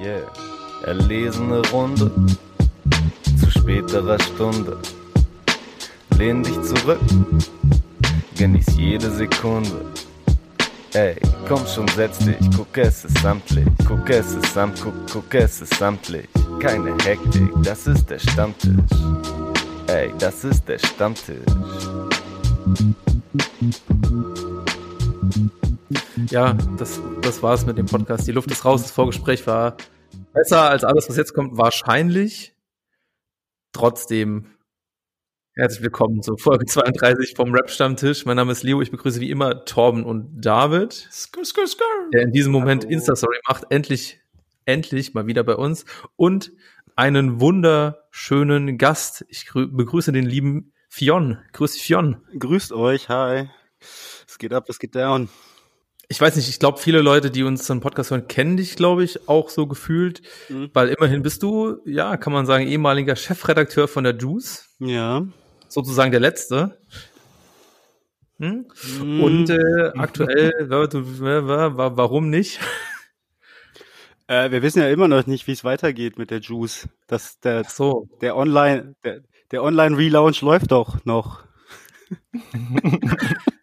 Yeah. Erlesene Runde zu späterer Stunde. Lehn dich zurück, genieß jede Sekunde. Ey, komm schon, setz dich, guck es ist samtlich, guck es ist samt, guck, guck es ist samtlich. Keine Hektik, das ist der Stammtisch. Ey, das ist der Stammtisch. Ja, das, das war's mit dem Podcast. Die Luft ist raus. Das Vorgespräch war besser als alles, was jetzt kommt, wahrscheinlich. Trotzdem herzlich willkommen zur Folge 32 vom Rap-Stammtisch. Mein Name ist Leo. Ich begrüße wie immer Torben und David, Skur, skur, skur. der in diesem Moment. Insta-Story macht. Endlich, endlich mal wieder bei uns. Und einen wunderschönen Gast. Ich grü- begrüße den lieben Fion. Grüß dich, Fion. Grüßt euch, hi. Es geht ab, es geht down. Ich weiß nicht, ich glaube, viele Leute, die uns zum Podcast hören, kennen dich, glaube ich, auch so gefühlt, Mhm. weil immerhin bist du, ja, kann man sagen, ehemaliger Chefredakteur von der Juice, Ja. sozusagen der letzte. Hm? Mhm. Und äh, aktuell, warum nicht? äh, wir wissen ja immer noch nicht, wie es weitergeht mit der Juice. Das, der, so, der Online, der, der Online-Relaunch läuft doch noch.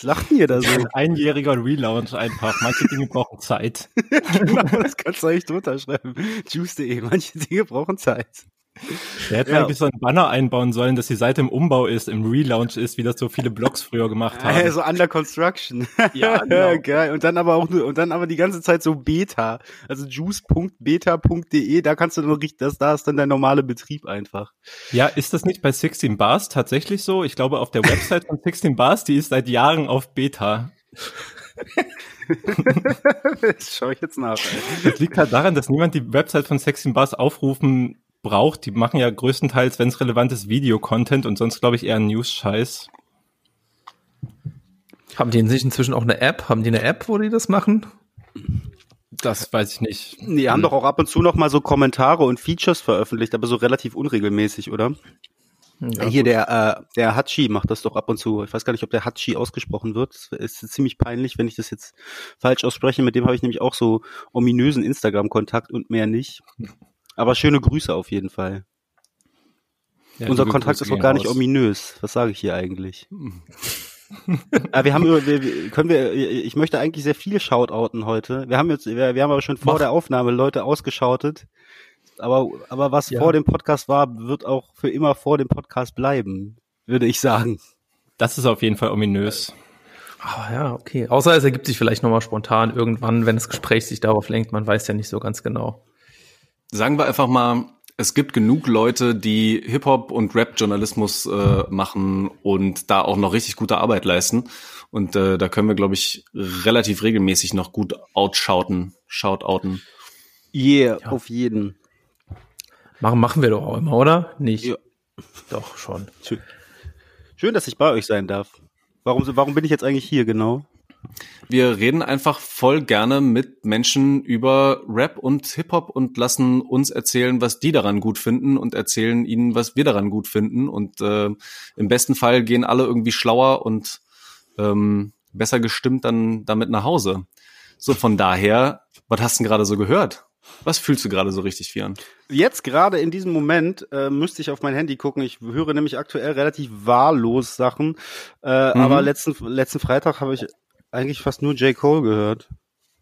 Was lacht denn ihr da so? Ein einjähriger Relaunch einfach. Manche Dinge brauchen Zeit. genau, das kannst du eigentlich drunter schreiben. Juice.de, manche Dinge brauchen Zeit. Der hätte Ja. eigentlich so einen Banner einbauen sollen, dass die Seite im Umbau ist, im Relaunch ist, wie das so viele Blogs früher gemacht haben. So under construction. Ja, genau. Geil. Und dann aber auch nur, und dann aber die ganze Zeit so Beta. Also juice.beta.de, da kannst du dann richtig, das, da ist dann der normale Betrieb einfach. Ja, ist das nicht bei 16 Bars tatsächlich so? Ich glaube, auf der Website von 16 Bars, die ist seit Jahren auf Beta. das schaue ich jetzt nach. Ey. Das liegt halt daran, dass niemand die Website von 16 Bars aufrufen braucht. Die machen ja größtenteils, wenn es relevant ist, Video-Content und sonst glaube ich eher News-Scheiß. haben die nicht inzwischen auch eine App? Haben die eine App, wo die das machen? Das weiß ich nicht. Die haben doch auch ab und zu noch mal so Kommentare und Features veröffentlicht, aber so relativ unregelmäßig, oder? Ja, Hier der, äh, der Hachi macht das doch ab und zu. Ich weiß gar nicht, ob der Hachi ausgesprochen wird. Es ist ziemlich peinlich, wenn ich das jetzt falsch ausspreche. Mit dem habe ich nämlich auch so ominösen Instagram-Kontakt und mehr nicht. Aber schöne Grüße auf jeden Fall. Ja, Unser Kontakt Grüße ist auch gar nicht raus. ominös. Was sage ich hier eigentlich? ah, wir haben über, wir, wir- können wir, ich möchte eigentlich sehr viele shoutouten heute. Wir haben jetzt, wir, wir haben aber schon vor Mach. der Aufnahme Leute ausgeschautet. Aber, aber was Ja. vor dem Podcast war, wird auch für immer vor dem Podcast bleiben, würde ich sagen. Das ist auf jeden Fall ominös. Ah, ja, okay. Außer es ergibt sich vielleicht nochmal spontan irgendwann, wenn das Gespräch sich darauf lenkt. Man weiß ja nicht so ganz genau. Sagen wir einfach mal, es gibt genug Leute, die Hip-Hop und Rap-Journalismus äh, machen und da auch noch richtig gute Arbeit leisten. Und äh, da können wir, glaube ich, relativ regelmäßig noch gut outshouten, shoutouten. Yeah, auf jeden. Machen, machen wir doch auch immer, oder? Nicht? Ja. Doch, schon. Schön. Schön, dass ich bei euch sein darf. Warum, warum bin ich jetzt eigentlich hier genau? Wir reden einfach voll gerne mit Menschen über Rap und Hip-Hop und lassen uns erzählen, was die daran gut finden und erzählen ihnen, was wir daran gut finden. Und äh, im besten Fall gehen alle irgendwie schlauer und ähm, besser gestimmt dann damit nach Hause. So, von daher, was hast du denn gerade so gehört? Was fühlst du gerade so richtig, Fian? Jetzt gerade in diesem Moment äh, müsste ich auf mein Handy gucken. Ich höre nämlich aktuell relativ wahllos Sachen. Äh, Mhm. Aber letzten, letzten Freitag habe ich eigentlich fast nur J. Cole gehört.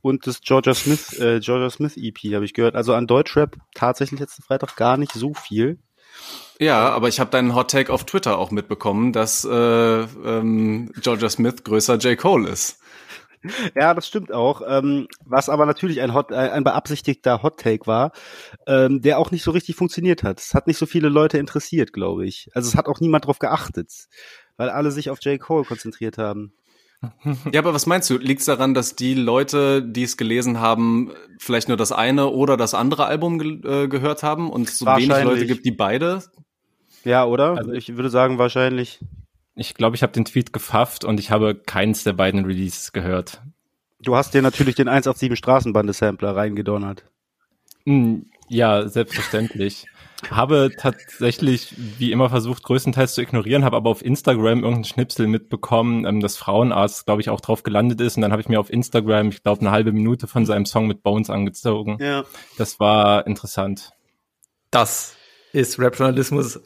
Und das Georgia Smith, äh, Georgia Smith EP habe ich gehört. Also an Deutschrap tatsächlich letzten Freitag gar nicht so viel. Ja, aber ich habe deinen Hot Take auf Twitter auch mitbekommen, dass äh, ähm, Georgia Smith größer J. Cole ist. Ja, das stimmt auch. Ähm, was aber natürlich ein, Hot, ein beabsichtigter Hot Take war, ähm, der auch nicht so richtig funktioniert hat. Es hat nicht so viele Leute interessiert, glaube ich. Also es hat auch niemand drauf geachtet, weil alle sich auf J. Cole konzentriert haben. Ja, aber was meinst du? Liegt es daran, dass die Leute, die es gelesen haben, vielleicht nur das eine oder das andere Album ge äh, gehört haben und es so wenig. Leute gibt, die beide? Ja, oder? Also- ich würde sagen, wahrscheinlich. Ich glaube, ich habe den Tweet gefafft und ich habe keins der beiden Releases gehört. Du hast dir natürlich den 187 Straßenbande-Sampler reingedonnert. Hm, ja, selbstverständlich. habe tatsächlich, wie immer, versucht, größtenteils zu ignorieren, habe aber auf Instagram irgendeinen Schnipsel mitbekommen, ähm, dass Frauenarzt, glaube ich, auch drauf gelandet ist. Und dann habe ich mir auf Instagram, ich glaube, eine halbe Minute von seinem Song mit Bones angezogen. Ja. Das war interessant. Das ist Rap-Journalismus.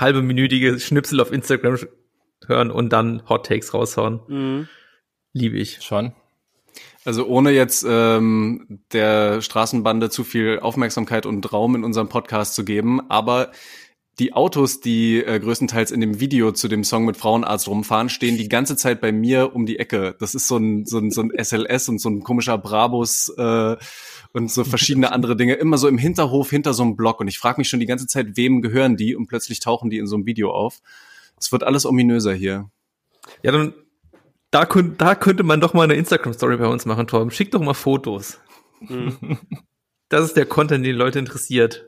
Halbe minütige Schnipsel auf Instagram hören und dann Hot Takes raushauen. Mhm. Liebe ich. Schon. Also ohne jetzt ähm, der Straßenbande zu viel Aufmerksamkeit und Raum in unserem Podcast zu geben, aber die Autos, die äh, größtenteils in dem Video zu dem Song mit Frauenarzt rumfahren, stehen die ganze Zeit bei mir um die Ecke. Das ist so ein, so ein, so ein SLS und so ein komischer Brabus äh, und so verschiedene andere Dinge. Immer so im Hinterhof hinter so einem Block. Und ich frage mich schon die ganze Zeit, wem gehören die? Und plötzlich tauchen die in so einem Video auf. Es wird alles ominöser hier. Ja, dann da, da könnte man doch mal eine Instagram-Story bei uns machen, Torben. Schick doch mal Fotos. Mhm. Das ist der Content, den die Leute interessiert.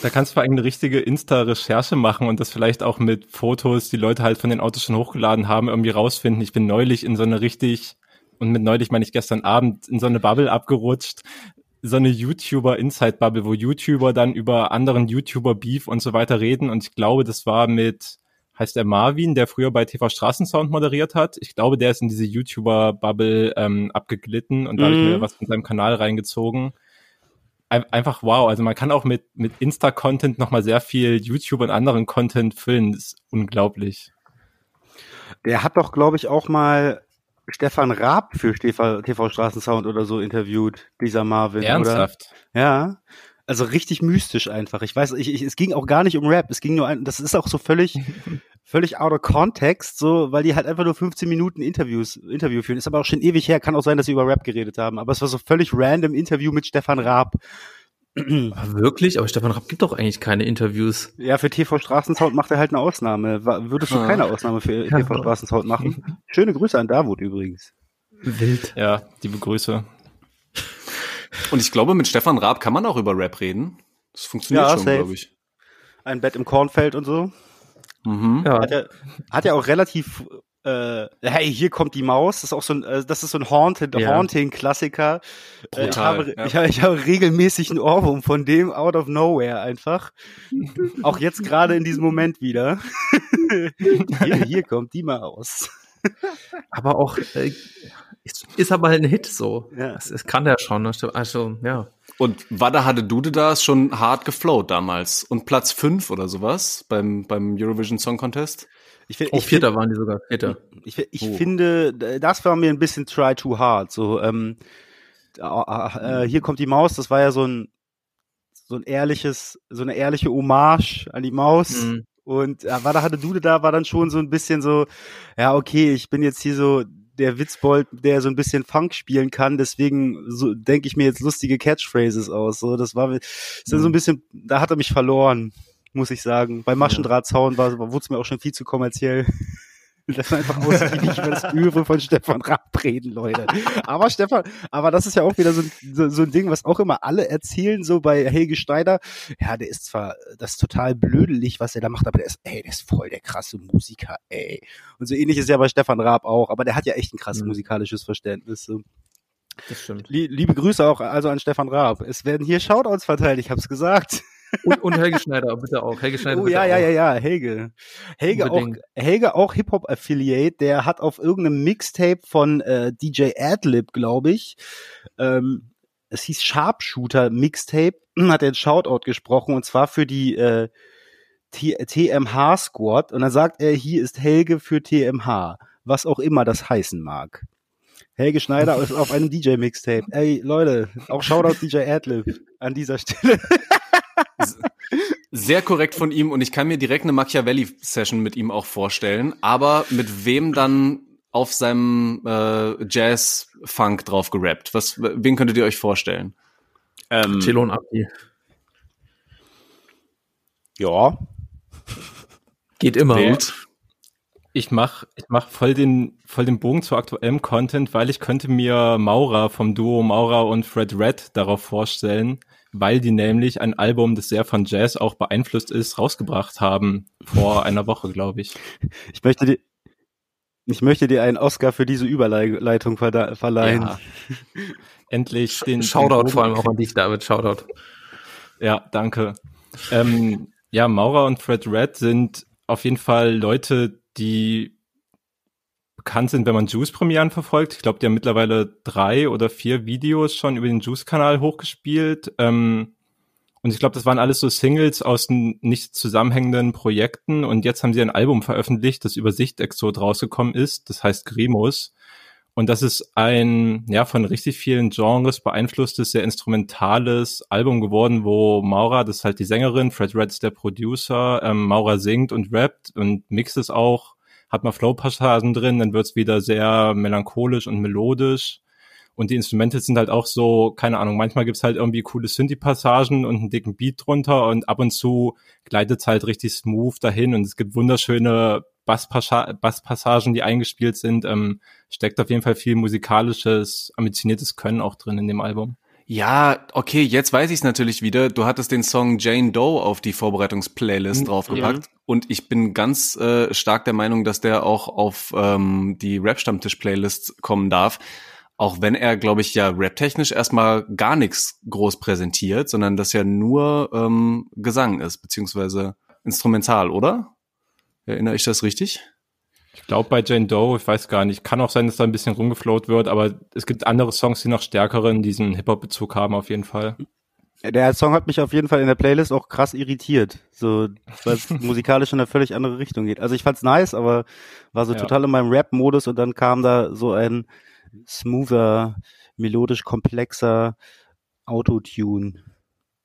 Da kannst du vor allem eine richtige Insta-Recherche machen und das vielleicht auch mit Fotos, die Leute halt von den Autos schon hochgeladen haben, irgendwie rausfinden. Ich bin neulich in so eine richtig, und mit neulich meine ich gestern Abend, in so eine Bubble abgerutscht. So eine YouTuber-Inside-Bubble, wo YouTuber dann über anderen YouTuber-Beef und so weiter reden. Und ich glaube, das war mit, heißt der Marvin, der früher bei TV Straßensound moderiert hat. Ich glaube, der ist in diese YouTuber-Bubble ähm, abgeglitten und da habe ich mir Mhm. was von seinem Kanal reingezogen. Ein- Einfach wow, also man kann auch mit, mit Insta-Content nochmal sehr viel YouTube und anderen Content füllen. Das ist unglaublich. Der hat doch, glaube ich, auch mal Stefan Raab für TV, TV Straßensound oder so interviewt, dieser Marvin, Ernsthaft. oder? Ja. Also richtig mystisch einfach. Ich weiß, ich, ich, es ging auch gar nicht um Rap. Es ging nur ein, das ist auch so völlig, völlig out of context, so, weil die halt einfach nur 15 Minuten Interviews, Interview führen. Ist aber auch schon ewig her. Kann auch sein, dass sie über Rap geredet haben. Aber es war so völlig random Interview mit Stefan Raab. Aber wirklich? Aber Stefan Rapp gibt doch eigentlich keine Interviews. Ja, für TV Straßensound macht er halt eine Ausnahme. Würdest du Ah. keine Ausnahme für. TV Straßensound machen? Schöne Grüße an Davut übrigens. Wild. Ja, liebe Grüße. Und ich glaube, mit Stefan Raab kann man auch über Rap reden. Das funktioniert Ja, schon, glaube ich. Ein Bett im Kornfeld und so. Mhm. Ja. Hat ja, hat ja auch relativ, äh, hey, hier kommt die Maus. Das ist auch so ein, äh, das ist so ein Haunted, Ja. Haunting-Klassiker. Äh, ich habe, ja. ich habe, ich habe regelmäßig einen Ohrwurm von dem out of nowhere einfach. auch jetzt gerade in diesem Moment wieder. hier, hier kommt die Maus. Aber auch, äh, ist, ist aber halt ein Hit so. Ja. Das, das kann der schon. ne? Also, ja. Und Wada hatte Dude da schon hart geflowt damals. Und Platz fünf oder sowas beim, beim Eurovision Song Contest. Ich, find- Oh, ich, Vierter waren die sogar. Vierter. Ich, ich Oh. finde, das war mir ein bisschen try too hard. So, ähm, äh, äh, hier kommt die Maus. Das war ja so ein so ein ehrliches, so eine ehrliche Hommage an die Maus. Mhm. Und äh, war da hatte Dude da, war dann schon so ein bisschen so, ja okay, ich bin jetzt hier so der Witzbold, der so ein bisschen Funk spielen kann. Deswegen so denke ich mir jetzt lustige Catchphrases aus. So, das war ist dann so ein bisschen, da hat er mich verloren, muss ich sagen. Bei Maschendrahtzaun war, wurde es mir auch schon viel zu kommerziell. Das war einfach ausgiebig über das Übel von Stefan Rapp reden, Leute. Aber Stefan, aber das ist ja auch wieder so, ein- so, so ein Ding, was auch immer alle erzählen, so bei Helge Schneider. Ja, der ist zwar, das ist total blödelig, was er da macht, aber der ist, ey, der ist voll der krasse Musiker, ey. Und so ähnlich ist ja bei Stefan Raab auch, aber der hat ja echt ein krasses Mhm. musikalisches Verständnis. So. Das stimmt. Lie- Liebe Grüße auch also an Stefan Raab. Es werden hier Shoutouts verteilt, ich hab's gesagt. Und, und Helge Schneider, bitte auch. Helge Schneider Oh ja, auch. ja, ja, ja, Helge. Helge auch, Unbedingt. Helge auch Hip-Hop-Affiliate, der hat auf irgendeinem Mixtape von äh, DJ Adlib, glaube ich, ähm, es hieß Sharpshooter Mixtape, hat er einen Shoutout gesprochen und zwar für die äh, TMH Squad und dann sagt er, hier ist Helge für TMH, was auch immer das heißen mag. Helge Schneider ist auf einem DJ Mixtape. Ey, Leute, auch Shoutout DJ Adlib an dieser Stelle. Sehr korrekt von ihm und ich kann mir direkt eine Machiavelli-Session mit ihm auch vorstellen. Aber mit wem dann auf seinem äh, Jazz-Funk drauf gerappt? Was, wen könntet ihr euch vorstellen? Ähm, Cello und Abdi. ja, Geht immer. Wild. Ich mach, ich mach voll den, voll den Bogen zu aktuellem Content, weil ich könnte mir Maura vom Duo Maura und Fred Red darauf vorstellen, weil die nämlich ein Album, das sehr von Jazz auch beeinflusst ist, rausgebracht haben vor einer Woche, glaube ich. Ich möchte dir, ich möchte dir einen Oscar für diese Überleitung verleihen. Ja. Endlich den Shoutout den vor allem auch an dich, David. Shoutout. Ja, danke. Ähm, ja, Maura und Fred Red sind auf jeden Fall Leute, die bekannt sind, wenn man Juice-Premieren verfolgt. Ich glaube, die haben mittlerweile drei oder vier Videos schon über den Juice-Kanal hochgespielt. Ähm, und ich glaube, das waren alles so Singles aus nicht zusammenhängenden Projekten. Und jetzt haben sie ein Album veröffentlicht, das über Sichtexot rausgekommen ist. Das heißt Grimus. Und das ist ein, ja, von richtig vielen Genres beeinflusstes, sehr instrumentales Album geworden, wo Maura, das ist halt die Sängerin, Fred Red ist der Producer, ähm, Maura singt und rappt und mixt es auch, hat mal Flow-Passagen drin, dann wird's wieder sehr melancholisch und melodisch. Und die Instrumente sind halt auch so, keine Ahnung, manchmal gibt's halt irgendwie coole Synthi-Passagen und einen dicken Beat drunter und ab und zu gleitet's halt richtig smooth dahin und es gibt wunderschöne Basspassagen, die eingespielt sind. Ähm, steckt auf jeden Fall viel musikalisches, ambitioniertes Können auch drin in dem Album. Ja, okay, jetzt weiß ich es natürlich wieder. Du hattest den Song Jane Doe auf die Vorbereitungsplaylist draufgepackt. Ja. Und ich bin ganz äh, stark der Meinung, dass der auch auf ähm, die Rap-Stammtisch-Playlist kommen darf. Auch wenn er, glaube ich, ja rap-technisch erstmal gar nichts groß präsentiert, sondern das ja nur ähm, Gesang ist, beziehungsweise instrumental, oder? Erinnere ich das richtig? Ich glaube bei Jane Doe, ich weiß gar nicht, kann auch sein, dass da ein bisschen rumgeflowt wird, aber es gibt andere Songs, die noch stärkeren diesen Hip-Hop-Bezug haben auf jeden Fall. Der Song hat mich auf jeden Fall in der Playlist auch krass irritiert, so weil es musikalisch in eine völlig andere Richtung geht. Also ich fand's nice, aber war so ja. total in meinem Rap-Modus und dann kam da so ein smoother, melodisch komplexer Autotune.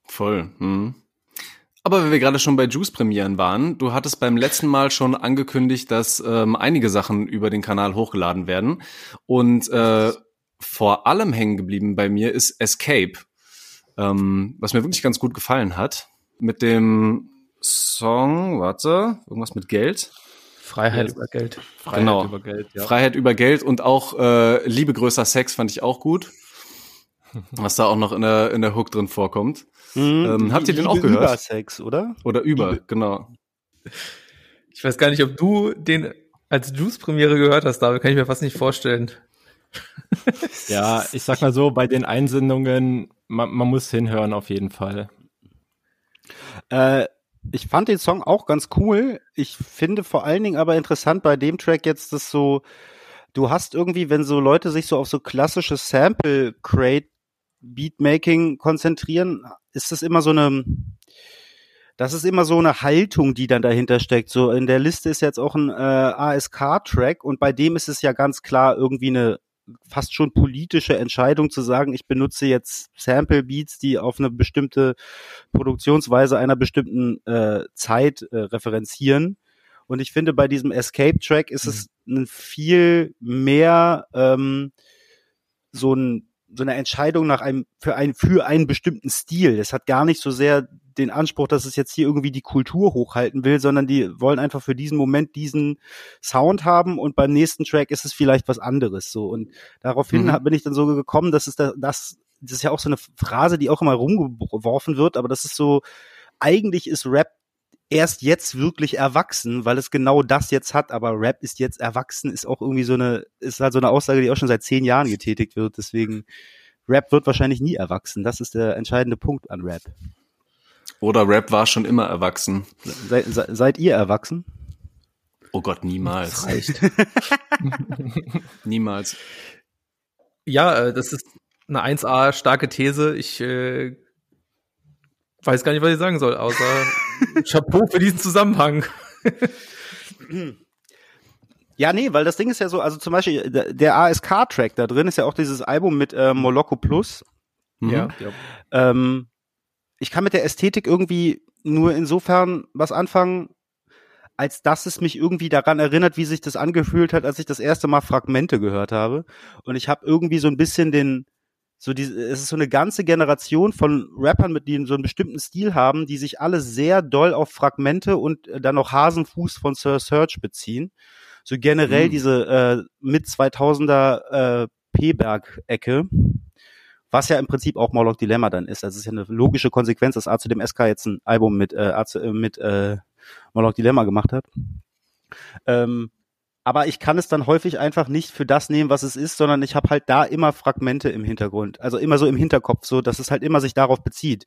Voll. Hm. Aber wenn wir gerade schon bei Juice-Premieren waren, du hattest beim letzten Mal schon angekündigt, dass ähm, einige Sachen über den Kanal hochgeladen werden. Und äh, vor allem hängen geblieben bei mir ist Escape, ähm, was mir wirklich ganz gut gefallen hat. Mit dem Song, warte, irgendwas mit Geld. Freiheit über Geld. Freiheit genau. über Geld, ja. Freiheit über Geld und auch äh, Liebe größer Sex fand ich auch gut. Was da auch noch in der, in der Hook drin vorkommt. Mhm, ähm, habt ihr den auch gehört? Über Sex, oder? Oder über, Liebe. genau. Ich weiß gar nicht, ob du den als Juice-Premiere gehört hast, da kann ich mir fast nicht vorstellen. ja, ich sag mal so, bei den Einsendungen, man, man muss hinhören auf jeden Fall. Äh, ich fand den Song auch ganz cool. Ich finde vor allen Dingen aber interessant bei dem Track jetzt, dass so, du hast irgendwie, wenn so Leute sich so auf so klassische Sample Crate Beatmaking konzentrieren, ist das immer so eine, das ist immer so eine Haltung, die dann dahinter steckt. So in der Liste ist jetzt auch ein äh, ASK-Track und bei dem ist es ja ganz klar irgendwie eine fast schon politische Entscheidung zu sagen, ich benutze jetzt Sample Beats, die auf eine bestimmte Produktionsweise einer bestimmten äh, Zeit äh, referenzieren. Und ich finde, bei diesem Escape Track ist es mhm. ein viel mehr ähm, so ein so eine Entscheidung nach einem für einen für einen bestimmten Stil. Es hat gar nicht so sehr den Anspruch, dass es jetzt hier irgendwie die Kultur hochhalten will, sondern die wollen einfach für diesen Moment diesen Sound haben und beim nächsten Track ist es vielleicht was anderes so und daraufhin mhm. bin ich dann so gekommen, dass es da, das das ist ja auch so eine Phrase, die auch immer rumgeworfen wird, aber das ist so eigentlich ist Rap erst jetzt wirklich erwachsen, weil es genau das jetzt hat, aber Rap ist jetzt erwachsen, ist auch irgendwie so eine, ist halt so eine Aussage, die auch schon seit zehn Jahren getätigt wird. Deswegen, Rap wird wahrscheinlich nie erwachsen. Das ist der entscheidende Punkt an Rap. Oder Rap war schon immer erwachsen. Se, se, seid ihr erwachsen? Oh Gott, niemals. Das reicht. niemals. Ja, äh, das ist eine 1A starke These. Ich äh, weiß gar nicht, was ich sagen soll, außer Chapeau für diesen Zusammenhang. Ja, nee, weil das Ding ist ja so, also zum Beispiel der ASK-Track da drin ist ja auch dieses Album mit äh, Moloko Plus. Mhm. Ja. Ähm, ich kann mit der Ästhetik irgendwie nur insofern was anfangen, als dass es mich irgendwie daran erinnert, wie sich das angefühlt hat, als ich das erste Mal Fragmente gehört habe. Und ich habe irgendwie so ein bisschen den, so die, es ist so eine ganze Generation von Rappern, mit denen so einen bestimmten Stil haben, die sich alle sehr doll auf Fragmente und äh, dann noch Hasenfuß von Sir Search beziehen. So generell mhm. diese äh, mit 2000er äh, P-Berg-Ecke, was ja im Prinzip auch Morlock Dilemma dann ist. Das ist ja eine logische Konsequenz, dass A zu dem SK jetzt ein Album mit, äh, A zu, äh, mit äh, Morlock Dilemma gemacht hat. Ähm, aber ich kann es dann häufig einfach nicht für das nehmen, was es ist, sondern ich habe halt da immer Fragmente im Hintergrund, also immer so im Hinterkopf, so dass es halt immer sich darauf bezieht.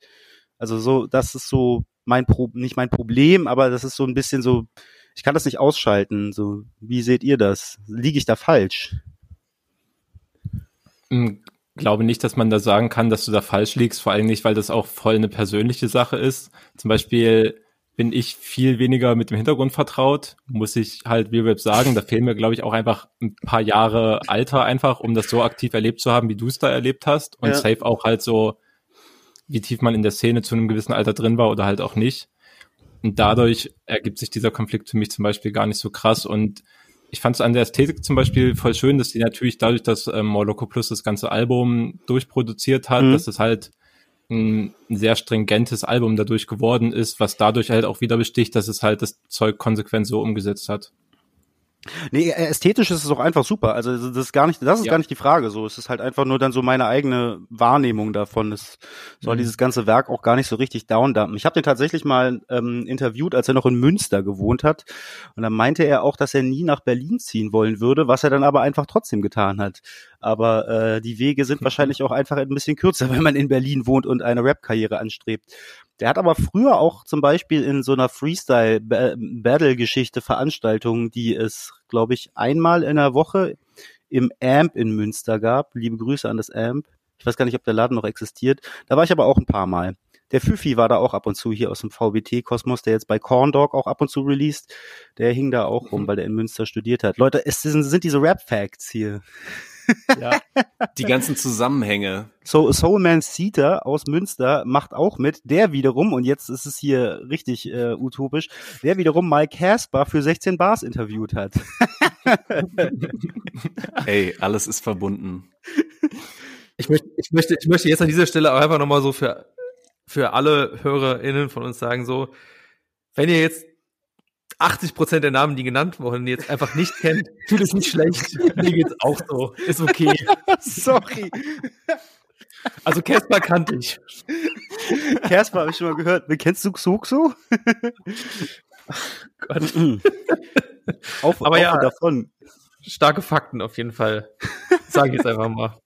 Also so, das ist so mein Pro nicht mein Problem, aber das ist so ein bisschen so, ich kann das nicht ausschalten. So, wie seht ihr das? Liege ich da falsch? Ich hm, glaube nicht, dass man da sagen kann, dass du da falsch liegst, vor allem nicht, weil das auch voll eine persönliche Sache ist. Zum Beispiel bin ich viel weniger mit dem Hintergrund vertraut, muss ich halt wie Web sagen. Da fehlen mir, glaube ich, auch einfach ein paar Jahre Alter einfach, um das so aktiv erlebt zu haben, wie du es da erlebt hast. Und ja. safe auch halt so, wie tief man in der Szene zu einem gewissen Alter drin war oder halt auch nicht. Und dadurch ergibt sich dieser Konflikt für mich zum Beispiel gar nicht so krass. Und ich fand es an der Ästhetik zum Beispiel voll schön, dass die natürlich dadurch, dass ähm, Moloko Plus das ganze Album durchproduziert hat, mhm. dass es halt ein, sehr stringentes Album dadurch geworden ist, was dadurch halt auch wieder besticht, dass es halt das Zeug konsequent so umgesetzt hat. Nee, ästhetisch ist es auch einfach super. Also das ist gar nicht, das ist ja. gar nicht die Frage. So, es ist halt einfach nur dann so meine eigene Wahrnehmung davon. Es soll mhm. dieses ganze Werk auch gar nicht so richtig downdumpen. Ich habe den tatsächlich mal ähm, interviewt, als er noch in Münster gewohnt hat, und dann meinte er auch, dass er nie nach Berlin ziehen wollen würde, was er dann aber einfach trotzdem getan hat. Aber äh, die Wege sind wahrscheinlich auch einfach ein bisschen kürzer, wenn man in Berlin wohnt und eine Rap-Karriere anstrebt. Der hat aber früher auch zum Beispiel in so einer Freestyle-Battle-Geschichte Veranstaltungen, die es, glaube ich, einmal in der Woche im AMP in Münster gab. Liebe Grüße an das AMP. Ich weiß gar nicht, ob der Laden noch existiert. Da war ich aber auch ein paar Mal. Der Füfi war da auch ab und zu hier aus dem VBT-Kosmos, der jetzt bei Corn Dog auch ab und zu released. Der hing da auch rum, mhm. weil der in Münster studiert hat. Leute, es sind, sind diese Rap-Facts hier. Ja. Die ganzen Zusammenhänge. So, Soulman Seater aus Münster macht auch mit, der wiederum, und jetzt ist es hier richtig äh, utopisch, der wiederum Mike Casper für 16 Bars interviewt hat. Ey, alles ist verbunden. Ich möchte, ich möchte, ich möchte jetzt an dieser Stelle auch einfach nochmal so für, für alle HörerInnen von uns sagen, so, wenn ihr jetzt 80 Prozent der Namen, die genannt wurden, jetzt einfach nicht kennt, tut es nicht schlecht. Mir geht's auch so. Ist okay. Sorry. Also Casper kannte ich. Casper habe ich schon mal gehört. Kennst du Xuxo? Gott. auf, Aber auf ja, davon. Starke Fakten auf jeden Fall. Sag ich jetzt einfach mal.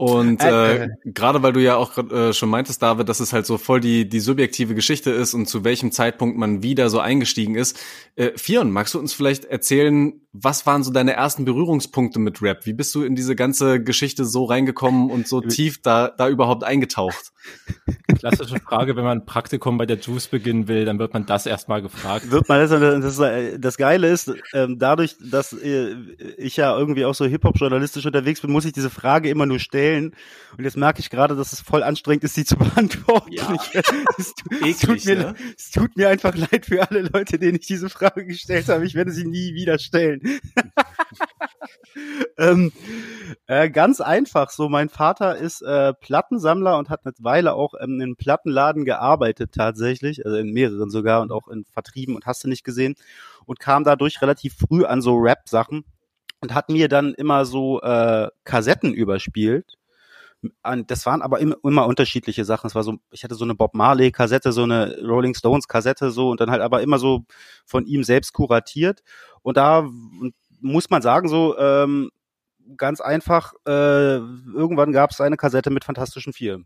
Und äh, äh, gerade weil du ja auch äh, schon meintest, David, dass es halt so voll die, die subjektive Geschichte ist und zu welchem Zeitpunkt man wieder so eingestiegen ist. Äh, Fion, magst du uns vielleicht erzählen, was waren so deine ersten Berührungspunkte mit Rap? Wie bist du in diese ganze Geschichte so reingekommen und so tief da, da überhaupt eingetaucht? Klassische Frage, wenn man ein Praktikum bei der Juice beginnen will, dann wird man das erstmal gefragt. Wird man das, das, das Geile ist, ähm, dadurch, dass äh, ich ja irgendwie auch so Hip-Hop-journalistisch unterwegs bin, muss ich diese Frage immer nur stellen. Und jetzt merke ich gerade, dass es voll anstrengend ist, sie zu beantworten. Ja. Es, Eklig, es, tut mir, ne? es tut mir einfach leid für alle Leute, denen ich diese Frage gestellt habe. Ich werde sie nie wieder stellen. ähm, äh, ganz einfach so. Mein Vater ist äh, Plattensammler und hat eine Weile auch ähm, in einem Plattenladen gearbeitet tatsächlich, also in mehreren sogar und auch in Vertrieben und hast du nicht gesehen und kam dadurch relativ früh an so Rap-Sachen und hat mir dann immer so äh, Kassetten überspielt das waren aber immer, immer unterschiedliche Sachen. Es war so, ich hatte so eine Bob Marley Kassette, so eine Rolling Stones Kassette so und dann halt aber immer so von ihm selbst kuratiert. Und da muss man sagen so ähm, ganz einfach, äh, irgendwann gab es eine Kassette mit Fantastischen Vier.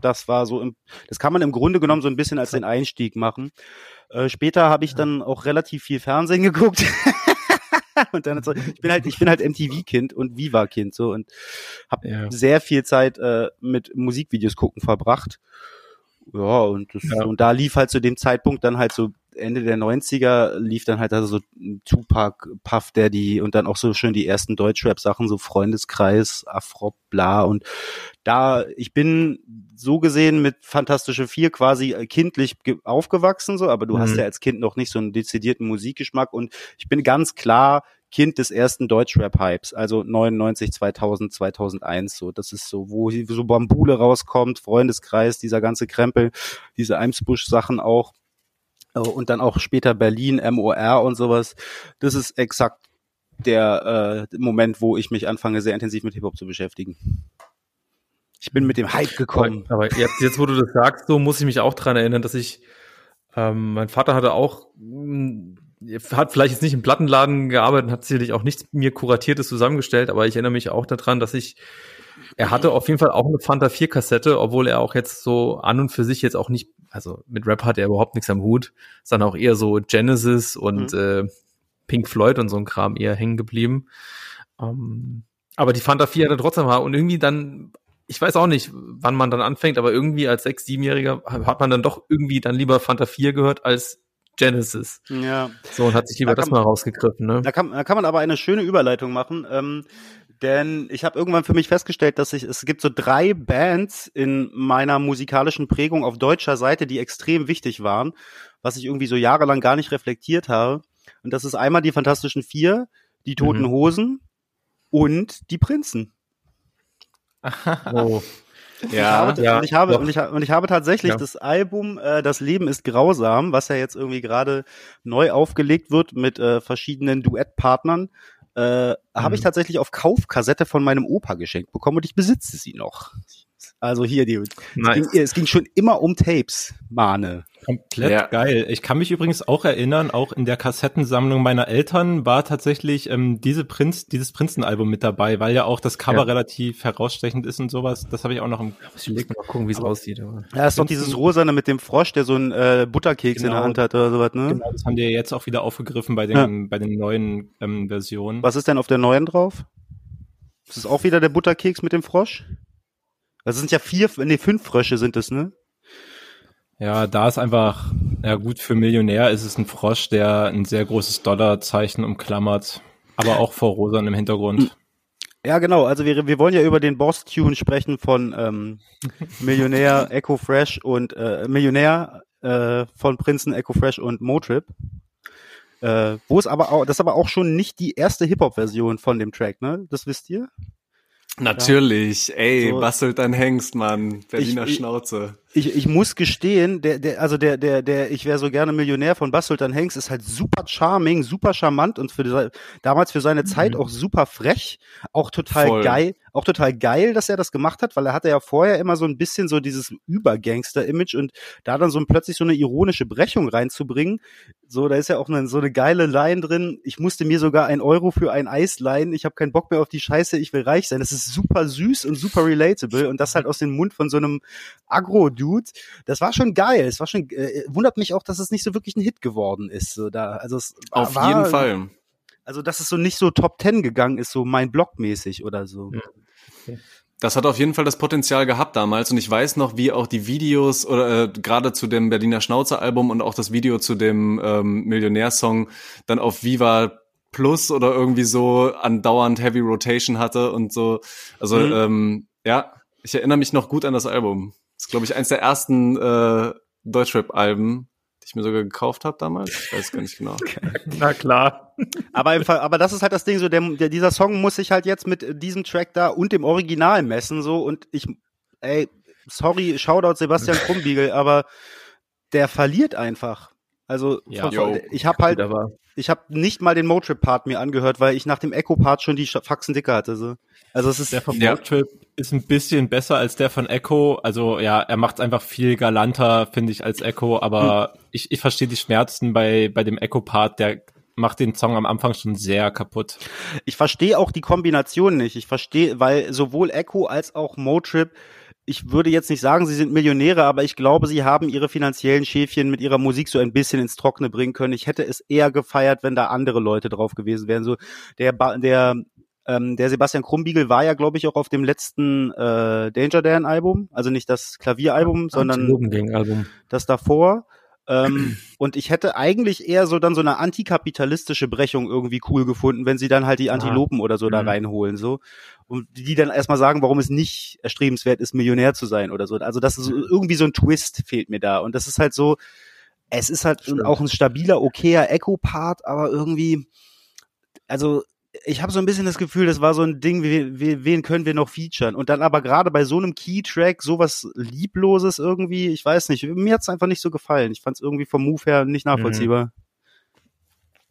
Das war so, im, das kann man im Grunde genommen so ein bisschen als den Einstieg machen. Äh, später habe ich dann auch relativ viel Fernsehen geguckt. und dann so, ich bin halt, ich bin halt MTV-Kind und Viva-Kind so und habe ja. sehr viel Zeit äh, mit Musikvideos gucken verbracht. Ja, und, das, ja. und da lief halt zu dem Zeitpunkt dann halt so Ende der 90er lief dann halt also so Tupac, Puff Daddy und dann auch so schön die ersten Deutschrap-Sachen, so Freundeskreis, Afro, bla und da, ich bin so gesehen mit Fantastische Vier quasi kindlich aufgewachsen, so, aber du mhm. hast ja als Kind noch nicht so einen dezidierten Musikgeschmack und ich bin ganz klar Kind des ersten Deutschrap-Hypes, also 99, 2000, 2001, so. Das ist so, wo so Bambule rauskommt, Freundeskreis, dieser ganze Krempel, diese Eimsbusch-Sachen auch äh, und dann auch später Berlin, MOR und sowas. Das ist exakt der äh, Moment, wo ich mich anfange, sehr intensiv mit Hip-Hop zu beschäftigen. Ich bin mit dem Hype gekommen. Aber, aber jetzt, jetzt, wo du das sagst, so muss ich mich auch dran erinnern, dass ich, ähm, mein Vater hatte auch, mh, hm, hat vielleicht jetzt nicht im Plattenladen gearbeitet, hat sicherlich auch nichts mir kuratiertes zusammengestellt, aber ich erinnere mich auch daran, dass ich er hatte auf jeden Fall auch eine Fanta 4 Kassette, obwohl er auch jetzt so an und für sich jetzt auch nicht also mit Rap hat er überhaupt nichts am Hut, sondern auch eher so Genesis und Mhm. äh, Pink Floyd und so ein Kram eher hängen geblieben. Ähm, aber die Fanta 4 hatte trotzdem mal und irgendwie dann, ich weiß auch nicht, wann man dann anfängt, aber irgendwie als sechs, siebenjähriger hat man dann doch irgendwie dann lieber Fanta 4 gehört als Genesis. Ja. So und hat sich lieber Da das kann- mal rausgegriffen, ne? Da kann, da kann man aber eine schöne Überleitung machen, ähm, denn ich habe irgendwann für mich festgestellt, dass ich es gibt so drei Bands in meiner musikalischen Prägung auf deutscher Seite, die extrem wichtig waren, was ich irgendwie so jahrelang gar nicht reflektiert habe. Und das ist einmal die Fantastischen Vier, die Toten Mhm. Hosen und die Prinzen. Oh. ich habe, ja, und ich habe und ich, und ich habe tatsächlich Ja. das Album äh, Das Leben ist grausam, was ja jetzt irgendwie gerade neu aufgelegt wird mit äh, verschiedenen Duettpartnern, äh, habe ich Mhm. tatsächlich auf Kaufkassette von meinem Opa geschenkt bekommen und ich besitze sie noch. Also hier die. Nice. Es, ging, es ging schon immer um Tapes, Mahne. Komplett Ja. geil. Ich kann mich übrigens auch erinnern, auch in der Kassettensammlung meiner Eltern war tatsächlich ähm, diese Prinz, dieses Prinzenalbum mit dabei, weil ja auch das Cover Ja. relativ herausstechend ist und sowas. Das habe ich auch noch im Ich muss mal gucken, wie es aussieht. Aber. Ja, ist doch dieses Rosane mit dem Frosch, der so einen äh, Butterkeks in der Genau. Hand hat oder sowas, ne? Genau, das haben die ja jetzt auch wieder aufgegriffen bei den, bei den neuen ähm, Versionen. Was ist denn auf der neuen drauf? Ist es auch wieder der Butterkeks mit dem Frosch? Das sind ja vier, nee, fünf Frösche sind es, ne? Ja, da ist einfach, ja gut, für Millionär ist es ein Frosch, der ein sehr großes Dollarzeichen umklammert, aber auch vor Rosan im Hintergrund. Ja, genau. Also wir, wir wollen ja über den Boss-Tune sprechen von ähm, Millionär, Echo Fresh und äh, Millionär äh, von Prinzen, Echo Fresh und Motrip. Äh, wo es aber auch, das ist aber auch schon nicht die erste Hip-Hop-Version von dem Track, ne? Das wisst ihr? Natürlich, ey, So. bastelt dein Hengst, Mann. Berliner Ich- ich- Schnauze. Ich, ich muss gestehen, der, der, also der, der, der, ich wäre so gerne Millionär von Bas Sultan Hengst ist halt super charming, super charmant und für damals für seine Zeit auch super frech, auch total Voll. geil, auch total geil, dass er das gemacht hat, weil er hatte ja vorher immer so ein bisschen so dieses Übergangster-Image und da dann so plötzlich so eine ironische Brechung reinzubringen, so, da ist ja auch eine, so eine geile Line drin, ich musste mir sogar ein Euro für ein Eis leihen, ich habe keinen Bock mehr auf die Scheiße, ich will reich sein. Das ist super süß und super relatable und das halt aus dem Mund von so einem Agro-Dude. Das war schon geil. Es war schon, äh, wundert mich auch, dass es nicht so wirklich ein Hit geworden ist. So da, also es Auf war, jeden Fall. Also, dass es so nicht so Top Ten gegangen ist, so mein Blog-mäßig oder so. Ja. Das hat auf jeden Fall das Potenzial gehabt damals und ich weiß noch, wie auch die Videos oder äh, gerade zu dem Berliner Schnauzer Album und auch das Video zu dem ähm, Millionärsong dann auf Viva Plus oder irgendwie so andauernd Heavy Rotation hatte und so. Also Mhm. ähm, ja, ich erinnere mich noch gut an das Album. Das ist, glaube ich, eins der ersten äh, Deutschrap-Alben, die ich mir sogar gekauft habe damals. Ich weiß gar nicht genau. Na klar. Aber, im Fall, aber das ist halt das Ding, so der, der, dieser Song muss sich halt jetzt mit diesem Track da und dem Original messen, so und ich, ey, sorry, Shoutout Sebastian Krumbiegel, aber der verliert einfach. Also Ja. von, Jo. ich habe halt, Aber ich habe nicht mal den Motrip-Part mir angehört, weil ich nach dem Echo-Part schon die Faxen dicker hatte. So. Also es ist Der von Ja. Roadtrip ist ein bisschen besser als der von Echo. Also ja, er macht es einfach viel galanter, finde ich, als Echo. Aber ich, ich verstehe die Schmerzen bei, bei dem Echo-Part. Der macht den Song am Anfang schon sehr kaputt. ich verstehe auch die Kombination nicht. Ich verstehe, weil sowohl Echo als auch Motrip, ich würde jetzt nicht sagen, sie sind Millionäre, aber ich glaube, sie haben ihre finanziellen Schäfchen mit ihrer Musik so ein bisschen ins Trockene bringen können. Ich hätte es eher gefeiert, wenn da andere Leute drauf gewesen wären. So der ba der ähm, der Sebastian Krumbiegel war ja, glaube ich, auch auf dem letzten äh, Danger Dan Album, also nicht das Klavieralbum, sondern Album. das davor. Ähm, und ich hätte eigentlich eher so dann so eine antikapitalistische Brechung irgendwie cool gefunden, wenn sie dann halt die Antilopen oder so da Mhm. reinholen, so. Und die dann erstmal sagen, warum es nicht erstrebenswert ist, Millionär zu sein oder so. Also das ist so- irgendwie so ein Twist fehlt mir da. Und das ist halt so, es ist halt Stimmt. auch ein stabiler, okayer Echo-Part, aber irgendwie, also ich habe so ein bisschen das Gefühl, das war so ein Ding, wie, wie, wen können wir noch featuren? Und dann aber gerade bei so einem Key-Track sowas Liebloses irgendwie, ich weiß nicht, mir hat's einfach nicht so gefallen. Ich fand es irgendwie vom Move her nicht nachvollziehbar.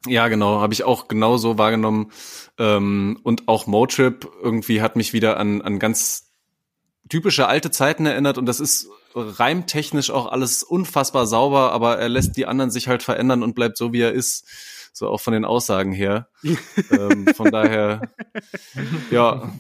Ja, genau, habe ich auch genauso wahrgenommen. Ähm, und auch Motrip irgendwie hat mich wieder an, an ganz typische alte Zeiten erinnert und das ist reimtechnisch auch alles unfassbar sauber, aber er lässt die anderen sich halt verändern und bleibt so, wie er ist. So auch von den Aussagen her. ähm, von daher, ja,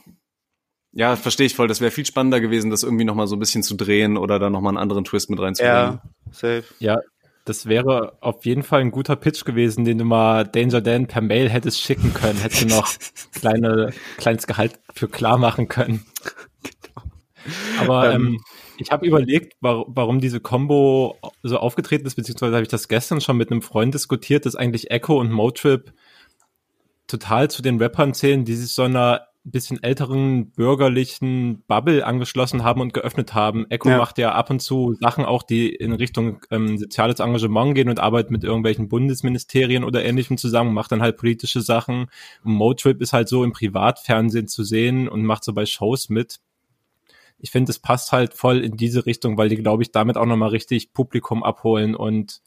Ja, verstehe ich voll. Das wäre viel spannender gewesen, das irgendwie nochmal so ein bisschen zu drehen oder da nochmal einen anderen Twist mit reinzubringen. Ja, safe. Ja, das wäre auf jeden Fall ein guter Pitch gewesen, den du mal Danger Dan per Mail hättest schicken können. Hättest du noch kleine, kleines Gehalt für klar machen können. Aber ähm, ich habe überlegt, war, warum diese Combo so aufgetreten ist, beziehungsweise habe ich das gestern schon mit einem Freund diskutiert, dass eigentlich Echo und Motrip total zu den Rappern zählen, die sich so einer bisschen älteren bürgerlichen Bubble angeschlossen haben und geöffnet haben. Echo Ja. macht ja ab und zu Sachen auch, die in Richtung ähm, soziales Engagement gehen und arbeitet mit irgendwelchen Bundesministerien oder ähnlichem zusammen, macht dann halt politische Sachen. Und Motrip ist halt so im Privatfernsehen zu sehen und macht so bei Shows mit. Ich finde, es passt halt voll in diese Richtung, weil die, glaube ich, damit auch nochmal richtig Publikum abholen und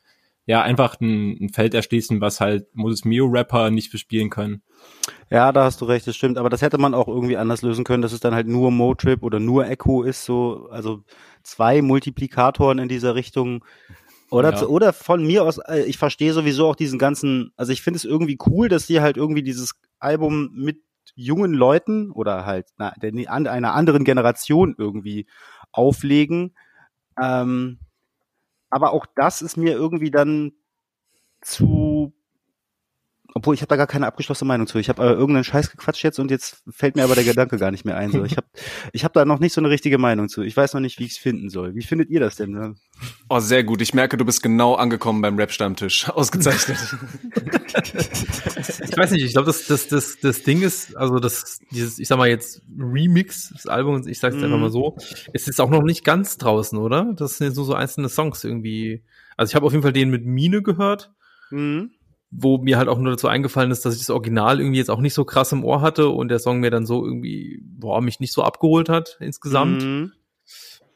ja, einfach ein, ein Feld erschließen, was halt Moses Mio Rapper nicht bespielen können. Ja, da hast du recht, das stimmt. Aber das hätte man auch irgendwie anders lösen können, dass es dann halt nur Motrip oder nur Echo ist, so, also zwei Multiplikatoren in dieser Richtung. Oder, Ja. oder von mir aus, äh, ich verstehe sowieso auch diesen ganzen, also ich finde es irgendwie cool, dass die halt irgendwie dieses Album mit jungen Leuten oder halt einer anderen Generation irgendwie auflegen. Ähm, aber auch das ist mir irgendwie dann zu obwohl ich habe da gar keine abgeschlossene Meinung zu. Ich habe äh, irgendeinen Scheiß gequatscht jetzt und jetzt fällt mir aber der Gedanke gar nicht mehr ein. So, ich habe ich hab da noch nicht so eine richtige Meinung zu. Ich weiß noch nicht, wie ich es finden soll. Wie findet ihr das denn? Ne? Oh, sehr gut. Ich merke, du bist genau angekommen beim Rap-Stammtisch. Ausgezeichnet. Ich weiß nicht, ich glaube, das, das, das, das Ding ist, also das, dieses, ich sag mal jetzt Remix des Albums, ich sag's Mhm. einfach mal so, es ist auch noch nicht ganz draußen, oder? Das sind jetzt nur so einzelne Songs irgendwie. Also ich habe auf jeden Fall den mit Mine gehört, Mhm. Wo mir halt auch nur dazu eingefallen ist, dass ich das Original irgendwie jetzt auch nicht so krass im Ohr hatte und der Song mir dann so irgendwie, boah, mich nicht so abgeholt hat insgesamt. Mhm.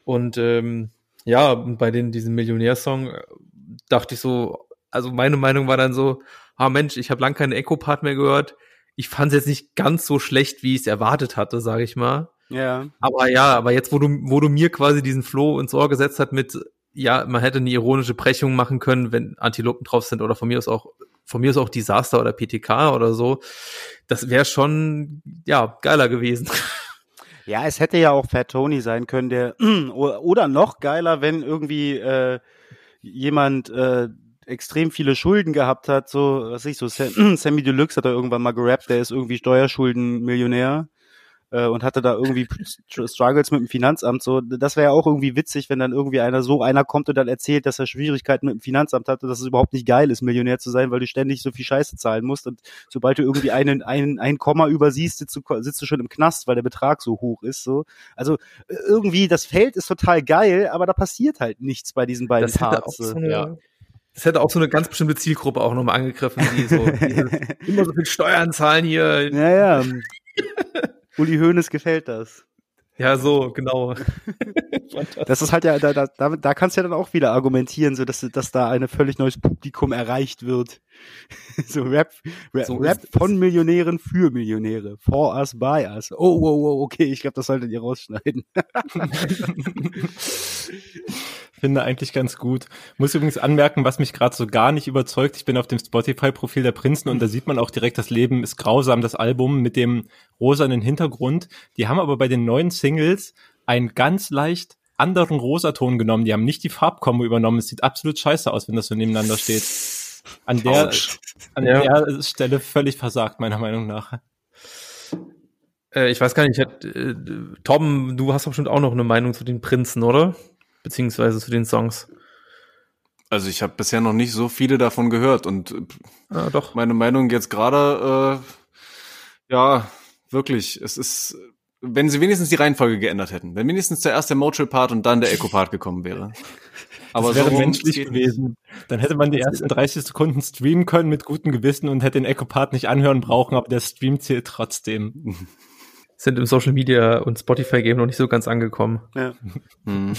Und ähm, ja, bei den diesem Millionärsong äh, dachte ich so, also meine Meinung war dann so, ah Mensch, ich habe lang keine Echo-Part mehr gehört. Ich fand es jetzt nicht ganz so schlecht, wie ich es erwartet hatte, sage ich mal. Ja. Aber ja, aber jetzt, wo du, wo du mir quasi diesen Flow ins Ohr gesetzt hat mit, ja, man hätte eine ironische Brechung machen können, wenn Antilopen drauf sind oder von mir aus auch, von mir aus auch Disaster oder PTK oder so. Das wäre schon, ja, geiler gewesen. Ja, es hätte ja auch Fat Tony sein können, der oder noch geiler, wenn irgendwie äh, jemand äh, extrem viele Schulden gehabt hat, so was ich so Sam, Sammy Deluxe hat da irgendwann mal gerappt, der ist irgendwie Steuerschuldenmillionär äh, und hatte da irgendwie Str- Struggles mit dem Finanzamt so, das wäre ja auch irgendwie witzig, wenn dann irgendwie einer so einer kommt und dann erzählt, dass er Schwierigkeiten mit dem Finanzamt hat und dass es überhaupt nicht geil ist, Millionär zu sein, weil du ständig so viel Scheiße zahlen musst und sobald du irgendwie einen ein, ein Komma übersiehst, sitzt du, sitzt du schon im Knast, weil der Betrag so hoch ist so. Also äh, irgendwie das Feld ist total geil, aber da passiert halt nichts bei diesen beiden Das Parts. so ja. das hätte auch so eine ganz bestimmte Zielgruppe auch nochmal angegriffen, die so dieses, immer so viel Steuern zahlen hier. Ja, ja. Uli Hoeneß gefällt das. Ja, so, genau. Das ist halt ja, da, da, da, da kannst du ja dann auch wieder argumentieren, so dass, dass da ein völlig neues Publikum erreicht wird. so Rap, Rap, So Rap von Millionären für Millionäre. For us, by us. Oh, oh, oh, okay, ich glaube, das solltet ihr rausschneiden. Finde eigentlich ganz gut. Muss übrigens anmerken, was mich gerade so gar nicht überzeugt. Ich bin auf dem Spotify-Profil der Prinzen und da sieht man auch direkt, das Leben ist grausam, das Album mit dem rosanen Hintergrund. Die haben aber bei den neuen Singles einen ganz leicht anderen Rosaton genommen. Die haben nicht die Farbkombo übernommen. Es sieht absolut scheiße aus, wenn das so nebeneinander steht. An der, an Ja. der Stelle völlig versagt, meiner Meinung nach. Äh, ich weiß gar nicht, hat, äh, Tom, du hast doch bestimmt auch noch eine Meinung zu den Prinzen, oder? Beziehungsweise zu den Songs. Also ich habe bisher noch nicht so viele davon gehört und Ah, doch. meine Meinung jetzt gerade, äh, ja, wirklich, es ist, wenn sie wenigstens die Reihenfolge geändert hätten, wenn wenigstens zuerst der Motrip-Part und dann der Echo-Part gekommen wäre. Aber das wäre so menschlich gewesen. Dann hätte man die ersten 30 Sekunden streamen können mit gutem Gewissen und hätte den Echo-Part nicht anhören brauchen, aber der Stream zählt trotzdem. Sind im Social Media und Spotify Game noch nicht so ganz angekommen. Ja. Hm.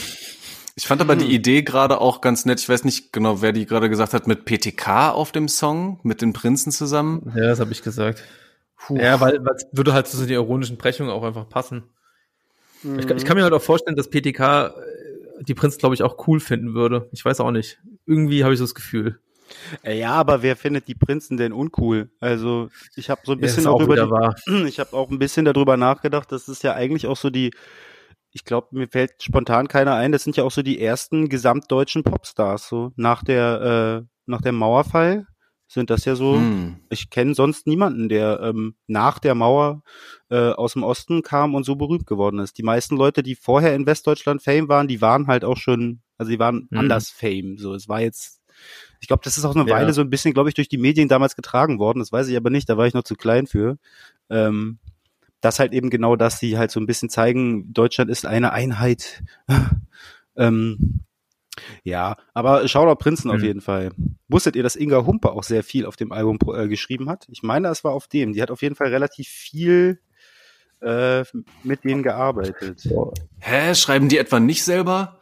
Ich fand aber die Idee gerade auch ganz nett. Ich weiß nicht genau, wer die gerade gesagt hat, mit PTK auf dem Song, mit den Prinzen zusammen. Ja, das habe ich gesagt. Ja, weil es würde halt zu den ironischen Brechungen auch einfach passen. Ich, kann- ich kann mir halt auch vorstellen, dass PTK äh, die Prinzen, glaube ich, auch cool finden würde. Ich weiß auch nicht. Irgendwie habe ich so das Gefühl. Äh, Ja, aber wer findet die Prinzen denn uncool? Also ich habe so ein Ja, bisschen ist auch auch über wieder die, wahr. ich habe auch ein bisschen darüber nachgedacht. Das ist ja eigentlich auch so die, ich glaube, mir fällt spontan keiner ein. Das sind ja auch so die ersten gesamtdeutschen Popstars. So nach der äh, nach dem Mauerfall sind das ja so. Hm. Ich kenne sonst niemanden, der ähm, nach der Mauer äh, aus dem Osten kam und so berühmt geworden ist. Die meisten Leute, die vorher in Westdeutschland Fame waren, die waren halt auch schon, also die waren Mhm. anders Fame. So, es war jetzt, ich glaube, das ist auch eine Ja. Weile so ein bisschen, glaube ich, durch die Medien damals getragen worden. Das weiß ich aber nicht, da war ich noch zu klein für. Ähm, das halt eben genau das, die halt so ein bisschen zeigen, Deutschland ist eine Einheit. ähm, ja, aber Shoutout Prinzen auf Mhm. jeden Fall. Wusstet ihr, dass Inga Humpe auch sehr viel auf dem Album äh, geschrieben hat? Ich meine, es war auf dem. Die hat auf jeden Fall relativ viel äh, mit denen gearbeitet. Hä, schreiben die etwa nicht selber?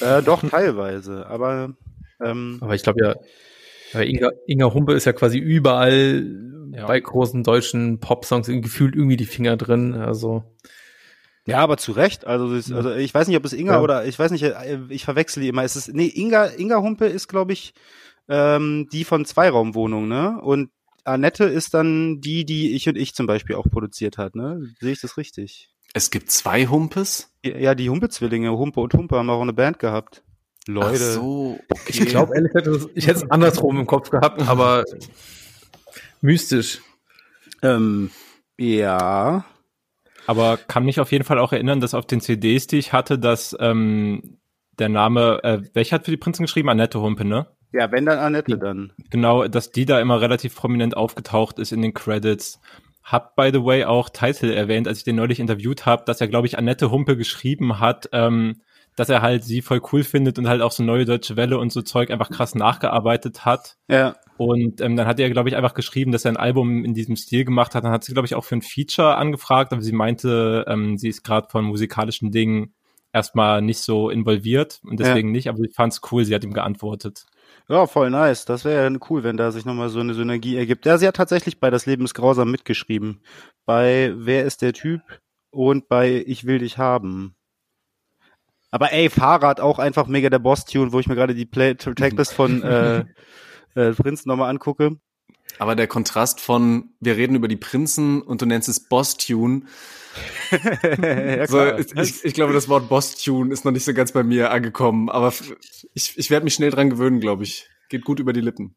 Äh, doch, teilweise, aber ähm, Aber ich glaube ja, ja, Inga, Inga Humpe ist ja quasi überall Ja. bei großen deutschen Popsongs irgendwie gefühlt irgendwie die Finger drin. Also ja, aber zu Recht. Also, ist, also ich weiß nicht, ob es Inga Ja. oder ich weiß nicht, äh, ich verwechsel die immer. Es ist nee, Inga Inga Humpe ist, glaube ich, ähm, die von Zweiraumwohnung, ne? Und Annette ist dann die, die ich und ich zum Beispiel auch produziert hat, ne? Sehe ich das richtig? Es gibt zwei Humpes? Ja, die Humpe-Zwillinge, Humpe und Humpe haben auch eine Band gehabt. Leute. Ach so, okay. ich glaube ehrlich gesagt, ich hätte es andersrum im Kopf gehabt, aber mystisch. Ähm, ja. Aber kann mich auf jeden Fall auch erinnern, dass auf den CDs, die ich hatte, dass ähm, der Name, äh, welcher hat für die Prinzen geschrieben? Annette Humpe, ne? Ja, wenn dann Annette dann. Genau, dass die da immer relativ prominent aufgetaucht ist in den Credits. Hab, by the way, auch Title erwähnt, als ich den neulich interviewt habe, dass er, glaube ich, Annette Humpe geschrieben hat, ähm, dass er halt sie voll cool findet und halt auch so neue deutsche Welle und so Zeug einfach krass nachgearbeitet hat. Ja. Und ähm, dann hat er, glaube ich, einfach geschrieben, dass er ein Album in diesem Stil gemacht hat. Dann hat sie, glaube ich, auch für ein Feature angefragt, aber sie meinte, ähm, sie ist gerade von musikalischen Dingen erstmal nicht so involviert und deswegen nicht, aber ich fand's cool, sie hat ihm geantwortet. Ja, voll nice. Das wäre ja cool, wenn da sich nochmal so eine Synergie ergibt. Ja, sie hat tatsächlich bei Das Leben ist grausam mitgeschrieben. Bei Wer ist der Typ? Und bei Ich will dich haben. Aber ey, Fahrrad auch einfach mega der Boss-Tune, wo ich mir gerade die Play Tracklist von äh, äh, Prinz nochmal angucke. Aber der Kontrast von, wir reden über die Prinzen und du nennst es Boss-Tune. ja, So, ich, ich glaube, das Wort Boss-Tune ist noch nicht so ganz bei mir angekommen, aber ich, ich werde mich schnell dran gewöhnen, glaube ich. Geht gut über die Lippen.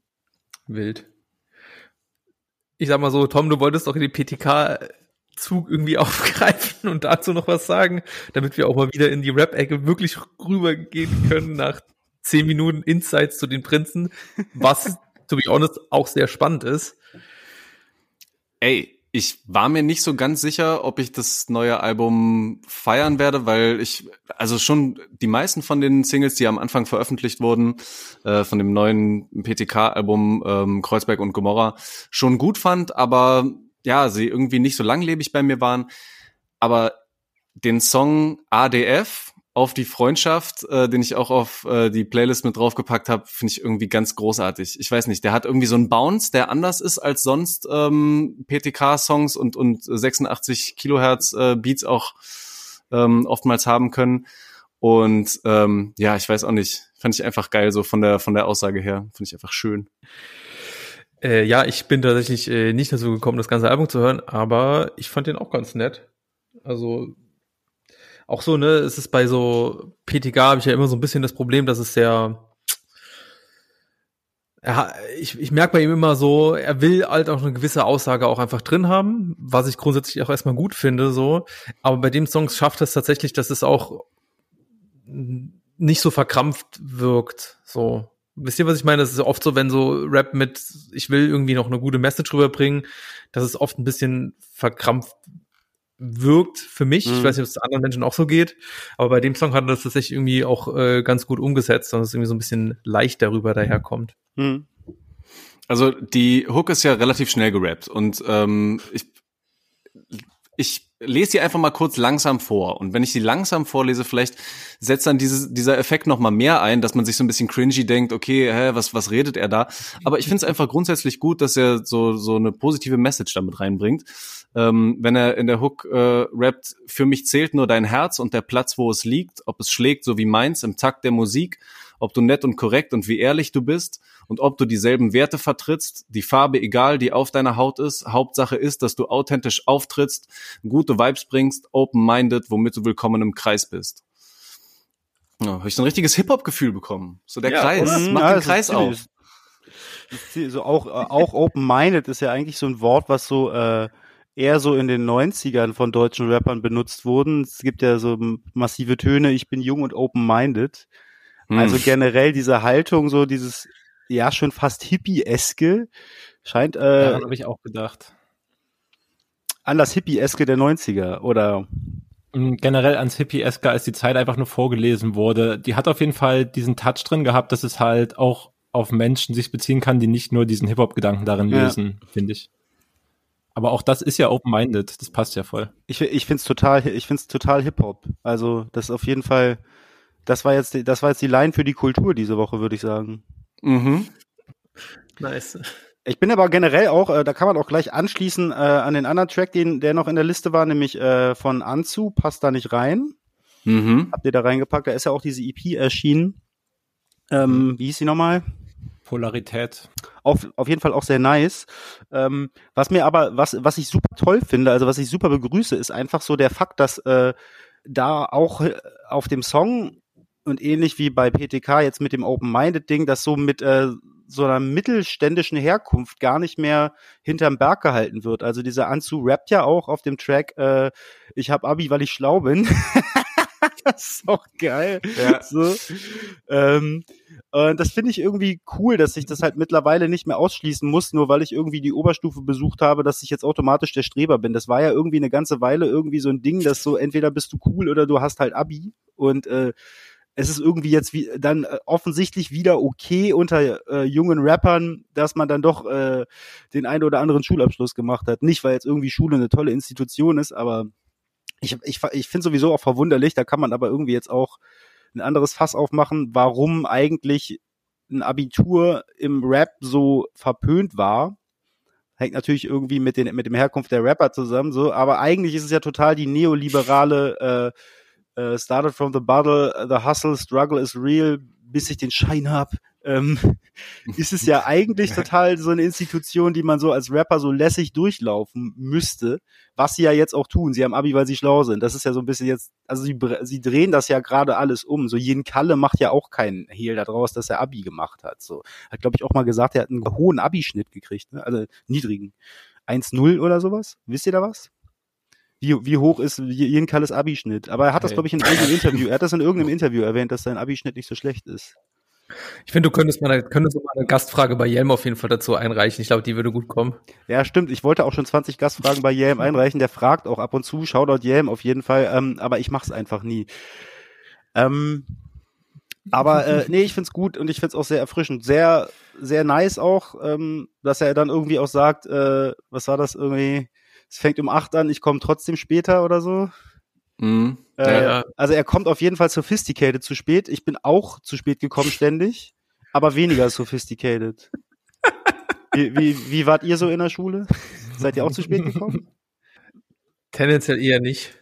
Wild. Ich sag mal so, Tom, du wolltest doch in den PTK-Zug irgendwie aufgreifen und dazu noch was sagen, damit wir auch mal wieder in die Rap-Ecke wirklich rübergehen können nach zehn Minuten Insights zu den Prinzen, was, to be honest, auch sehr spannend ist. Ey, ich war mir nicht so ganz sicher, ob ich das neue Album feiern werde, weil ich, also schon die meisten von den Singles, die am Anfang veröffentlicht wurden, äh, von dem neuen PTK-Album ähm, Kreuzberg und Gomorra, schon gut fand, aber ja, sie irgendwie nicht so langlebig bei mir waren. Aber den Song ADF auf die Freundschaft, äh, den ich auch auf äh, die Playlist mit draufgepackt habe, finde ich irgendwie ganz großartig. Ich weiß nicht, der hat irgendwie so einen Bounce, der anders ist als sonst ähm, PTK-Songs und und 86 Kilohertz äh, Beats auch ähm, oftmals haben können. Und ähm, ja, ich weiß auch nicht, fand ich einfach geil so von der von der Aussage her, finde ich einfach schön. Äh, ja, ich bin tatsächlich äh, nicht dazu gekommen, das ganze Album zu hören, aber ich fand den auch ganz nett. Also auch so, ne, es ist bei so PTK habe ich ja immer so ein bisschen das Problem, dass es sehr ja, ich, ich merke bei ihm immer so, er will halt auch eine gewisse Aussage auch einfach drin haben, was ich grundsätzlich auch erstmal gut finde, so. Aber bei dem Song schafft es tatsächlich, dass es auch nicht so verkrampft wirkt, so. Wisst ihr, was ich meine? Das ist oft so, wenn so Rap mit, ich will irgendwie noch eine gute Message rüberbringen, dass es oft ein bisschen verkrampft wirkt für mich. Ich Mhm. weiß nicht, ob es anderen Menschen auch so geht, aber bei dem Song hat er das tatsächlich irgendwie auch äh, ganz gut umgesetzt und es irgendwie so ein bisschen leicht darüber daherkommt. Hm. Also die Hook ist ja relativ schnell gerappt und ähm, ich, ich lese sie einfach mal kurz langsam vor und wenn ich sie langsam vorlese, vielleicht setzt dann dieses, dieser Effekt noch mal mehr ein, dass man sich so ein bisschen cringy denkt, okay, hä, was was redet er da? Aber ich finde es einfach grundsätzlich gut, dass er so so eine positive Message damit reinbringt. Ähm, wenn er in der Hook äh, rappt, für mich zählt nur dein Herz und der Platz, wo es liegt, ob es schlägt, so wie meins im Takt der Musik, ob du nett und korrekt und wie ehrlich du bist Und ob du dieselben Werte vertrittst, die Farbe egal, die auf deiner Haut ist, Hauptsache ist, dass du authentisch auftrittst, gute Vibes bringst, open-minded, womit du willkommen im Kreis bist. Ja, habe ich so ein richtiges Hip-Hop-Gefühl bekommen. So der Ja, Kreis, oder? mach Ja, den Kreis auf. So auch, auch open-minded ist ja eigentlich so ein Wort, was so äh, eher so in den 90ern von deutschen Rappern benutzt wurden. Es gibt ja so massive Töne, ich bin jung und open-minded. Hm. Also generell diese Haltung, so dieses, ja, schon fast Hippie-eske, scheint äh, Daran habe ich auch gedacht. an das Hippie-eske der 90er, oder? Und generell ans Hippie-esker, als die Zeit einfach nur vorgelesen wurde. Die hat auf jeden Fall diesen Touch drin gehabt, dass es halt auch auf Menschen sich beziehen kann, die nicht nur diesen Hip-Hop-Gedanken darin Ja. lösen, finde ich. Aber auch das ist ja open-minded, das passt ja voll. Ich, ich find's total, ich find's total Hip-Hop. Also, das ist auf jeden Fall, das war jetzt, die- das war jetzt die Line für die Kultur diese Woche, würde ich sagen. Mhm. Nice. Ich bin aber generell auch, äh, da kann man auch gleich anschließen äh, an den anderen Track, den, der noch in der Liste war, nämlich äh, von Anzu, passt da nicht rein. Mhm. Habt ihr da reingepackt? Da ist ja auch diese EP erschienen. Ähm, wie hieß sie nochmal? Polarität. Auf, auf jeden Fall auch sehr nice. Ähm, was mir aber, was, was ich super toll finde, also was ich super begrüße, ist einfach so der Fakt, dass äh, da auch äh, auf dem Song und ähnlich wie bei PTK jetzt mit dem Open-Minded-Ding, das so mit äh, so einer mittelständischen Herkunft gar nicht mehr hinterm Berg gehalten wird. Also dieser Anzu rappt ja auch auf dem Track, äh, ich hab Abi, weil ich schlau bin. das ist auch geil. Ja. So. Ähm, und das finde ich irgendwie cool, dass ich das halt mittlerweile nicht mehr ausschließen muss, nur weil ich irgendwie die Oberstufe besucht habe, dass ich jetzt automatisch der Streber bin. Das war ja irgendwie eine ganze Weile irgendwie so ein Ding, dass so entweder bist du cool oder du hast halt Abi und äh, es ist irgendwie jetzt wie, dann äh, offensichtlich wieder okay unter äh, jungen Rappern, dass man dann doch äh, den einen oder anderen Schulabschluss gemacht hat. Nicht, weil jetzt irgendwie Schule eine tolle Institution ist, aber ich, ich, ich finde sowieso auch verwunderlich, da kann man aber irgendwie jetzt auch ein anderes Fass aufmachen, warum eigentlich ein Abitur im Rap so verpönt war. Hängt natürlich irgendwie mit, den, mit dem Herkunft der Rapper zusammen, so, aber eigentlich ist es ja total die neoliberale äh, äh, Started from the bottle, the hustle, struggle is real, bis ich den Schein hab. Ähm, ist es ja eigentlich total so eine Institution, die man so als Rapper so lässig durchlaufen müsste, was sie ja jetzt auch tun. Sie haben Abi, weil sie schlau sind. Das ist ja so ein bisschen jetzt, also sie, sie drehen das ja gerade alles um. So Jen Kalle macht ja auch keinen Hehl daraus, dass er Abi gemacht hat. So hat glaube ich auch mal gesagt, er hat einen hohen Abi-Schnitt gekriegt, ne? also niedrigen 1-0 oder sowas. Wisst ihr da was? Wie, wie hoch ist Jen Kalles Abi-Schnitt? Aber er hat das Okay. glaube ich in irgendeinem Interview. Er hat das in irgendeinem Interview erwähnt, dass sein Abi-Schnitt nicht so schlecht ist. Ich finde, du könntest mal, eine, könntest mal eine Gastfrage bei Jelm auf jeden Fall dazu einreichen. Ich glaube, die würde gut kommen. Ja, stimmt. Ich wollte auch schon 20 Gastfragen bei Yam einreichen. Der fragt auch ab und zu. Shoutout Yam auf jeden Fall. Ähm, aber ich mach's einfach nie. Ähm, aber äh, nee, ich find's gut und ich find's auch sehr erfrischend. Sehr, sehr nice auch, ähm, dass er dann irgendwie auch sagt, äh, was war das irgendwie? Es fängt um acht an, ich komme trotzdem später oder so. Mhm. Äh, Ja. Also er kommt auf jeden Fall sophisticated zu spät. Ich bin auch zu spät gekommen ständig, aber weniger sophisticated. Wie, wie, wie wart ihr so in der Schule? Seid ihr auch zu spät gekommen? Tendenziell eher nicht.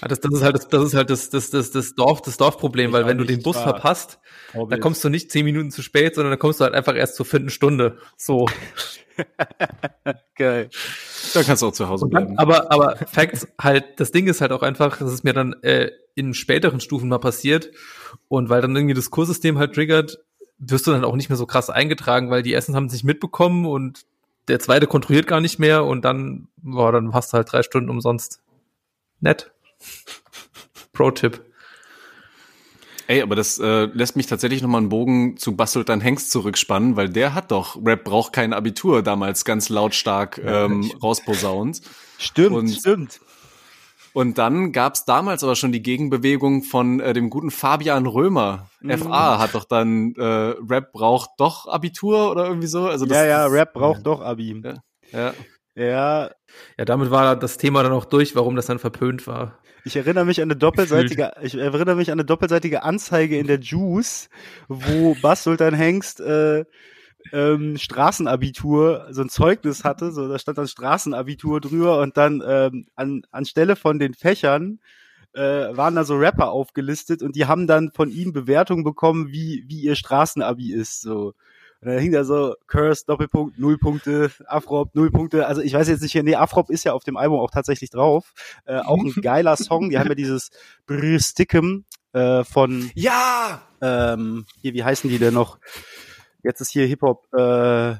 Ah, Das, das ist halt das, das ist halt das, das, das, das Dorf, das Dorfproblem, Ich weil wenn du den Bus verpasst, dann kommst du nicht zehn Minuten zu spät, sondern dann kommst du halt einfach erst zur vierten Stunde. So. Geil. Da kannst du auch zu Hause dann, bleiben. aber, aber Facts halt, das Ding ist halt auch einfach, das ist mir dann äh, in späteren Stufen mal passiert. Und weil dann irgendwie das Kurssystem halt triggert, wirst du dann auch nicht mehr so krass eingetragen, weil die Essen haben es nicht mitbekommen und der zweite kontrolliert gar nicht mehr und dann, boah, dann hast du halt drei Stunden umsonst. Nett. Pro-Tipp. Ey, aber das äh, lässt mich tatsächlich nochmal einen Bogen zu Bastelt dein Hengst zurückspannen, weil der hat doch Rap braucht kein Abitur damals ganz lautstark ähm, rausposaunt. Stimmt, Und- stimmt. Und dann gab's damals aber schon die Gegenbewegung von äh, dem guten Fabian Römer. Mhm. FA hat doch dann äh, Rap braucht doch Abitur oder irgendwie so. Also das, Ja, ja, Rap braucht doch Abi. Ja. Ja. Ja, Ja, damit war das Thema dann auch durch, warum das dann verpönt war. Ich erinnere mich an eine doppelseitige, ich erinnere mich an eine doppelseitige Anzeige in der Juice, wo Bas Sultan Hengst äh, ähm, Straßenabitur, so ein Zeugnis hatte, so da stand dann Straßenabitur drüber und dann ähm, an, anstelle von den Fächern äh, waren da so Rapper aufgelistet und die haben dann von ihm Bewertungen bekommen, wie, wie ihr Straßenabi ist. So. Und dann hing da so Curse, Doppelpunkt, null Punkte, Afrop, null Punkte. Also ich weiß jetzt nicht, nee, Afrop ist ja auf dem Album auch tatsächlich drauf. Äh, auch ein geiler Song. Die haben ja dieses Brr Stickem äh, von, Ja! ähm, hier, wie heißen die denn noch? Jetzt ist hier Hip-Hop, äh,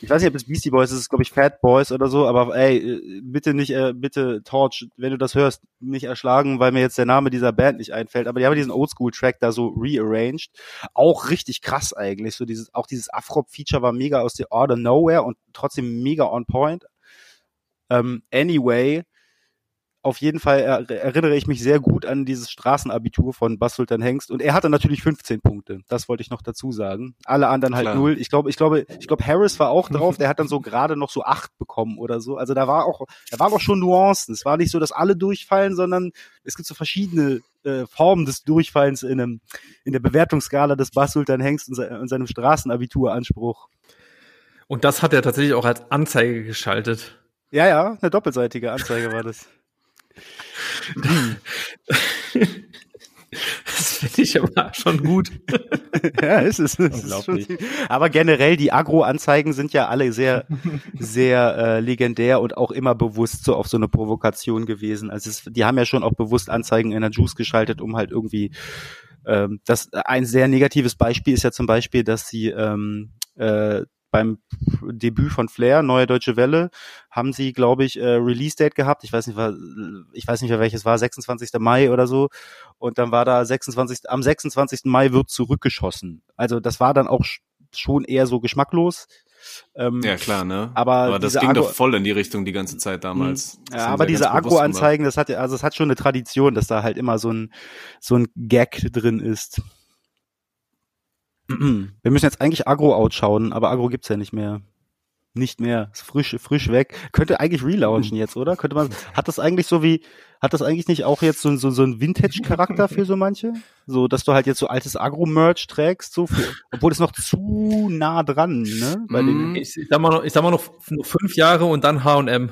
ich weiß nicht, ob es Beastie Boys ist, glaube ich Fat Boys oder so, aber ey, äh, bitte nicht, äh, bitte Torch, wenn du das hörst, nicht erschlagen, weil mir jetzt der Name dieser Band nicht einfällt, aber die haben diesen Oldschool-Track da so rearranged. Auch richtig krass eigentlich, so dieses, auch dieses Afrop-Feature war mega aus der Order Nowhere und trotzdem mega on point. Ähm, anyway, auf jeden Fall er, erinnere ich mich sehr gut an dieses Straßenabitur von Bas Sultan Hengst und er hatte natürlich 15 Punkte. Das wollte ich noch dazu sagen. Alle anderen halt Klar. null. Ich glaube, ich glaube, ich glaube Harris war auch drauf. Der hat dann so gerade noch so acht bekommen oder so. Also da war auch, da waren auch schon Nuancen. Es war nicht so, dass alle durchfallen, sondern es gibt so verschiedene äh, Formen des Durchfallens in einem in der Bewertungsskala des Bas Sultan Hengst und, se und seinem Straßenabituranspruch. Und das hat er tatsächlich auch als Anzeige geschaltet. Ja, ja, eine doppelseitige Anzeige war das. Das finde ich aber schon gut. ja, es ist, es ist schon, Unglaublich. aber generell die Agro-Anzeigen sind ja alle sehr, sehr äh, legendär und auch immer bewusst so auf so eine Provokation gewesen. Also es, die haben ja schon auch bewusst Anzeigen in der Juice geschaltet, um halt irgendwie ähm, das ein sehr negatives Beispiel ist ja zum Beispiel, dass sie ähm, äh, beim Debüt von Flair, Neue Deutsche Welle, haben sie, glaube ich, äh, Release-Date gehabt. Ich weiß nicht, war, ich weiß nicht mehr welches war, 26. Mai oder so. Und dann war da 26. am 26. Mai wird zurückgeschossen. Also das war dann auch sch- schon eher so geschmacklos. Ähm, Ja, klar, ne? Aber Aber das ging Agro- doch voll in die Richtung die ganze Zeit damals. Das ja, aber diese Agro-Anzeigen, das hat ja, also es hat schon eine Tradition, dass da halt immer so ein so ein Gag drin ist. Wir müssen jetzt eigentlich Agro-Out schauen, aber Agro gibt's ja nicht mehr. Nicht mehr. Ist frisch, frisch weg. Könnte eigentlich relaunchen jetzt, oder? Könnte man, hat das eigentlich so wie, hat das eigentlich nicht auch jetzt so, so, so ein Vintage-Charakter für so manche? So, dass du halt jetzt so altes Agro-Merch trägst, so für, obwohl es noch zu nah dran, ne? Bei den, Mhm. Ich, ich sag mal noch, ich sag mal noch, noch fünf Jahre und dann H&M.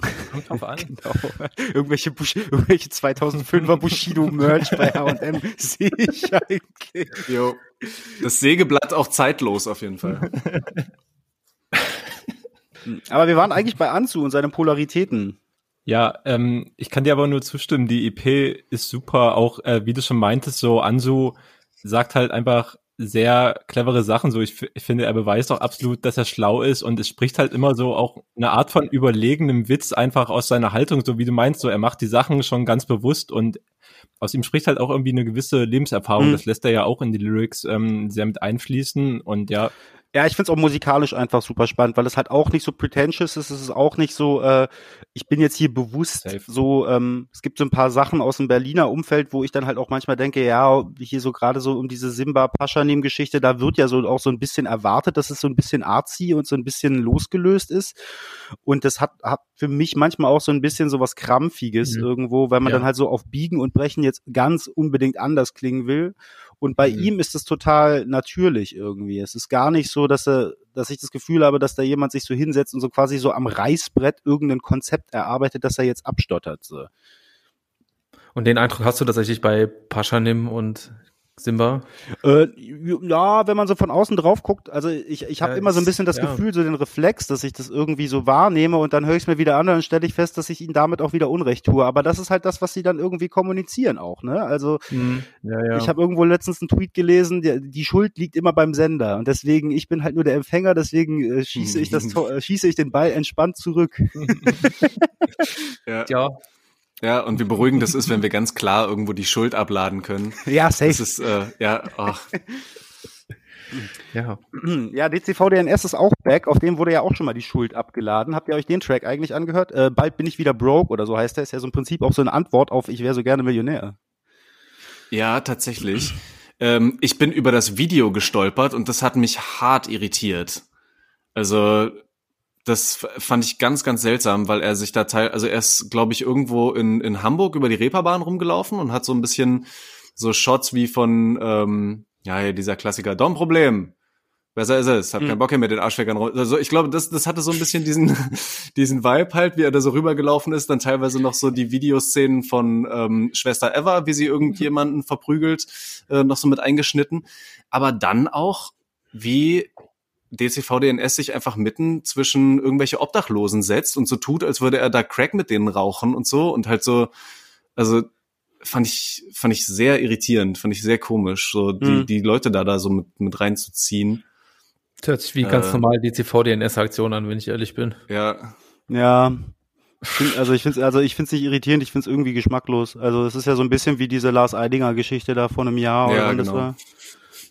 Kommt drauf an. Genau. Irgendwelche, Bush, irgendwelche 2005er Bushido-Merch bei H&M sehe ich eigentlich. Jo. Das Sägeblatt auch zeitlos auf jeden Fall. Aber wir waren eigentlich bei Anzu und seinen Polaritäten. Ja, ähm, ich kann dir aber nur zustimmen, die EP ist super, auch äh, wie du schon meintest, so Ansu sagt halt einfach sehr clevere Sachen, so ich, ich finde, er beweist auch absolut, dass er schlau ist und es spricht halt immer so auch eine Art von überlegenem Witz einfach aus seiner Haltung, so wie du meinst, so er macht die Sachen schon ganz bewusst und aus ihm spricht halt auch irgendwie eine gewisse Lebenserfahrung, Mhm. das lässt er ja auch in die Lyrics ähm, sehr mit einfließen und ja, Ja, ich find's auch musikalisch einfach super spannend, weil es halt auch nicht so pretentious ist. Es ist auch nicht so, äh, ich bin jetzt hier bewusst Safe. so, ähm, es gibt so ein paar Sachen aus dem Berliner Umfeld, wo ich dann halt auch manchmal denke, ja, hier so gerade so um diese Simba Paschanim-Geschichte, da wird ja so auch so ein bisschen erwartet, dass es so ein bisschen artsy und so ein bisschen losgelöst ist. Und das hat, hat für mich manchmal auch so ein bisschen so was Krampfiges Mhm. irgendwo, weil man Ja. dann halt so auf Biegen und Brechen jetzt ganz unbedingt anders klingen will. Und bei Mhm. ihm ist es total natürlich irgendwie. Es ist gar nicht so, dass er, dass ich das Gefühl habe, dass da jemand sich so hinsetzt und so quasi so am Reißbrett irgendein Konzept erarbeitet, das er jetzt abstottert. So. Und den Eindruck hast du tatsächlich bei Paschanim und Simba? Äh, ja, wenn man so von außen drauf guckt, also ich, ich habe Ja, immer so ein bisschen das ja. Gefühl, so den Reflex, dass ich das irgendwie so wahrnehme und dann höre ich es mir wieder an und dann stelle ich fest, dass ich ihnen damit auch wieder Unrecht tue. Aber das ist halt das, was sie dann irgendwie kommunizieren auch, ne? Also Ja, ja. Ich habe irgendwo letztens einen Tweet gelesen, der, die Schuld liegt immer beim Sender und deswegen ich bin halt nur der Empfänger, deswegen äh, schieße ich das äh, schieße ich den Ball entspannt zurück. Ja. Ja, und wie beruhigend das ist, wenn wir ganz klar irgendwo die Schuld abladen können. ja, Das safe. ist, äh, ja, ach, ja. Ja, DCV DNS ist auch back, auf dem wurde ja auch schon mal die Schuld abgeladen. Habt ihr euch den Track eigentlich angehört? Äh, bald bin ich wieder broke oder so heißt der, ist ja so im Prinzip auch so eine Antwort auf ich wäre so gerne Millionär. ja, tatsächlich. Ähm, ich bin über das Video gestolpert und das hat mich hart irritiert. Also, das fand ich ganz, ganz seltsam, weil er sich da teil, also er ist, glaube ich, irgendwo in, in Hamburg über die Reeperbahn rumgelaufen und hat so ein bisschen so Shots wie von, ähm, ja, dieser Klassiker, Dom-Problem. Besser ist es, hab Mhm. keinen Bock hier mit den Arschweckern rum. Also ich glaube, das, das hatte so ein bisschen diesen, diesen Vibe halt, wie er da so rübergelaufen ist. Dann teilweise noch so die Videoszenen von ähm, Schwester Eva, wie sie irgendjemanden verprügelt, äh, noch so mit eingeschnitten. Aber dann auch wie DCVDNS sich einfach mitten zwischen irgendwelche Obdachlosen setzt und so tut, als würde er da Crack mit denen rauchen und so und halt so, also fand ich, fand ich sehr irritierend, fand ich sehr komisch, so die, Mhm. die Leute da da so mit, mit reinzuziehen. Das hört sich wie ganz Äh. normal die CV-DNS-Aktion an, wenn ich ehrlich bin. Ja, Ja. Also ich finde es also ich find's nicht irritierend, ich finde es irgendwie geschmacklos. Also es ist ja so ein bisschen wie diese Lars Eidinger Geschichte da vor einem Jahr oder Ja, wann das genau. war.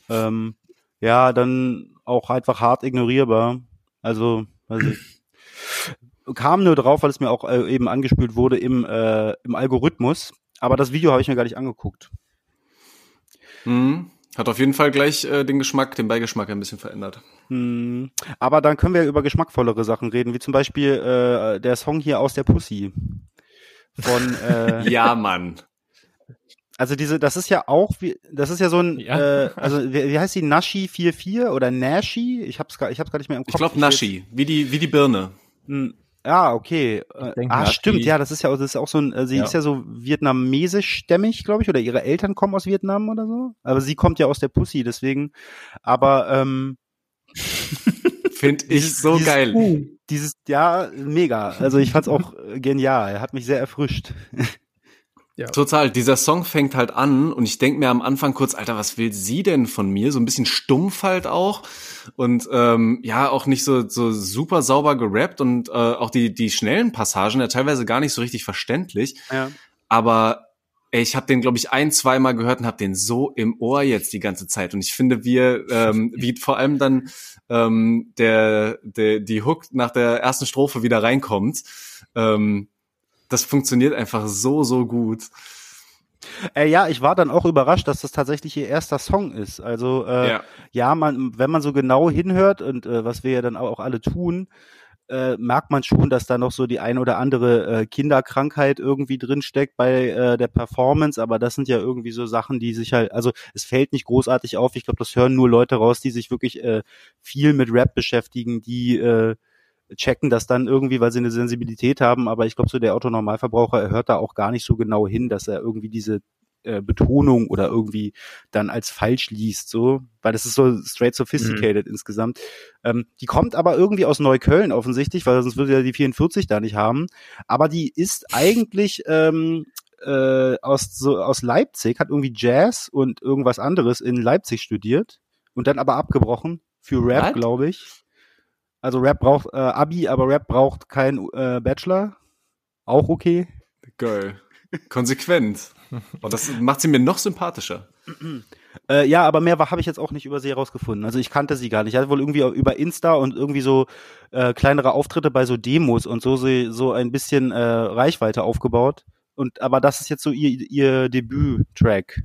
Ähm, ja, dann auch einfach hart ignorierbar. Also, ich. Kam nur drauf, weil es mir auch äh, eben angespült wurde im, äh, im Algorithmus. Aber das Video habe ich mir gar nicht angeguckt. mhm. hat auf jeden Fall gleich äh, den Geschmack, den Beigeschmack ein bisschen verändert. Hm, aber dann können wir über geschmackvollere Sachen reden, wie zum Beispiel äh, der Song hier aus der Pussy. Von äh, Ja, Mann. Also diese, das ist ja auch, wie, das ist ja so ein, Ja. äh, also wie, wie heißt die Nashi 44 oder Nashi? Ich hab's gar, ich hab's gar nicht mehr im Kopf. Ich glaube will Naschi, wie die, wie die Birne. Hm, Ja, okay. Äh, denk ah, Nashi. stimmt, ja, das ist ja, auch- das ist auch so ein, äh, sie Ja. ist ja so vietnamesisch-stämmig, glaube ich, oder ihre Eltern kommen aus Vietnam oder so. Aber sie kommt ja aus der Pussy, deswegen. Aber ähm, Find ich so dieses geil. dieses, ja, mega. Also ich fand's auch genial. Er hat mich sehr erfrischt. Total. Dieser Song fängt halt an und ich denk mir am Anfang kurz, Alter, was will sie denn von mir? So ein bisschen stumpf halt auch und ähm, ja auch nicht so so super sauber gerappt und äh, auch die die schnellen Passagen ja teilweise gar nicht so richtig verständlich. Ja. Aber ey, ich habe den glaube ich ein zweimal gehört und habe den so im Ohr jetzt die ganze Zeit und ich finde wir ähm, wie vor allem dann ähm, der der die Hook nach der ersten Strophe wieder reinkommt. Ähm, das funktioniert einfach so, so gut. Äh, ja, ich war dann auch überrascht, dass das tatsächlich ihr erster Song ist. Also äh, Ja. ja, man, wenn man so genau hinhört und äh, was wir ja dann auch alle tun, äh, merkt man schon, dass da noch so die ein oder andere äh, Kinderkrankheit irgendwie drin steckt bei äh, der Performance, aber das sind ja irgendwie so Sachen, die sich halt, also es fällt nicht großartig auf. Ich glaube, das hören nur Leute raus, die sich wirklich äh, viel mit Rap beschäftigen, die äh, checken das dann irgendwie, weil sie eine Sensibilität haben, aber ich glaube, so der Autonormalverbraucher er hört da auch gar nicht so genau hin, dass er irgendwie diese äh, Betonung oder irgendwie dann als falsch liest, so, weil das ist so straight sophisticated insgesamt. Ähm, die kommt aber irgendwie aus Neukölln offensichtlich, weil sonst würde ja die 44 da nicht haben. Aber die ist eigentlich ähm, äh, aus so aus Leipzig, hat irgendwie Jazz und irgendwas anderes in Leipzig studiert und dann aber abgebrochen für Rap, glaube ich. Also Rap braucht äh, Abi, aber Rap braucht kein äh, Bachelor. Auch okay. Geil. Konsequent. Und das macht sie mir noch sympathischer. Äh, ja, aber mehr habe ich jetzt auch nicht über sie herausgefunden. Also ich kannte sie gar nicht. Er hat wohl irgendwie über Insta und irgendwie so äh, kleinere Auftritte bei so Demos und so so, so ein bisschen äh, Reichweite aufgebaut. Und aber das ist jetzt so ihr, ihr Debüt-Track.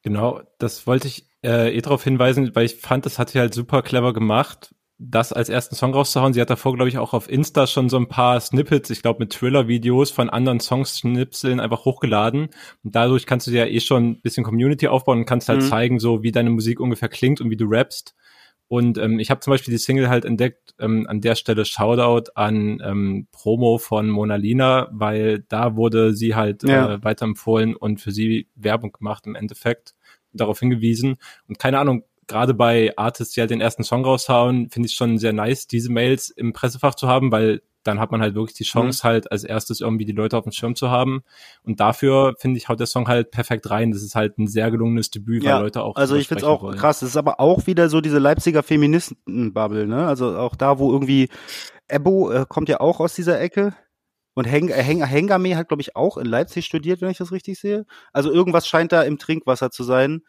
Genau, das wollte ich äh, eh darauf hinweisen, weil ich fand, das hat sie halt super clever gemacht, das als ersten Song rauszuhauen. Sie hat davor, glaube ich, auch auf Insta schon so ein paar Snippets, ich glaube mit Thriller-Videos von anderen Songs-Schnipseln einfach hochgeladen. Und dadurch kannst du dir ja eh schon ein bisschen Community aufbauen und kannst halt Mhm. zeigen, so wie deine Musik ungefähr klingt und wie du rappst. Und ähm, ich habe zum Beispiel die Single halt entdeckt, ähm, an der Stelle Shoutout an ähm, Promo von Mona Lina, weil da wurde sie halt Ja. äh, weiterempfohlen und für sie Werbung gemacht im Endeffekt, darauf hingewiesen. Und keine Ahnung, gerade bei Artists, die halt den ersten Song raushauen, finde ich schon sehr nice, diese Mails im Pressefach zu haben, weil dann hat man halt wirklich die Chance, halt als erstes irgendwie die Leute auf dem Schirm zu haben. Und dafür, finde ich, haut der Song halt perfekt rein. Das ist halt ein sehr gelungenes Debüt, weil Leute auch also ich find's sprechen auch wollen. krass. Das ist aber auch wieder so diese Leipziger Feministen-Bubble, ne? Also auch da, wo irgendwie Ebo äh, kommt ja auch aus dieser Ecke. Und Heng, äh, Heng, Hengame hat, glaube ich, auch in Leipzig studiert, wenn ich das richtig sehe. Also irgendwas scheint da im Trinkwasser zu sein,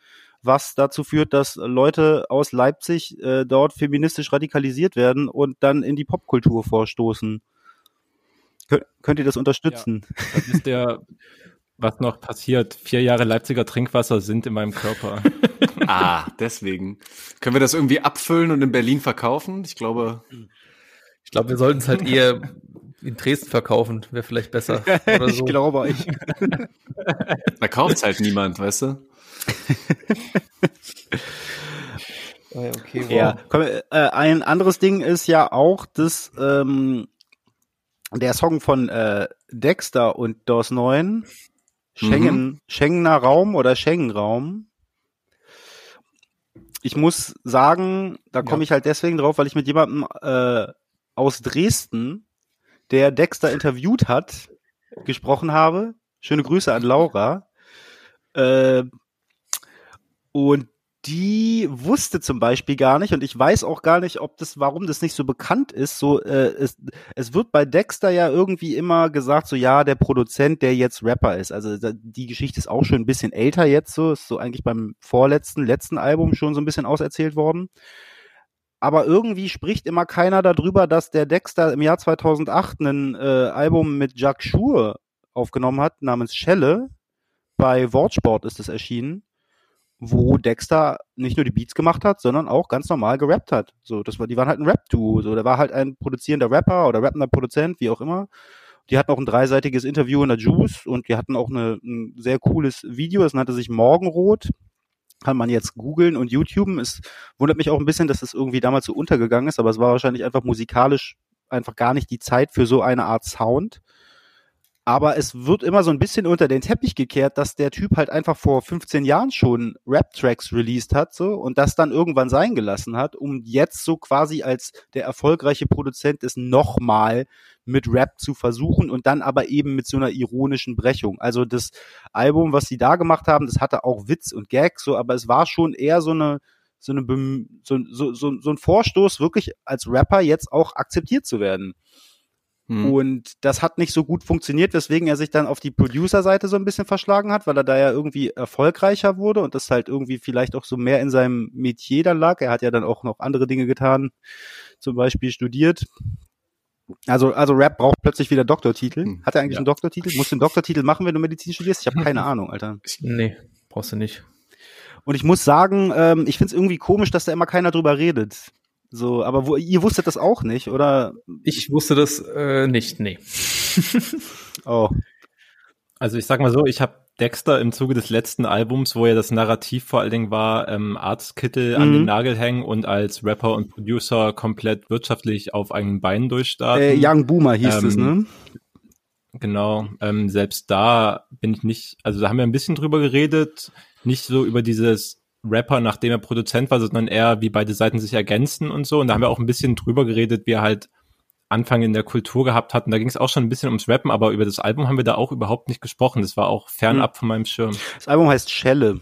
was dazu führt, dass Leute aus Leipzig äh, dort feministisch radikalisiert werden und dann in die Popkultur vorstoßen. Kön könnt ihr das unterstützen? Das ist der, was noch passiert. Vier Jahre Leipziger Trinkwasser sind in meinem Körper. Ah, deswegen. Können wir das irgendwie abfüllen und in Berlin verkaufen? Ich glaube, Ich glaube, wir sollten es halt eher in Dresden verkaufen, wäre vielleicht besser. Oder so. ich glaube euch. da kauft's halt niemand, weißt du? Ah, okay, wow. Ja, komm, äh, ein anderes Ding ist ja auch, dass ähm, der Song von äh, Dexter und DOS 9, Schengen, Schengener Raum oder Schengen-Raum, ich muss sagen, da komme Ja. ich halt deswegen drauf, weil ich mit jemandem äh, aus Dresden, der Dexter interviewt hat, gesprochen habe. Schöne Grüße an Laura. Äh, und die wusste zum Beispiel gar nicht, und ich weiß auch gar nicht, ob das, warum das nicht so bekannt ist. So, äh, es, es wird bei Dexter ja irgendwie immer gesagt, so ja, der Produzent, der jetzt Rapper ist. Also die Geschichte ist auch schon ein bisschen älter jetzt, so ist so eigentlich beim vorletzten, letzten Album schon so ein bisschen auserzählt worden. Aber irgendwie spricht immer keiner darüber, dass der Dexter im Jahr 2008 ein äh, Album mit Jacques Schur aufgenommen hat, namens Schelle. Bei Wortsport ist es erschienen wo Dexter nicht nur die Beats gemacht hat, sondern auch ganz normal gerappt hat. So, das war, die waren halt ein Rap-Duo. So, der war halt ein produzierender Rapper oder rappender Produzent, wie auch immer. Die hatten auch ein dreiseitiges Interview in der Juice und die hatten auch eine, ein sehr cooles Video. Das nannte sich Morgenrot. Kann man jetzt googeln und YouTuben. Es wundert mich auch ein bisschen, dass es irgendwie damals so untergegangen ist, aber es war wahrscheinlich einfach musikalisch einfach gar nicht die Zeit für so eine Art Sound. Aber es wird immer so ein bisschen unter den Teppich gekehrt, dass der Typ halt einfach vor 15 Jahren schon Rap-Tracks released hat, so, und das dann irgendwann sein gelassen hat, um jetzt so quasi als der erfolgreiche Produzent es nochmal mit Rap zu versuchen und dann aber eben mit so einer ironischen Brechung. Also das Album, was sie da gemacht haben, das hatte auch Witz und Gag, so, aber es war schon eher so eine, so eine, so, so, so ein Vorstoß, wirklich als Rapper jetzt auch akzeptiert zu werden. Hm. Und das hat nicht so gut funktioniert, weswegen er sich dann auf die Producer-Seite so ein bisschen verschlagen hat, weil er da ja irgendwie erfolgreicher wurde und das halt irgendwie vielleicht auch so mehr in seinem Metier dann lag. Er hat ja dann auch noch andere Dinge getan, zum Beispiel studiert. Also, also Rap braucht plötzlich wieder Doktortitel. Hm, Hat er eigentlich ja. einen Doktortitel? Musst du einen Doktortitel machen, wenn du Medizin studierst? Ich habe keine Ahnung, Alter. Nee, brauchst du nicht. Und ich muss sagen, ähm, ich find's irgendwie komisch, dass da immer keiner drüber redet. So, aber wo, ihr wusstet das auch nicht, oder? Ich wusste das äh, nicht, nee. Oh. Also ich sag mal so, ich habe Dexter im Zuge des letzten Albums, wo ja das Narrativ vor allen Dingen war, ähm, Arztkittel an Mhm. den Nagel hängen und als Rapper und Producer komplett wirtschaftlich auf eigenen Beinen durchstarten. Äh, Young Boomer hieß Ähm, es, ne? Genau, ähm, selbst da bin ich nicht, also da haben wir ein bisschen drüber geredet, nicht so über dieses Rapper, nachdem er Produzent war, sondern eher, wie beide Seiten sich ergänzen und so. Und da haben wir auch ein bisschen drüber geredet, wie er halt Anfang in der Kultur gehabt hat. Und da ging es auch schon ein bisschen ums Rappen, aber über das Album haben wir da auch überhaupt nicht gesprochen. Das war auch fernab von meinem Schirm. Das Album heißt Schelle.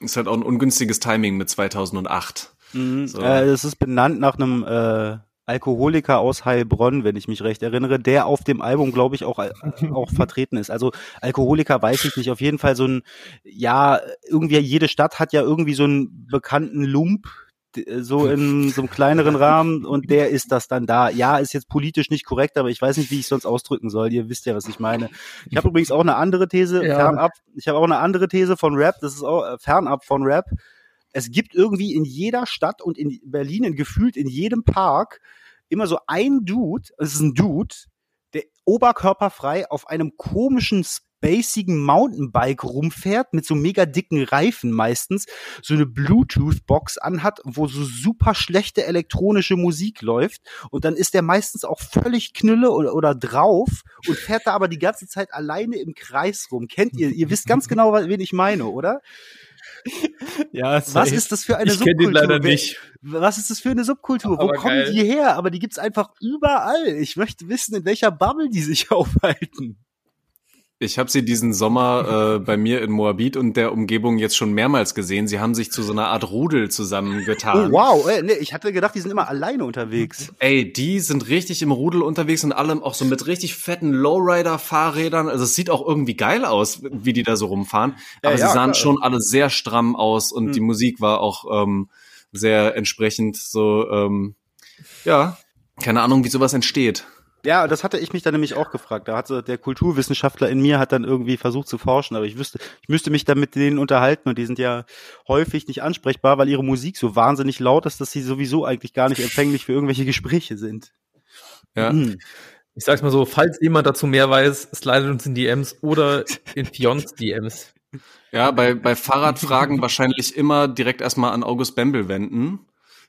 Ist halt auch ein ungünstiges Timing mit 2008. Mhm. So. Äh, es ist benannt nach einem äh, Alkoholiker aus Heilbronn, wenn ich mich recht erinnere, der auf dem Album, glaube ich, auch, äh, auch vertreten ist. Also Alkoholiker weiß ich nicht. Auf jeden Fall so ein, ja, irgendwie jede Stadt hat ja irgendwie so einen bekannten Lump, d- so in so einem kleineren Rahmen und der ist das dann da. Ja, ist jetzt politisch nicht korrekt, aber ich weiß nicht, wie ich sonst ausdrücken soll. Ihr wisst ja, was ich meine. Ich habe übrigens auch eine andere These, Ja. fernab. Ich habe auch eine andere These von Rap, das ist auch äh, fernab von Rap es gibt irgendwie in jeder Stadt und in Berlin in gefühlt in jedem Park immer so ein Dude, es ist ein Dude, der oberkörperfrei auf einem komischen spacigen Mountainbike rumfährt mit so mega dicken Reifen meistens, so eine Bluetooth-Box anhat, wo so super schlechte elektronische Musik läuft und dann ist der meistens auch völlig knülle oder, oder drauf und fährt da aber die ganze Zeit alleine im Kreis rum. Kennt ihr? Ihr wisst ganz genau, wen ich meine, oder? Ja, Was ist das für eine Ich kenne Subkultur? den leider nicht. Was ist das für eine Subkultur? Wo Aber kommen geil. die her? Aber die gibt's einfach überall. Ich möchte wissen, in welcher Bubble die sich aufhalten. Ich habe sie diesen Sommer äh, bei mir in Moabit und der Umgebung jetzt schon mehrmals gesehen. Sie haben sich zu so einer Art Rudel zusammengetan. Oh, wow. Ey, nee, ich hatte gedacht, die sind immer alleine unterwegs. Ey, die sind richtig im Rudel unterwegs und allem auch so mit richtig fetten Lowrider-Fahrrädern. Also es sieht auch irgendwie geil aus, wie die da so rumfahren. Ja, Aber ja, sie sahen klar. schon alle sehr stramm aus und Hm. die Musik war auch ähm, sehr entsprechend so, ähm, ja, keine Ahnung, wie sowas entsteht. Ja, das hatte ich mich dann nämlich auch gefragt. Da hat so der Kulturwissenschaftler in mir hat dann irgendwie versucht zu forschen, aber ich wüsste, ich müsste mich dann mit denen unterhalten und die sind ja häufig nicht ansprechbar, weil ihre Musik so wahnsinnig laut ist, dass sie sowieso eigentlich gar nicht empfänglich für irgendwelche Gespräche sind. Ja. Mhm. Ich sag's mal so, falls jemand dazu mehr weiß, slidet uns in DMs oder in Fions DMs. Ja, bei, bei Fahrradfragen wahrscheinlich immer direkt erstmal an August Bembel wenden.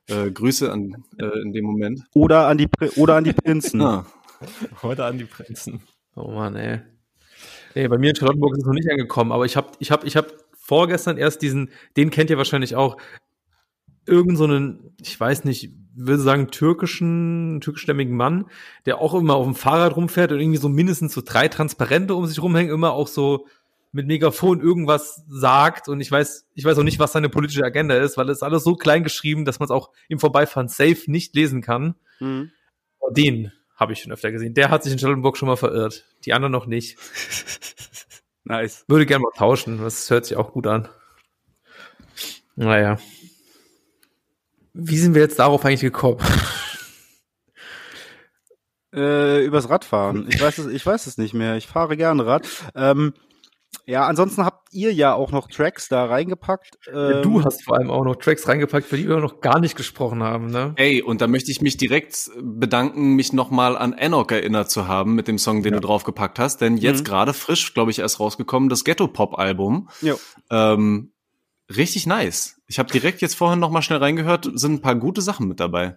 Äh, Grüße an äh, in dem Moment. Oder an die oder an die Prinzen. Ah. Oder an die Prinzen. Oh Mann, ey. Nee, bei mir in Charlottenburg ist es noch nicht angekommen, aber ich habe ich hab, ich hab vorgestern erst diesen, den kennt ihr wahrscheinlich auch, irgend so einen, ich weiß nicht, würde sagen, türkischen, türkischstämmigen Mann, der auch immer auf dem Fahrrad rumfährt und irgendwie so mindestens so drei Transparente um sich rumhängen, immer auch so mit Megafon irgendwas sagt und ich weiß, ich weiß auch nicht, was seine politische Agenda ist, weil es alles so klein geschrieben, dass man es auch im Vorbeifahren safe nicht lesen kann. Mhm. Den habe ich schon öfter gesehen. Der hat sich in Charlottenburg schon mal verirrt. Die anderen noch nicht. nice. Würde gerne mal tauschen. Das hört sich auch gut an. Naja. Wie sind wir jetzt darauf eigentlich gekommen? Äh, übers Radfahren. Ich weiß es, ich weiß es nicht mehr. Ich fahre gerne Rad. Ähm, ja, ansonsten habt ihr ja auch noch Tracks da reingepackt. Ähm, du hast vor allem auch noch Tracks reingepackt, für die wir noch gar nicht gesprochen haben, ne? Ey, und da möchte ich mich direkt bedanken, mich nochmal an Enoch erinnert zu haben mit dem Song, den ja. du draufgepackt hast. Denn jetzt mhm. gerade frisch, glaube ich, erst rausgekommen, das Ghetto-Pop-Album. Ähm, richtig nice. Ich habe direkt jetzt vorhin nochmal schnell reingehört, sind ein paar gute Sachen mit dabei.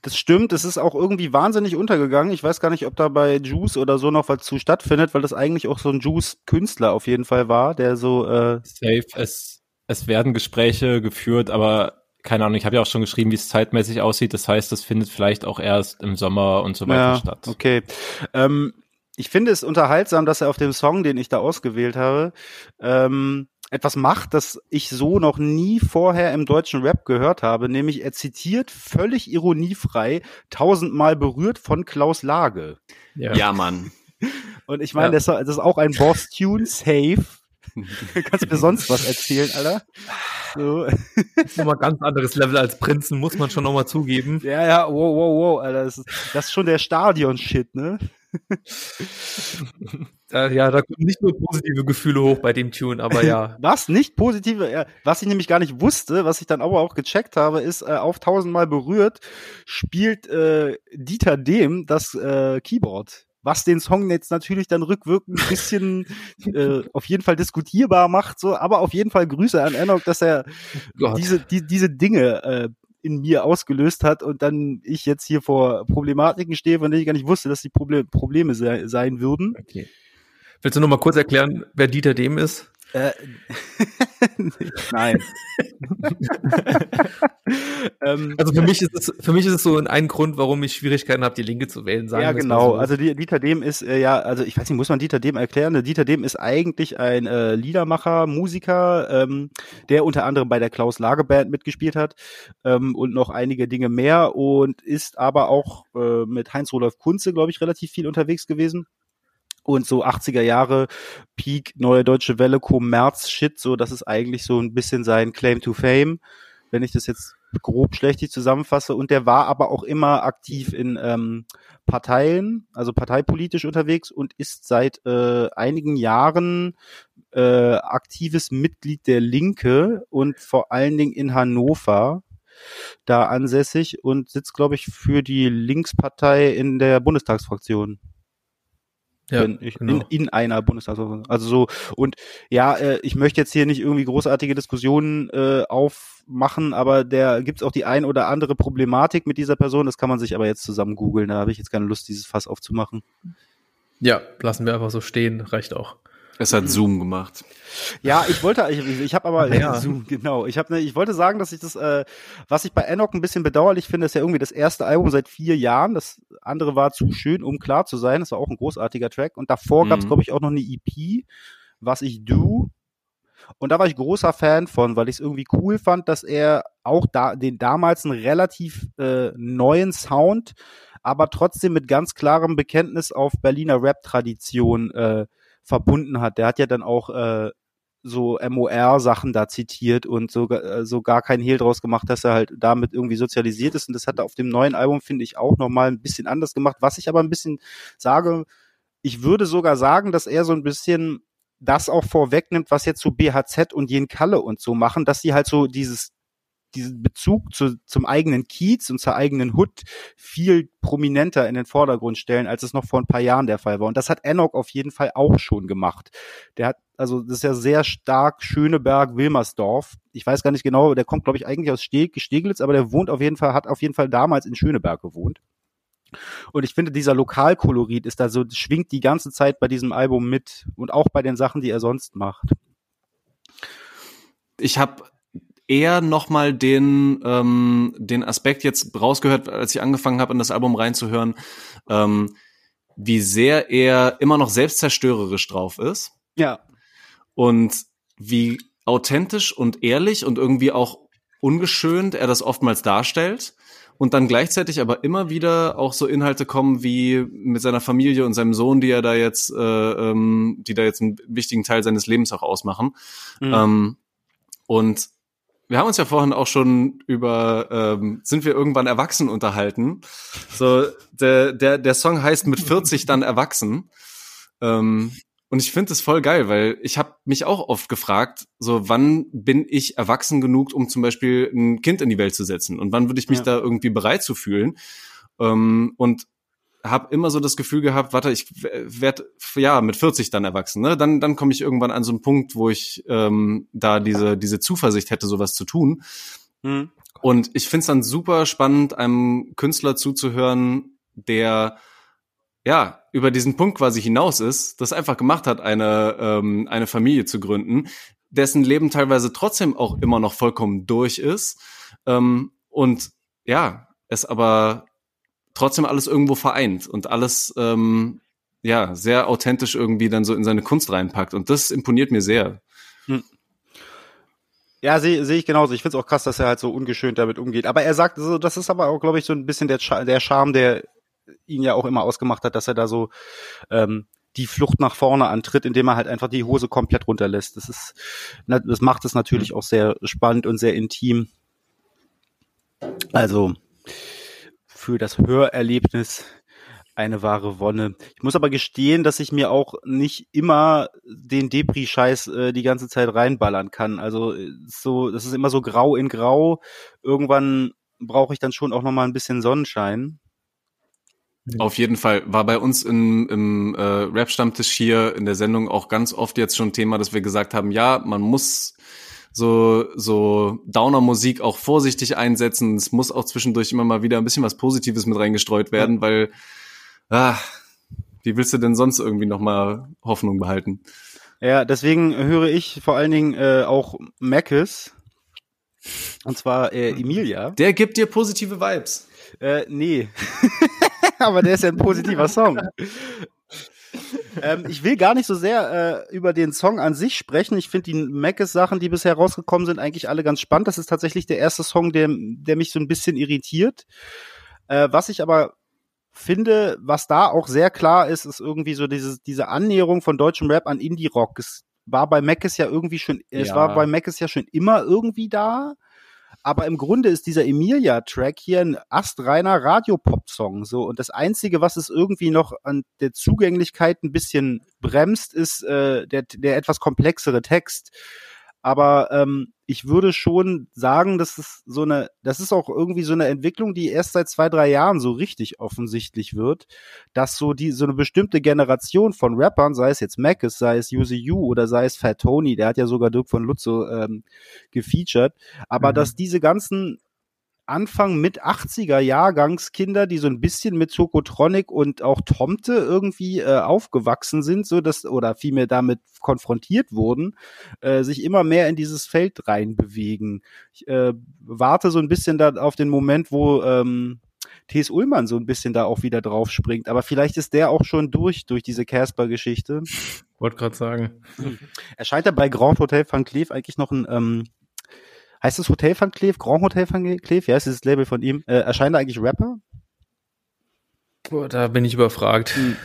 Das stimmt, es ist auch irgendwie wahnsinnig untergegangen. Ich weiß gar nicht, ob da bei Juice oder so noch was zu stattfindet, weil das eigentlich auch so ein Juice-Künstler auf jeden Fall war, der so äh Safe, es, es werden Gespräche geführt, aber keine Ahnung, ich habe ja auch schon geschrieben, wie es zeitmäßig aussieht. Das heißt, das findet vielleicht auch erst im Sommer und so weiter ja, statt. Okay. Ähm, ich finde es unterhaltsam, dass er auf dem Song, den ich da ausgewählt habe, ähm, etwas macht, das ich so noch nie vorher im deutschen Rap gehört habe, nämlich er zitiert völlig ironiefrei tausendmal berührt von Klaus Lage. Ja, ja Mann. Und ich meine, ja. das, das, ist auch ein Boss-Tune, safe. Kannst du mir sonst was erzählen, Alter? So. Das ist nochmal ganz anderes Level als Prinzen, muss man schon nochmal zugeben. Ja, ja, wow, wow, wow, Alter. Das ist, das ist schon der Stadion-Shit, ne? ja, da kommen nicht nur positive Gefühle hoch bei dem Tune, aber ja. Was? Nicht positive? Ja, was ich nämlich gar nicht wusste, was ich dann aber auch gecheckt habe, ist, äh, auf tausendmal berührt spielt äh, Dieter Dehm das äh, Keyboard. Was den Song jetzt natürlich dann rückwirkend ein bisschen äh, auf jeden Fall diskutierbar macht, so, aber auf jeden Fall Grüße an Enoch, dass er Gott. diese, die, diese Dinge äh, in mir ausgelöst hat und dann ich jetzt hier vor Problematiken stehe, von denen ich gar nicht wusste, dass die Proble Probleme se sein würden. Okay. Willst du noch mal kurz erklären, wer Dieter Dem ist? Äh, Nein. ähm, also für mich ist es für mich ist es so ein Grund, warum ich Schwierigkeiten habe, die Linke zu wählen. Sagen ja, genau. So. Also Dieter Dem ist äh, ja, also ich weiß nicht, muss man Dieter Dem erklären? Dieter Dem ist eigentlich ein äh, Liedermacher, Musiker, ähm, der unter anderem bei der Klaus Lage Band mitgespielt hat ähm, und noch einige Dinge mehr und ist aber auch äh, mit Heinz Rudolf Kunze, glaube ich, relativ viel unterwegs gewesen und so 80er Jahre Peak Neue Deutsche Welle Kommerz Shit, so das ist eigentlich so ein bisschen sein Claim to Fame, wenn ich das jetzt grob schlechtig zusammenfasse und der war aber auch immer aktiv in ähm, Parteien, also parteipolitisch unterwegs und ist seit äh, einigen Jahren äh, aktives Mitglied der Linke und vor allen Dingen in Hannover da ansässig und sitzt glaube ich für die Linkspartei in der Bundestagsfraktion. Ja, ich, genau. in, in einer Bundestagsversammlung. Also so, und ja, äh, ich möchte jetzt hier nicht irgendwie großartige Diskussionen äh, aufmachen, aber der gibt's auch die ein oder andere Problematik mit dieser Person, das kann man sich aber jetzt zusammen googeln, da habe ich jetzt keine Lust, dieses Fass aufzumachen. Ja, lassen wir einfach so stehen, reicht auch. Es hat Zoom gemacht. Ja, ich wollte, ich, ich habe aber ja. Zoom, genau. Ich habe, ne, ich wollte sagen, dass ich das, äh, was ich bei Enoch ein bisschen bedauerlich finde, ist ja irgendwie das erste Album seit vier Jahren. Das andere war zu schön, um klar zu sein. Das war auch ein großartiger Track. Und davor mhm. gab es, glaube ich, auch noch eine EP, was ich do. Und da war ich großer Fan von, weil ich es irgendwie cool fand, dass er auch da den damals einen relativ äh, neuen Sound, aber trotzdem mit ganz klarem Bekenntnis auf Berliner Rap-Tradition äh, verbunden hat. Der hat ja dann auch äh, so MOR-Sachen da zitiert und so, äh, so gar keinen Hehl draus gemacht, dass er halt damit irgendwie sozialisiert ist. Und das hat er auf dem neuen Album, finde ich, auch nochmal ein bisschen anders gemacht. Was ich aber ein bisschen sage, ich würde sogar sagen, dass er so ein bisschen das auch vorwegnimmt, was jetzt so BHZ und Jen Kalle und so machen, dass sie halt so dieses diesen Bezug zu, zum eigenen Kiez und zur eigenen Hood viel prominenter in den Vordergrund stellen, als es noch vor ein paar Jahren der Fall war. Und das hat Enoch auf jeden Fall auch schon gemacht. Der hat, also das ist ja sehr stark Schöneberg, Wilmersdorf. Ich weiß gar nicht genau, der kommt, glaube ich, eigentlich aus Steg, Steglitz, aber der wohnt auf jeden Fall, hat auf jeden Fall damals in Schöneberg gewohnt. Und ich finde, dieser Lokalkolorit ist da so, schwingt die ganze Zeit bei diesem Album mit und auch bei den Sachen, die er sonst macht. Ich habe eher nochmal den, ähm, den Aspekt jetzt rausgehört, als ich angefangen habe, in das Album reinzuhören, ähm, wie sehr er immer noch selbstzerstörerisch drauf ist. Ja. Und wie authentisch und ehrlich und irgendwie auch ungeschönt er das oftmals darstellt. Und dann gleichzeitig aber immer wieder auch so Inhalte kommen wie mit seiner Familie und seinem Sohn, die er da jetzt, äh, ähm, die da jetzt einen wichtigen Teil seines Lebens auch ausmachen. Mhm. Ähm, und wir haben uns ja vorhin auch schon über ähm, sind wir irgendwann erwachsen unterhalten. So der der der Song heißt mit 40 dann erwachsen. Ähm, und ich finde es voll geil, weil ich habe mich auch oft gefragt, so wann bin ich erwachsen genug, um zum Beispiel ein Kind in die Welt zu setzen und wann würde ich mich Ja. da irgendwie bereit zu fühlen? Ähm, und habe immer so das Gefühl gehabt, warte, ich werde ja mit 40 dann erwachsen, ne? Dann dann komme ich irgendwann an so einen Punkt, wo ich ähm, da diese diese Zuversicht hätte, sowas zu tun. Mhm. Und ich finde es dann super spannend, einem Künstler zuzuhören, der ja über diesen Punkt quasi hinaus ist, das einfach gemacht hat, eine ähm, eine Familie zu gründen, dessen Leben teilweise trotzdem auch immer noch vollkommen durch ist ähm, und ja es aber trotzdem alles irgendwo vereint und alles ähm, ja sehr authentisch irgendwie dann so in seine Kunst reinpackt und das imponiert mir sehr. Ja, sehe seh ich genauso. Ich find's auch krass, dass er halt so ungeschönt damit umgeht. Aber er sagt, so, das ist aber auch, glaube ich, so ein bisschen der, Cha- der Charme, der ihn ja auch immer ausgemacht hat, dass er da so ähm, die Flucht nach vorne antritt, indem er halt einfach die Hose komplett runterlässt. Das ist, das macht es natürlich auch sehr spannend und sehr intim. Also für das Hörerlebnis eine wahre Wonne. Ich muss aber gestehen, dass ich mir auch nicht immer den Depri-Scheiß äh, die ganze Zeit reinballern kann. Also äh, so, das ist immer so grau in grau. Irgendwann brauche ich dann schon auch noch mal ein bisschen Sonnenschein. Auf jeden Fall war bei uns im, im äh, Rap-Stammtisch hier in der Sendung auch ganz oft jetzt schon Thema, dass wir gesagt haben, ja, man muss so so Downer-Musik auch vorsichtig einsetzen. Es muss auch zwischendurch immer mal wieder ein bisschen was Positives mit reingestreut werden, weil ah, wie willst du denn sonst irgendwie noch mal Hoffnung behalten? Ja, deswegen höre ich vor allen Dingen äh, auch Mackes. Und zwar äh, Emilia. Der gibt dir positive Vibes. Äh, nee. Aber der ist ja ein positiver Song. Ähm, ich will gar nicht so sehr äh, über den Song an sich sprechen. Ich finde die Mackes-Sachen, die bisher rausgekommen sind, eigentlich alle ganz spannend. Das ist tatsächlich der erste Song, der, der mich so ein bisschen irritiert. Äh, was ich aber finde, was da auch sehr klar ist, ist irgendwie so diese, diese Annäherung von deutschem Rap an Indie-Rock. Es war bei Mackes ja irgendwie schon, es Ja. war bei Mackes ja schon immer irgendwie da. Aber im Grunde ist dieser Emilia-Track hier ein astreiner Radio-Pop-Song. So. Und das Einzige, was es irgendwie noch an der Zugänglichkeit ein bisschen bremst, ist äh, der, der etwas komplexere Text. Aber ähm, ich würde schon sagen, dass es so eine, das ist auch irgendwie so eine Entwicklung, die erst seit zwei, drei Jahren so richtig offensichtlich wird, dass so die, so eine bestimmte Generation von Rappern, sei es jetzt Mackes, sei es Yuzi U oder sei es Fat Tony, der hat ja sogar Dirk von Lutzo ähm, gefeatured, aber Mhm. dass diese ganzen Anfang mit 80er Jahrgangskinder, die so ein bisschen mit Tokotronic und auch Tomte irgendwie äh, aufgewachsen sind, so dass oder vielmehr damit konfrontiert wurden, äh, sich immer mehr in dieses Feld reinbewegen. Ich äh, warte so ein bisschen da auf den Moment, wo ähm, T.S. Ullmann so ein bisschen da auch wieder drauf springt, aber vielleicht ist der auch schon durch durch diese Casper-Geschichte. Wollte gerade sagen. Erscheint er bei Grand Hotel Van Cleef eigentlich noch ein ähm, Heißt es Hotel Van Cleef? Grand Hotel Van Cleef? Ja, ist dieses Label von ihm. Äh, erscheint da eigentlich Rapper? Boah, da bin ich überfragt. Hm.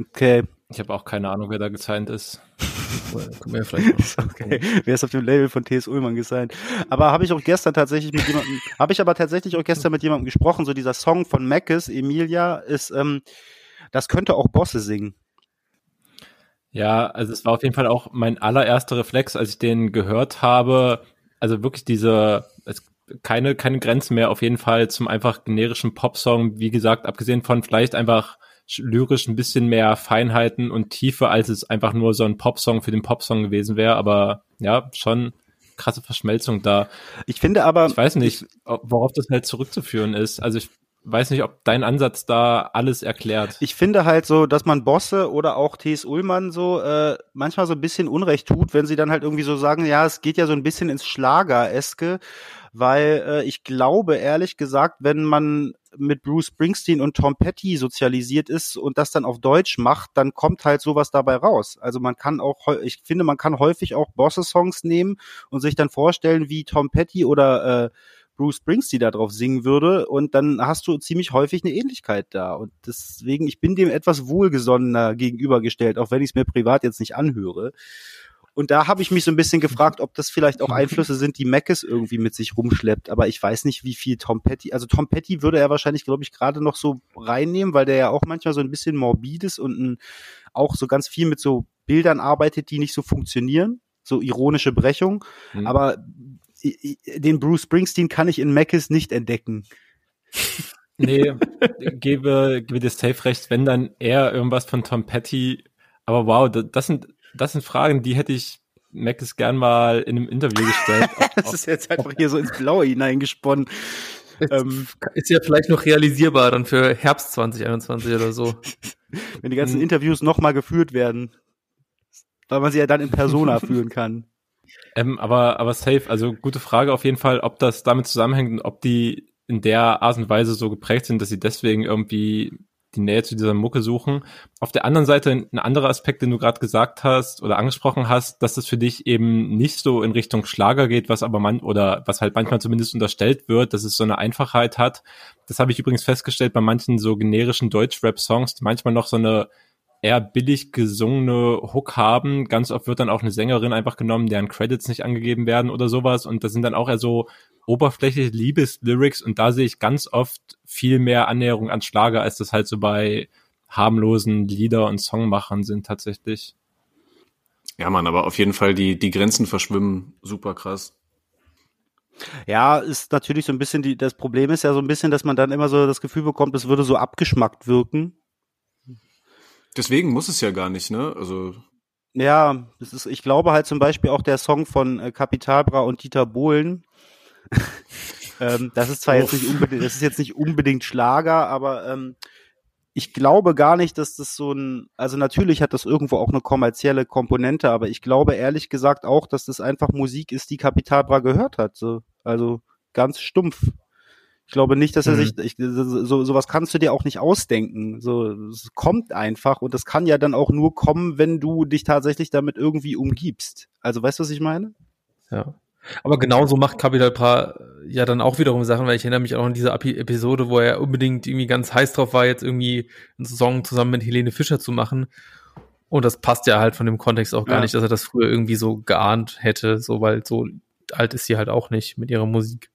Okay. Ich habe auch keine Ahnung, wer da gesigned ist. Boah, da kommen wir vielleicht noch. okay. Wer ist auf dem Label von T.S. Ullmann gesigned? Aber habe ich auch gestern tatsächlich mit jemandem, habe ich aber tatsächlich auch gestern mit jemandem gesprochen, so dieser Song von Mackes, Emilia, ist, ähm, das könnte auch Bosse singen. Ja, also es war auf jeden Fall auch mein allererster Reflex, als ich den gehört habe. Also wirklich diese, es, keine, keine Grenzen mehr auf jeden Fall zum einfach generischen Popsong. Wie gesagt, abgesehen von vielleicht einfach lyrisch ein bisschen mehr Feinheiten und Tiefe, als es einfach nur so ein Popsong für den Popsong gewesen wäre. Aber ja, schon krasse Verschmelzung da. Ich finde aber, Ich weiß nicht, worauf das halt zurückzuführen ist. Also ich, weiß nicht, ob dein Ansatz da alles erklärt. Ich finde halt so, dass man Bosse oder auch T.S. Ullmann so äh, manchmal so ein bisschen Unrecht tut, wenn sie dann halt irgendwie so sagen, ja, es geht ja so ein bisschen ins Schlager-eske, weil äh, ich glaube, ehrlich gesagt, wenn man mit Bruce Springsteen und Tom Petty sozialisiert ist und das dann auf Deutsch macht, dann kommt halt sowas dabei raus. Also man kann auch, ich finde, man kann häufig auch Bosse-Songs nehmen und sich dann vorstellen, wie Tom Petty oder äh, Bruce Springsteen da drauf singen würde und dann hast du ziemlich häufig eine Ähnlichkeit da und deswegen, ich bin dem etwas wohlgesonnener gegenübergestellt, auch wenn ich es mir privat jetzt nicht anhöre. Und da habe ich mich so ein bisschen gefragt, ob das vielleicht auch Einflüsse sind, die Mackes irgendwie mit sich rumschleppt. Aber ich weiß nicht, wie viel Tom Petty, also Tom Petty würde er wahrscheinlich, glaube ich, gerade noch so reinnehmen, weil der ja auch manchmal so ein bisschen morbid ist und ein, auch so ganz viel mit so Bildern arbeitet, die nicht so funktionieren. So ironische Brechung. Mhm. Aber den Bruce Springsteen kann ich in Mackes nicht entdecken. Nee, gebe, gebe dir safe recht, wenn dann eher irgendwas von Tom Petty. Aber wow, das sind das sind Fragen, die hätte ich Mackes gern mal in einem Interview gestellt. das ist jetzt einfach hier so ins Blaue hineingesponnen. Ähm, ist ja vielleicht noch realisierbar dann für Herbst 2021 oder so. Wenn die ganzen hm. Interviews nochmal geführt werden. Weil man sie ja dann in Persona führen kann. Ähm, aber, aber safe, also gute Frage auf jeden Fall, ob das damit zusammenhängt und ob die in der Art und Weise so geprägt sind, dass sie deswegen irgendwie die Nähe zu dieser Mucke suchen. Auf der anderen Seite ein anderer Aspekt, den du gerade gesagt hast oder angesprochen hast, dass es für dich eben nicht so in Richtung Schlager geht, was aber man oder was halt manchmal zumindest unterstellt wird, dass es so eine Einfachheit hat. Das habe ich übrigens festgestellt bei manchen so generischen Deutsch-Rap-Songs, die manchmal noch so eine eher billig gesungene Hook haben. Ganz oft wird dann auch eine Sängerin einfach genommen, deren Credits nicht angegeben werden oder sowas. Und das sind dann auch eher so oberflächliche Liebeslyrics. Und da sehe ich ganz oft viel mehr Annäherung an Schlager, als das halt so bei harmlosen Lieder und Songmachern sind tatsächlich. Ja, man, aber auf jeden Fall die, die Grenzen verschwimmen super krass. Ja, ist natürlich so ein bisschen die, das Problem ist ja so ein bisschen, dass man dann immer so das Gefühl bekommt, es würde so abgeschmackt wirken. Deswegen muss es ja gar nicht, ne? Also. Ja, das ist, ich glaube halt zum Beispiel auch der Song von äh, und Dieter Bohlen. ähm, das ist zwar Uff. jetzt nicht unbedingt, das ist jetzt nicht unbedingt Schlager, aber ähm, ich glaube gar nicht, dass das so ein, also natürlich hat das irgendwo auch eine kommerzielle Komponente, aber ich glaube ehrlich gesagt auch, dass das einfach Musik ist, die Kapital Bra gehört hat. So. Also ganz stumpf. Ich glaube nicht, dass er mhm. sich, ich, so, sowas kannst du dir auch nicht ausdenken. So, es kommt einfach und das kann ja dann auch nur kommen, wenn du dich tatsächlich damit irgendwie umgibst. Also weißt du, was ich meine? Ja. Aber genauso macht Capital Bra ja dann auch wiederum Sachen, weil ich erinnere mich auch an diese Episode, wo er unbedingt irgendwie ganz heiß drauf war, jetzt irgendwie einen Song zusammen mit Helene Fischer zu machen. Und das passt ja halt von dem Kontext auch gar ja. nicht, dass er das früher irgendwie so geahnt hätte, so weil so alt ist sie halt auch nicht mit ihrer Musik.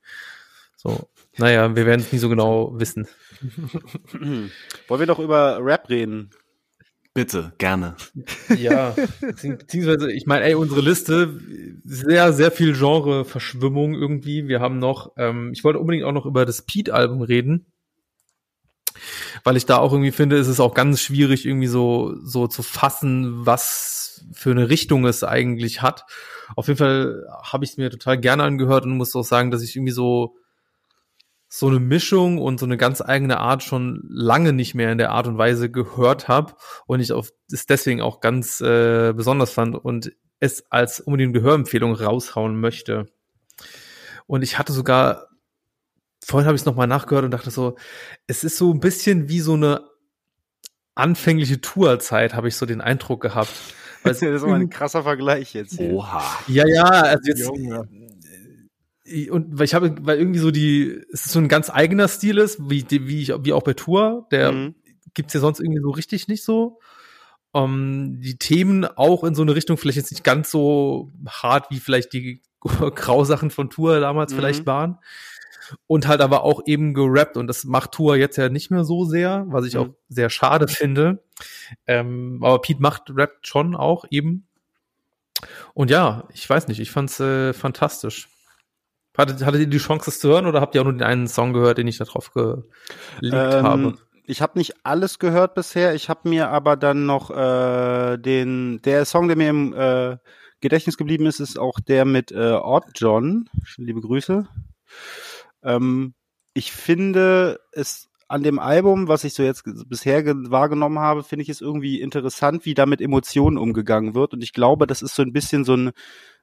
So. Naja, wir werden es nie so genau wissen. Wollen wir doch über Rap reden? Bitte, gerne. Ja, beziehungsweise, ich meine, ey, unsere Liste, sehr, sehr viel Genre-Verschwimmung irgendwie. Wir haben noch, ähm, ich wollte unbedingt auch noch über das Pete-Album reden, weil ich da auch irgendwie finde, ist es auch ganz schwierig, irgendwie so, so zu fassen, was für eine Richtung es eigentlich hat. Auf jeden Fall habe ich es mir total gerne angehört und muss auch sagen, dass ich irgendwie so so eine Mischung und so eine ganz eigene Art schon lange nicht mehr in der Art und Weise gehört habe und ich auf, es deswegen auch ganz äh, besonders fand und es als unbedingt Gehörempfehlung raushauen möchte. Und ich hatte sogar, vorhin habe ich es nochmal nachgehört und dachte so, es ist so ein bisschen wie so eine anfängliche Tourzeit, habe ich so den Eindruck gehabt. das ist aber ein krasser Vergleich jetzt. Oha. Ja, ja, also jetzt, Junge und weil ich habe, weil irgendwie so die, es ist so ein ganz eigener Stil ist, wie, wie ich, wie auch bei Tour, der mhm. gibt's ja sonst irgendwie so richtig nicht so. Um, ähm, die Themen auch in so eine Richtung, vielleicht jetzt nicht ganz so hart, wie vielleicht die Grausachen von Tour damals mhm. vielleicht waren. Und halt aber auch eben gerappt und das macht Tour jetzt ja nicht mehr so sehr, was ich mhm. auch sehr schade finde. Ähm, aber Pete macht rappt schon auch eben. Und ja, ich weiß nicht, ich fand's äh, fantastisch. Hattet, hattet ihr die Chance, das zu hören oder habt ihr auch nur den einen Song gehört, den ich da drauf gelegt ähm, habe? Ich habe nicht alles gehört bisher. Ich habe mir aber dann noch äh, den, der Song, der mir im äh, Gedächtnis geblieben ist, ist auch der mit äh, Odd John. Liebe Grüße. Ähm, ich finde es an dem Album, was ich so jetzt bisher wahrgenommen habe, finde ich es irgendwie interessant, wie da mit Emotionen umgegangen wird. Und ich glaube, das ist so ein bisschen so ein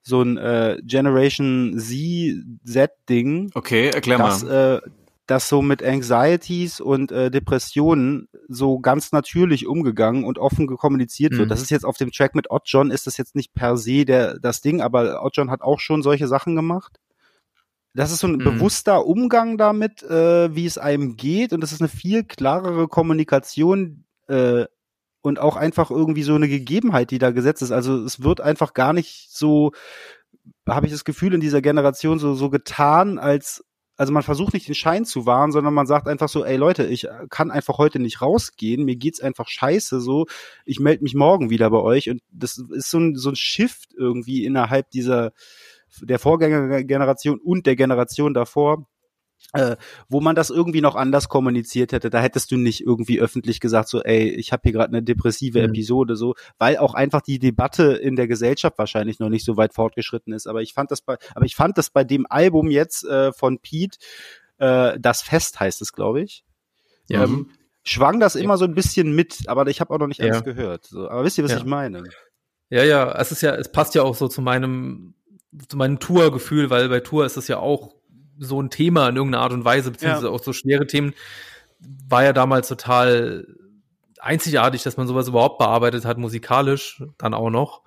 so ein äh, Generation Z Z-Ding. Okay, erklär dass, mal. Äh, das so mit Anxieties und äh, Depressionen so ganz natürlich umgegangen und offen kommuniziert wird. Mhm. Das ist jetzt auf dem Track mit Odd John ist das jetzt nicht per se der das Ding, aber Odd John hat auch schon solche Sachen gemacht. Das ist so ein Mhm. bewusster Umgang damit, äh, wie es einem geht und das ist eine viel klarere Kommunikation äh, und auch einfach irgendwie so eine Gegebenheit, die da gesetzt ist. Also es wird einfach gar nicht so, habe ich das Gefühl, in dieser Generation so, so getan, als also man versucht nicht den Schein zu wahren, sondern man sagt einfach so, ey Leute, ich kann einfach heute nicht rausgehen, mir geht's einfach scheiße so, ich melde mich morgen wieder bei euch und das ist so ein, so ein Shift irgendwie innerhalb dieser der Vorgängergeneration und der Generation davor, äh, wo man das irgendwie noch anders kommuniziert hätte. Da hättest du nicht irgendwie öffentlich gesagt, so, ey, ich habe hier gerade eine depressive Mhm. Episode, so, weil auch einfach die Debatte in der Gesellschaft wahrscheinlich noch nicht so weit fortgeschritten ist. Aber ich fand das bei, aber ich fand das bei dem Album jetzt äh, von Pete, äh, das Fest heißt es, glaube ich. Ja. Ähm, schwang das immer so ein bisschen mit, aber ich habe auch noch nicht Ja. alles gehört. So. Aber wisst ihr, was Ja. ich meine? Ja, ja, es ist ja, es passt ja auch so zu meinem, zu meinem Tour-Gefühl, weil bei Tour ist es ja auch so ein Thema in irgendeiner Art und Weise, beziehungsweise auch so schwere Themen, war ja damals total einzigartig, dass man sowas überhaupt bearbeitet hat, musikalisch dann auch noch.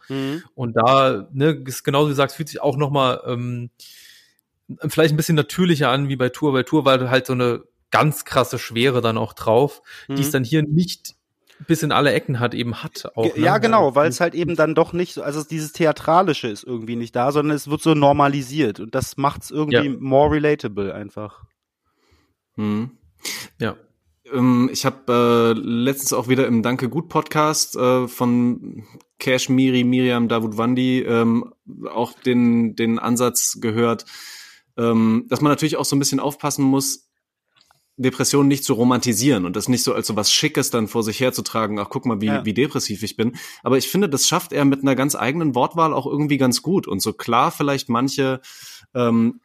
Und da, ne, ist genauso wie du sagst, fühlt sich auch noch mal ähm, vielleicht ein bisschen natürlicher an wie bei Tour. Bei Tour war halt so eine ganz krasse Schwere dann auch drauf, die es Mhm. dann hier nicht bis in alle Ecken hat, eben hat auch. Ne? Ja, genau, weil es halt eben dann doch nicht so, also dieses Theatralische ist irgendwie nicht da, sondern es wird so normalisiert und das macht's irgendwie Ja. more relatable einfach. Hm. Ja. Ähm, ich habe äh, letztens auch wieder im Danke Gut Podcast äh, von Cash Miri, Miriam Davutwandi ähm, auch den, den Ansatz gehört, ähm, dass man natürlich auch so ein bisschen aufpassen muss, Depressionen nicht zu romantisieren und das nicht so als so was Schickes dann vor sich herzutragen, ach guck mal, wie, Ja. wie depressiv ich bin. Aber ich finde, das schafft er mit einer ganz eigenen Wortwahl auch irgendwie ganz gut und so klar vielleicht manche ähm,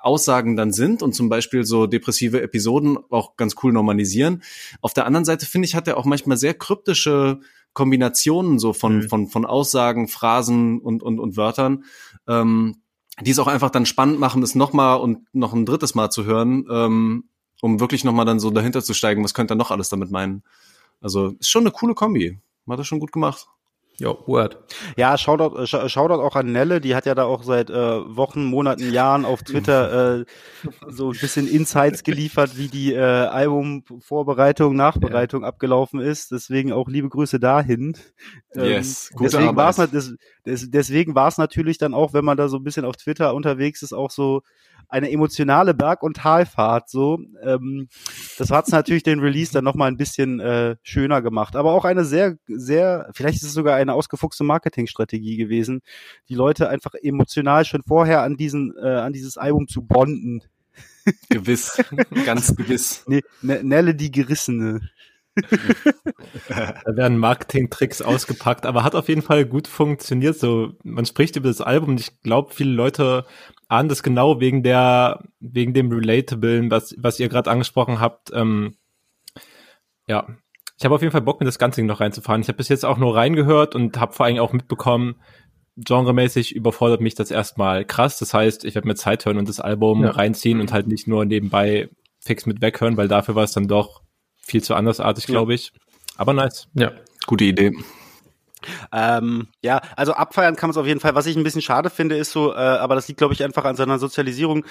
Aussagen dann sind und zum Beispiel so depressive Episoden auch ganz cool normalisieren. Auf der anderen Seite finde ich, hat er auch manchmal sehr kryptische Kombinationen so von, Mhm. von, von Aussagen, Phrasen und, und, und Wörtern, ähm, die es auch einfach dann spannend machen, das nochmal und noch ein drittes Mal zu hören, ähm, um wirklich nochmal dann so dahinter zu steigen, was könnte er noch alles damit meinen. Also ist schon eine coole Kombi. Hat er schon gut gemacht. Ja, Word. Ja, Shoutout, äh, Sh- Shoutout auch an Nelle, die hat ja da auch seit äh, Wochen, Monaten, Jahren auf Twitter äh, so ein bisschen Insights geliefert, wie die äh, Albumvorbereitung, Nachbereitung abgelaufen ist. Deswegen auch liebe Grüße dahin. Yes, gute deswegen war es Arbeit. des, des, deswegen war es natürlich dann auch, wenn man da so ein bisschen auf Twitter unterwegs ist, auch so eine emotionale Berg- und Talfahrt. So, ähm, das hat's natürlich den Release dann noch mal ein bisschen äh, schöner gemacht. Aber auch eine sehr, sehr, vielleicht ist es sogar eine ausgefuchste Marketingstrategie gewesen, die Leute einfach emotional schon vorher an diesen, äh, an dieses Album zu bonden. Gewiss, ganz gewiss. Ne, ne, Nelle die Gerissene. Da werden Marketing-Tricks ausgepackt, aber hat auf jeden Fall gut funktioniert. So, man spricht über das Album und ich glaube, viele Leute ahnen das genau wegen der, wegen dem Relatablen, was, was ihr gerade angesprochen habt. Ähm, ja, ich habe auf jeden Fall Bock, mir das ganze Ding noch reinzufahren. Ich habe bis jetzt auch nur reingehört und habe vor allem auch mitbekommen, genremäßig überfordert mich das erstmal krass. Das heißt, ich werde mir Zeit hören und das Album Ja. reinziehen und halt nicht nur nebenbei fix mit weghören, weil dafür war es dann doch viel zu andersartig, Ja. glaube ich. Aber nice. Ja. Gute Idee. Ähm, ja, also abfeiern kann man es auf jeden Fall. Was ich ein bisschen schade finde, ist so, äh, aber das liegt, glaube ich, einfach an seiner Sozialisierung.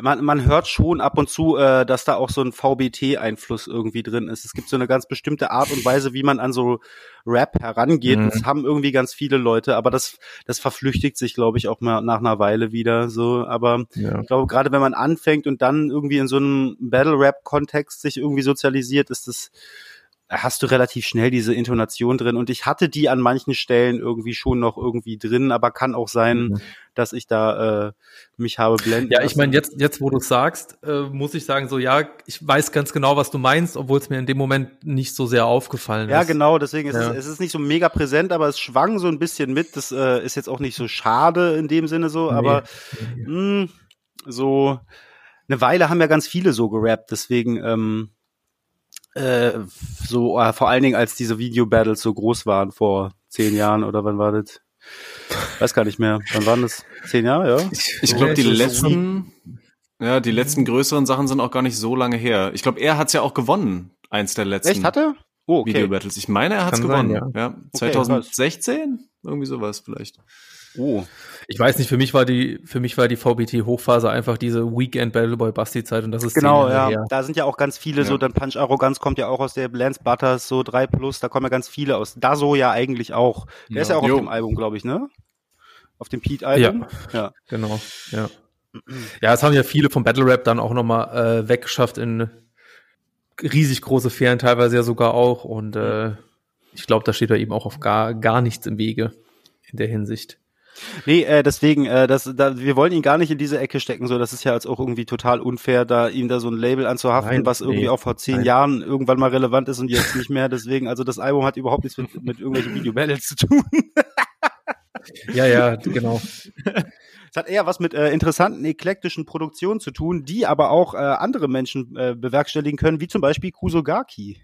Man, man hört schon ab und zu, äh, dass da auch so ein VBT-Einfluss irgendwie drin ist. Es gibt so eine ganz bestimmte Art und Weise, wie man an so Rap herangeht. Mhm. Das haben irgendwie ganz viele Leute, aber das, das verflüchtigt sich, glaube ich, auch mal nach einer Weile wieder so. Aber ja. ich glaube, gerade wenn man anfängt und dann irgendwie in so einem Battle-Rap-Kontext sich irgendwie sozialisiert, ist das, hast du relativ schnell diese Intonation drin. Und ich hatte die an manchen Stellen irgendwie schon noch irgendwie drin, aber kann auch sein, Mhm. dass ich da äh, mich habe blenden Ja, ich meine, jetzt, jetzt, wo du sagst, äh, muss ich sagen, so, ja, ich weiß ganz genau, was du meinst, obwohl es mir in dem Moment nicht so sehr aufgefallen Ja, ist. genau, deswegen ist Ja. es, es ist nicht so mega präsent, aber es schwang so ein bisschen mit. Das äh, ist jetzt auch nicht so schade in dem Sinne so, Nee. aber mh, so eine Weile haben ja ganz viele so gerappt, deswegen ähm, Äh, so, äh, vor allen Dingen, als diese Video-Battles so groß waren vor zehn Jahren oder wann war das? Weiß gar nicht mehr. Wann waren das? Zehn Jahre, ja? Ich glaube, die letzten, ja, die letzten größeren Sachen sind auch gar nicht so lange her. Ich glaube, er hat's ja auch gewonnen, eins der letzten Echt, hatte? Oh, okay. Video Battles. Ich meine, er hat's Kann sein, gewonnen. ja. 2016? Irgendwie sowas vielleicht. Oh. Ich weiß nicht, für mich war die, für mich war die VBT Hochphase einfach diese Weekend Battleboy Basti Zeit und das ist Genau, ja. her. Da sind ja auch ganz viele, so Ja. dann Punch Arroganz kommt ja auch aus der Lance Butters, so 3 Plus, da kommen ja ganz viele aus. Da so ja eigentlich auch. Der Ja. ist ja auch Jo. auf dem Album, glaube ich, ne? Auf dem Pete-Album. Ja. Genau, ja. Ja, es haben ja viele vom Battle Rap dann auch nochmal äh, weggeschafft in riesig große Ferien, teilweise ja sogar auch. Und äh, ich glaube, da steht er eben auch auf gar, gar nichts im Wege in der Hinsicht. Nee, äh, deswegen, äh, das, da, wir wollen ihn gar nicht in diese Ecke stecken, so das ist ja jetzt auch irgendwie total unfair, da ihm da so ein Label anzuhaften, Nein, was irgendwie nee, auch vor zehn nein. Jahren irgendwann mal relevant ist und jetzt nicht mehr. Deswegen, also das Album hat überhaupt nichts mit, mit irgendwelchen Video-Battles zu tun. Ja, ja, genau. Es hat eher was mit äh, interessanten, eklektischen Produktionen zu tun, die aber auch äh, andere Menschen äh, bewerkstelligen können, wie zum Beispiel Kusogaki.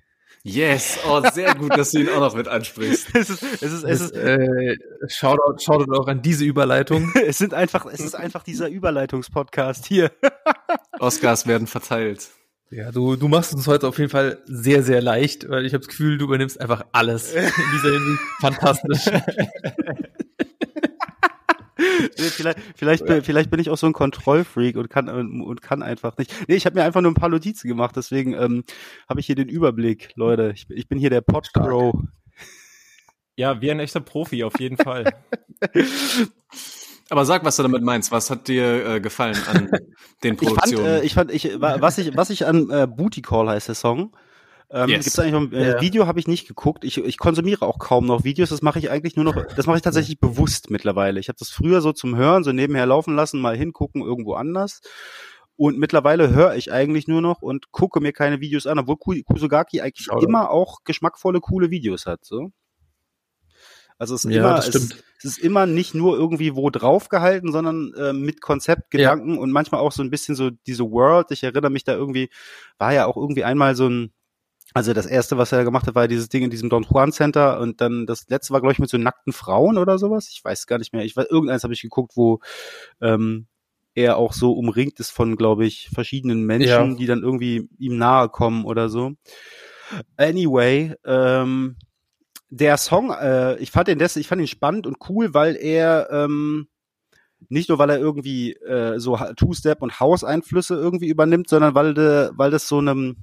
Yes, oh, sehr gut, dass du ihn auch noch mit ansprichst. es ist, es ist, es Es ist, äh, Shoutout, Shoutout auch an diese Überleitung. es sind einfach, es ist einfach dieser Überleitungspodcast hier. Oscars werden verteilt. Ja, du, du machst uns heute auf jeden Fall sehr, sehr leicht, weil ich habe das Gefühl, du übernimmst einfach alles in dieser Hinsicht. Fantastisch. Vielleicht, vielleicht, bin- vielleicht bin ich auch so ein Kontrollfreak und kann und kann einfach nicht. Nee, ich habe mir einfach nur ein paar Notizen gemacht, deswegen ähm, habe ich hier den Überblick, Leute. Ich, ich bin hier der Pod Pro. Ja, wie ein echter Profi, auf jeden Fall. Aber sag, was du damit meinst. Was hat dir äh, gefallen an den Ich fand, Produktionen? äh, ich fand, ich, wa- was ich, was ich an äh, Booty Call heißt der Song. Ähm, Yes. Gibt's eigentlich noch, äh, Ja. Video habe ich nicht geguckt. Ich, ich konsumiere auch kaum noch Videos. Das mache ich eigentlich nur noch. Das mache ich tatsächlich bewusst mittlerweile. Ich habe das früher so zum Hören, so nebenher laufen lassen, mal hingucken irgendwo anders. Und mittlerweile höre ich eigentlich nur noch und gucke mir keine Videos an, obwohl Ku- Kusogaki eigentlich Schade. immer auch geschmackvolle, coole Videos hat. So. Also es ist Ja, immer, es, es ist immer nicht nur irgendwie wo drauf gehalten, sondern äh, mit Konzept, Gedanken und manchmal auch so ein bisschen so diese World. Ich erinnere mich da irgendwie, war ja auch irgendwie einmal so ein, also das erste, was er gemacht hat, war dieses Ding in diesem Don Juan Center und dann das letzte war, glaube ich, mit so nackten Frauen oder sowas. Ich weiß gar nicht mehr. Ich weiß, irgendeins habe ich geguckt, wo ähm, er auch so umringt ist von, glaube ich, verschiedenen Menschen, Ja. die dann irgendwie ihm nahe kommen oder so. Anyway, ähm, der Song, äh, ich fand den des, ich fand ihn spannend und cool, weil er ähm, nicht nur weil er irgendwie äh, so Two-Step und House-Einflüsse irgendwie übernimmt, sondern weil de, weil das so einem,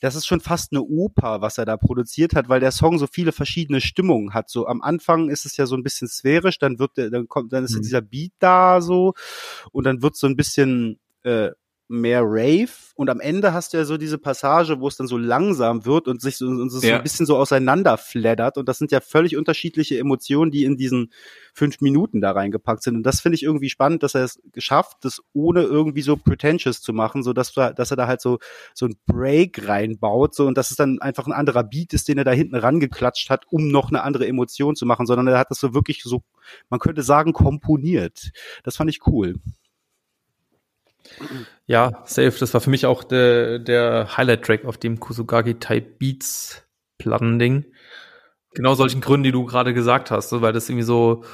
das ist schon fast eine Oper, was er da produziert hat, weil der Song so viele verschiedene Stimmungen hat. So am Anfang ist es ja so ein bisschen sphärisch, dann wird der, dann kommt, dann ist Mhm. dieser Beat da so und dann wird so ein bisschen äh, mehr Rave und am Ende hast du ja so diese Passage, wo es dann so langsam wird und sich so, und so Ja. ein bisschen so auseinanderflattert und das sind ja völlig unterschiedliche Emotionen, die in diesen fünf Minuten da reingepackt sind und das finde ich irgendwie spannend, dass er es geschafft, das ohne irgendwie so pretentious zu machen, so dass, du- dass er da halt so so ein Break reinbaut so und dass es dann einfach ein anderer Beat ist, den er da hinten rangeklatscht hat, um noch eine andere Emotion zu machen, sondern er hat das so wirklich so, man könnte sagen, komponiert. Das fand ich cool. Ja, safe. Das war für mich auch der, der Highlight-Track auf dem Kusugagi Type Beats Plattending. Genau solchen Gründen, die du gerade gesagt hast, weil das irgendwie so,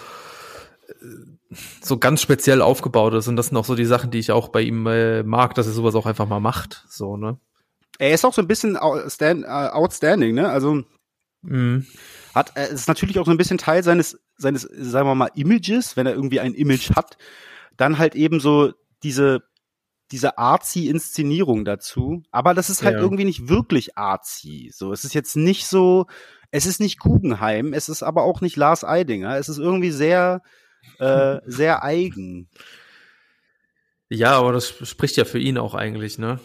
äh, so ganz speziell aufgebaut ist. Und das sind auch so die Sachen, die ich auch bei ihm äh, mag, dass er sowas auch einfach mal macht. So, ne? Er ist auch so ein bisschen äh, outstanding, ne? Also Mhm. hat er ist natürlich auch so ein bisschen Teil seines seines sagen wir mal Images, wenn er irgendwie ein Image hat, dann halt eben so diese diese artsy Inszenierung dazu, aber das ist halt Ja. irgendwie nicht wirklich artsy. So, es ist jetzt nicht so, es ist nicht Guggenheim, es ist aber auch nicht Lars Eidinger, es ist irgendwie sehr äh, sehr eigen. Ja, aber das spricht ja für ihn auch eigentlich, ne?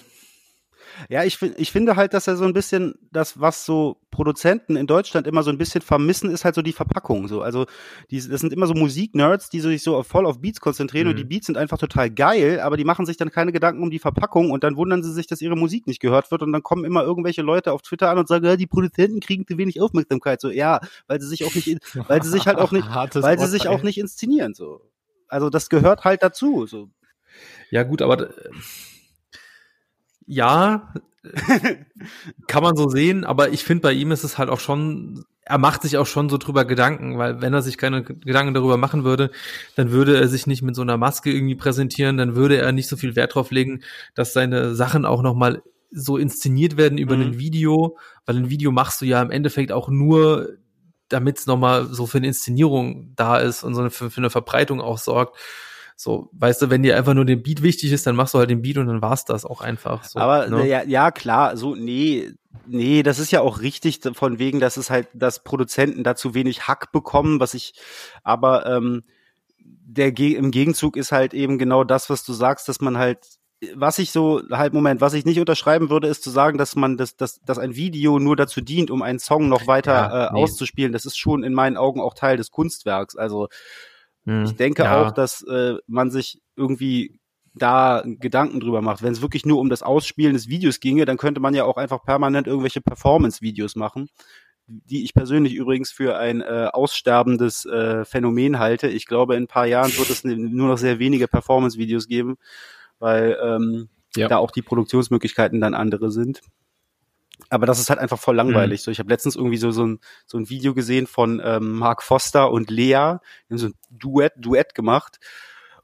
Ja, ich, find, ich finde halt, dass er so ein bisschen das, was so Produzenten in Deutschland immer so ein bisschen vermissen, ist halt so die Verpackung. So, also die, das sind immer so Musiknerds, die sich so voll auf Beats konzentrieren Mhm. und die Beats sind einfach total geil, aber die machen sich dann keine Gedanken um die Verpackung und dann wundern sie sich, dass ihre Musik nicht gehört wird und dann kommen immer irgendwelche Leute auf Twitter an und sagen, ja, die Produzenten kriegen zu wenig Aufmerksamkeit. So, ja, weil sie sich auch nicht, weil sie sich halt auch nicht, weil sie sich auch nicht inszenieren. So, also das gehört halt dazu. So, Ja, gut, aber äh, ja, kann man so sehen, aber ich finde, bei ihm ist es halt auch schon, er macht sich auch schon so drüber Gedanken, weil wenn er sich keine Gedanken darüber machen würde, dann würde er sich nicht mit so einer Maske irgendwie präsentieren, dann würde er nicht so viel Wert drauf legen, dass seine Sachen auch nochmal so inszeniert werden über mhm. ein Video, weil ein Video machst du ja im Endeffekt auch nur, damit es nochmal so für eine Inszenierung da ist und so eine, für, für eine Verbreitung auch sorgt. So, weißt du, wenn dir einfach nur der Beat wichtig ist, dann machst du halt den Beat und dann war's das auch einfach. So, Aber ne? ja, ja, klar, so, nee, nee, das ist ja auch richtig von wegen, dass es halt, dass Produzenten da zu wenig Hack bekommen, was ich, aber ähm, der im Gegenzug ist halt eben genau das, was du sagst, dass man halt was ich so, halt, Moment, was ich nicht unterschreiben würde, ist zu sagen, dass man, das, dass, dass ein Video nur dazu dient, um einen Song noch weiter ja, äh, nee. auszuspielen. Das ist schon in meinen Augen auch Teil des Kunstwerks. Also hm, ich denke ja. auch, dass äh, man sich irgendwie da Gedanken drüber macht. Wenn es wirklich nur um das Ausspielen des Videos ginge, dann könnte man ja auch einfach permanent irgendwelche Performance-Videos machen, die ich persönlich übrigens für ein äh, aussterbendes äh, Phänomen halte. Ich glaube, in ein paar Jahren wird es nur noch sehr wenige Performance-Videos geben, weil ähm, ja. da auch die Produktionsmöglichkeiten dann andere sind aber das ist halt einfach voll langweilig. Mhm. So, ich habe letztens irgendwie so so ein, so ein Video gesehen von ähm, Mark Foster und Lea, die haben so ein Duett Duett gemacht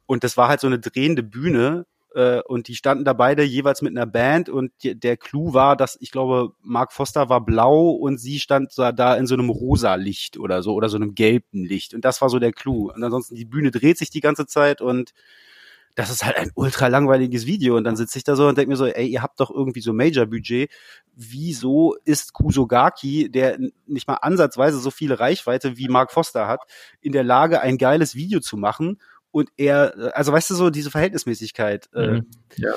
und das war halt so eine drehende Bühne äh, und die standen da beide jeweils mit einer Band und die, der Clou war, dass ich glaube Mark Foster war blau und sie stand da, da in so einem rosa Licht oder so oder so einem gelben Licht und das war so der Clou und ansonsten die Bühne dreht sich die ganze Zeit und das ist halt ein ultra langweiliges Video. Und dann sitze ich da so und denke mir so, ey, ihr habt doch irgendwie so Major-Budget. Wieso ist Kusogaki, der nicht mal ansatzweise so viele Reichweite wie Mark Foster hat, in der Lage, ein geiles Video zu machen? Und er, also weißt du so, diese Verhältnismäßigkeit. Äh, mhm. Äh, ja.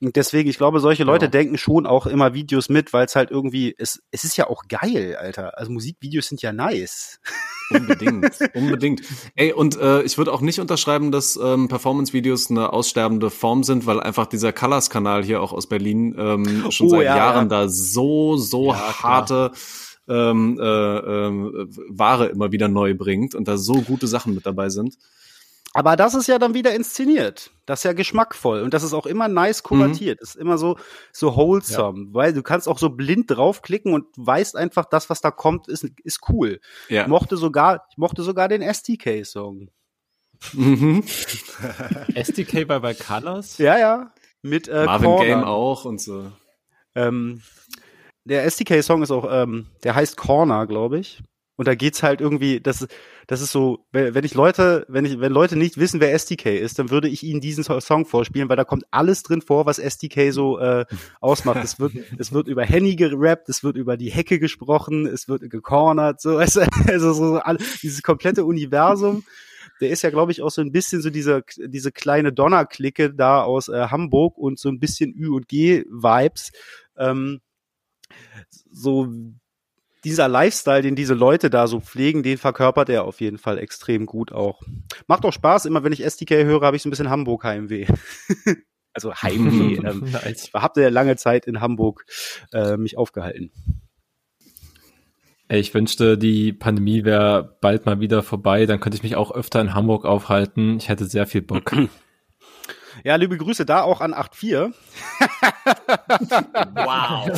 Und deswegen, ich glaube, solche Leute ja. denken schon auch immer Videos mit, weil es halt irgendwie, es, es ist ja auch geil, Alter. Also Musikvideos sind ja nice. Unbedingt, unbedingt. Ey, und äh, ich würde auch nicht unterschreiben, dass ähm, Performance-Videos eine aussterbende Form sind, weil einfach dieser Colors-Kanal hier auch aus Berlin ähm, schon oh, seit ja, Jahren ja. da so, so harte ähm, äh, äh, Ware immer wieder neu bringt und da so gute Sachen mit dabei sind. Aber das ist ja dann wieder inszeniert. Das ist ja geschmackvoll und das ist auch immer nice kuratiert. Mhm. ist immer so so wholesome, ja. weil du kannst auch so blind draufklicken und weißt einfach, das was da kommt ist ist cool. Ja. Ich mochte sogar ich mochte sogar den STK Song. Mhm. STK bei bei Colors? Ja, ja, mit äh, Marvin Corner. Game auch und so. Ähm, der STK Song ist auch ähm, der heißt Corner, glaube ich. Und da geht's halt irgendwie, das, das ist so, wenn ich Leute, wenn ich, wenn Leute nicht wissen, wer STK ist, dann würde ich ihnen diesen Song vorspielen, weil da kommt alles drin vor, was STK so äh, ausmacht. Es wird, es wird über Henny gerappt, es wird über die Hecke gesprochen, es wird gecornert, so, also, also so, all, dieses komplette Universum. Der ist ja, glaube ich, auch so ein bisschen so diese, diese kleine Donner-Clique da aus äh, Hamburg und so ein bisschen Ü und G-Vibes. Ähm, so dieser Lifestyle, den diese Leute da so pflegen, den verkörpert er auf jeden Fall extrem gut auch. Macht auch Spaß, immer wenn ich SDK höre, habe ich so ein bisschen Hamburg Heimweh. also Heimweh. ähm, ich habe ja lange Zeit in Hamburg äh, mich aufgehalten. Ich wünschte, die Pandemie wäre bald mal wieder vorbei, dann könnte ich mich auch öfter in Hamburg aufhalten. Ich hätte sehr viel Bock. Ja, liebe Grüße da auch an 8.4. wow.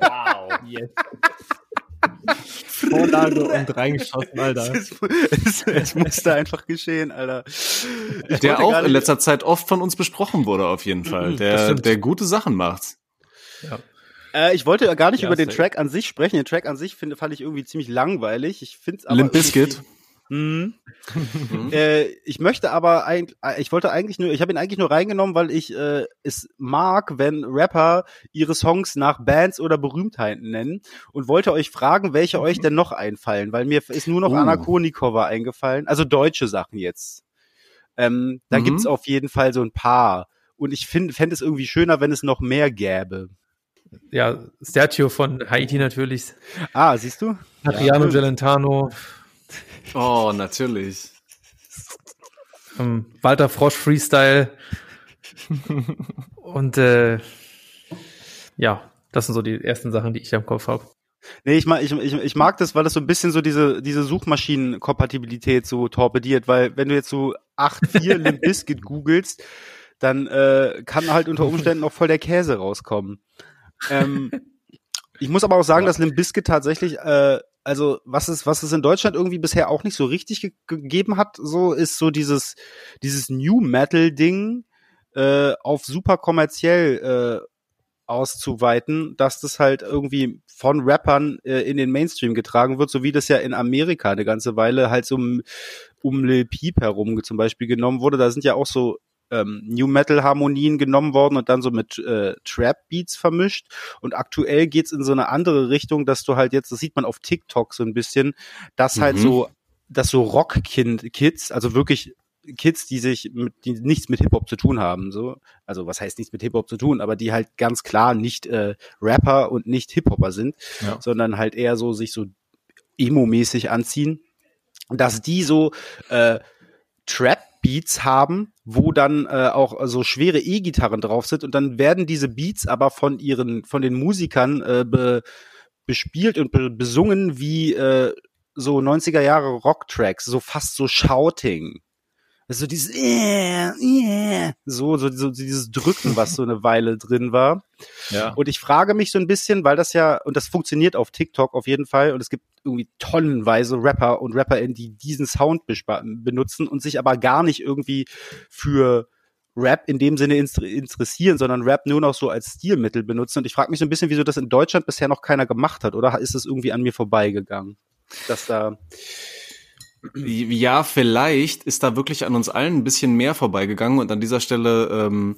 wow. Yes. Vorlage und reingeschossen, Alter. Es, es, es, musste einfach geschehen, Alter. Ich der auch in letzter Zeit oft von uns besprochen wurde, auf jeden Fall. Der, der gute Sachen macht. Ja. Äh, ich wollte gar nicht ja, über den Track an sich sprechen. Den Track an sich finde fand ich irgendwie ziemlich langweilig. Ich finde aber Limp Bizkit. Mhm. mhm. äh, ich möchte aber eigentlich, äh, ich wollte eigentlich nur, ich habe ihn eigentlich nur reingenommen, weil ich äh, es mag, wenn Rapper ihre Songs nach Bands oder Berühmtheiten nennen und wollte euch fragen, welche euch denn noch einfallen, weil mir ist nur noch uh. Anna Konikova eingefallen, also deutsche Sachen jetzt. Ähm, da mhm. gibt's auf jeden Fall so ein paar und ich finde fände es irgendwie schöner, wenn es noch mehr gäbe. Ja, Statue von Haiti natürlich. Ah, siehst du? Adriano ja. Gelentano. Oh, natürlich. Um, Walter Frosch Freestyle. Und äh, ja, das sind so die ersten Sachen, die ich am Kopf habe. Nee, ich mag, ich, ich, ich mag das, weil das so ein bisschen so diese, diese Suchmaschinenkompatibilität so torpediert, weil wenn du jetzt so 8.4 Limp Bizkit googelst, dann äh, kann halt unter Umständen auch voll der Käse rauskommen. ähm, ich muss aber auch sagen, dass Limp Bizkit tatsächlich, äh, also was es, was es in Deutschland irgendwie bisher auch nicht so richtig ge gegeben hat, so ist so dieses, dieses New Metal Ding äh, auf super kommerziell äh, auszuweiten, dass das halt irgendwie von Rappern äh, in den Mainstream getragen wird, so wie das ja in Amerika eine ganze Weile halt so um, um Lil Peep herum zum Beispiel genommen wurde. Da sind ja auch so ähm, New Metal Harmonien genommen worden und dann so mit äh, Trap Beats vermischt. Und aktuell geht's in so eine andere Richtung, dass du halt jetzt, das sieht man auf TikTok so ein bisschen, dass halt Mhm. so, dass so Rock-Kids, also wirklich Kids, die sich mit, die nichts mit Hip-Hop zu tun haben, so. Also, was heißt nichts mit Hip-Hop zu tun, aber die halt ganz klar nicht äh, Rapper und nicht Hip-Hopper sind, Ja. sondern halt eher so sich so emo-mäßig anziehen, dass die so äh, Trap-Beats haben, wo dann äh, auch so schwere E-Gitarren drauf sind und dann werden diese Beats aber von ihren, von den Musikern äh, be, bespielt und be, besungen wie äh, so 90er Jahre Rock-Tracks, so fast so Shouting. Also dieses äh, äh, so, so, so dieses Drücken, was so eine Weile drin war. Ja. Und ich frage mich so ein bisschen, weil das ja, und das funktioniert auf TikTok auf jeden Fall, und es gibt irgendwie tonnenweise Rapper und RapperInnen, die diesen Sound benutzen und sich aber gar nicht irgendwie für Rap in dem Sinne inter- interessieren, sondern Rap nur noch so als Stilmittel benutzen. Und ich frage mich so ein bisschen, wieso das in Deutschland bisher noch keiner gemacht hat, oder ist es irgendwie an mir vorbeigegangen? Dass da, Ja, vielleicht ist da wirklich an uns allen ein bisschen mehr vorbeigegangen und an dieser Stelle ähm,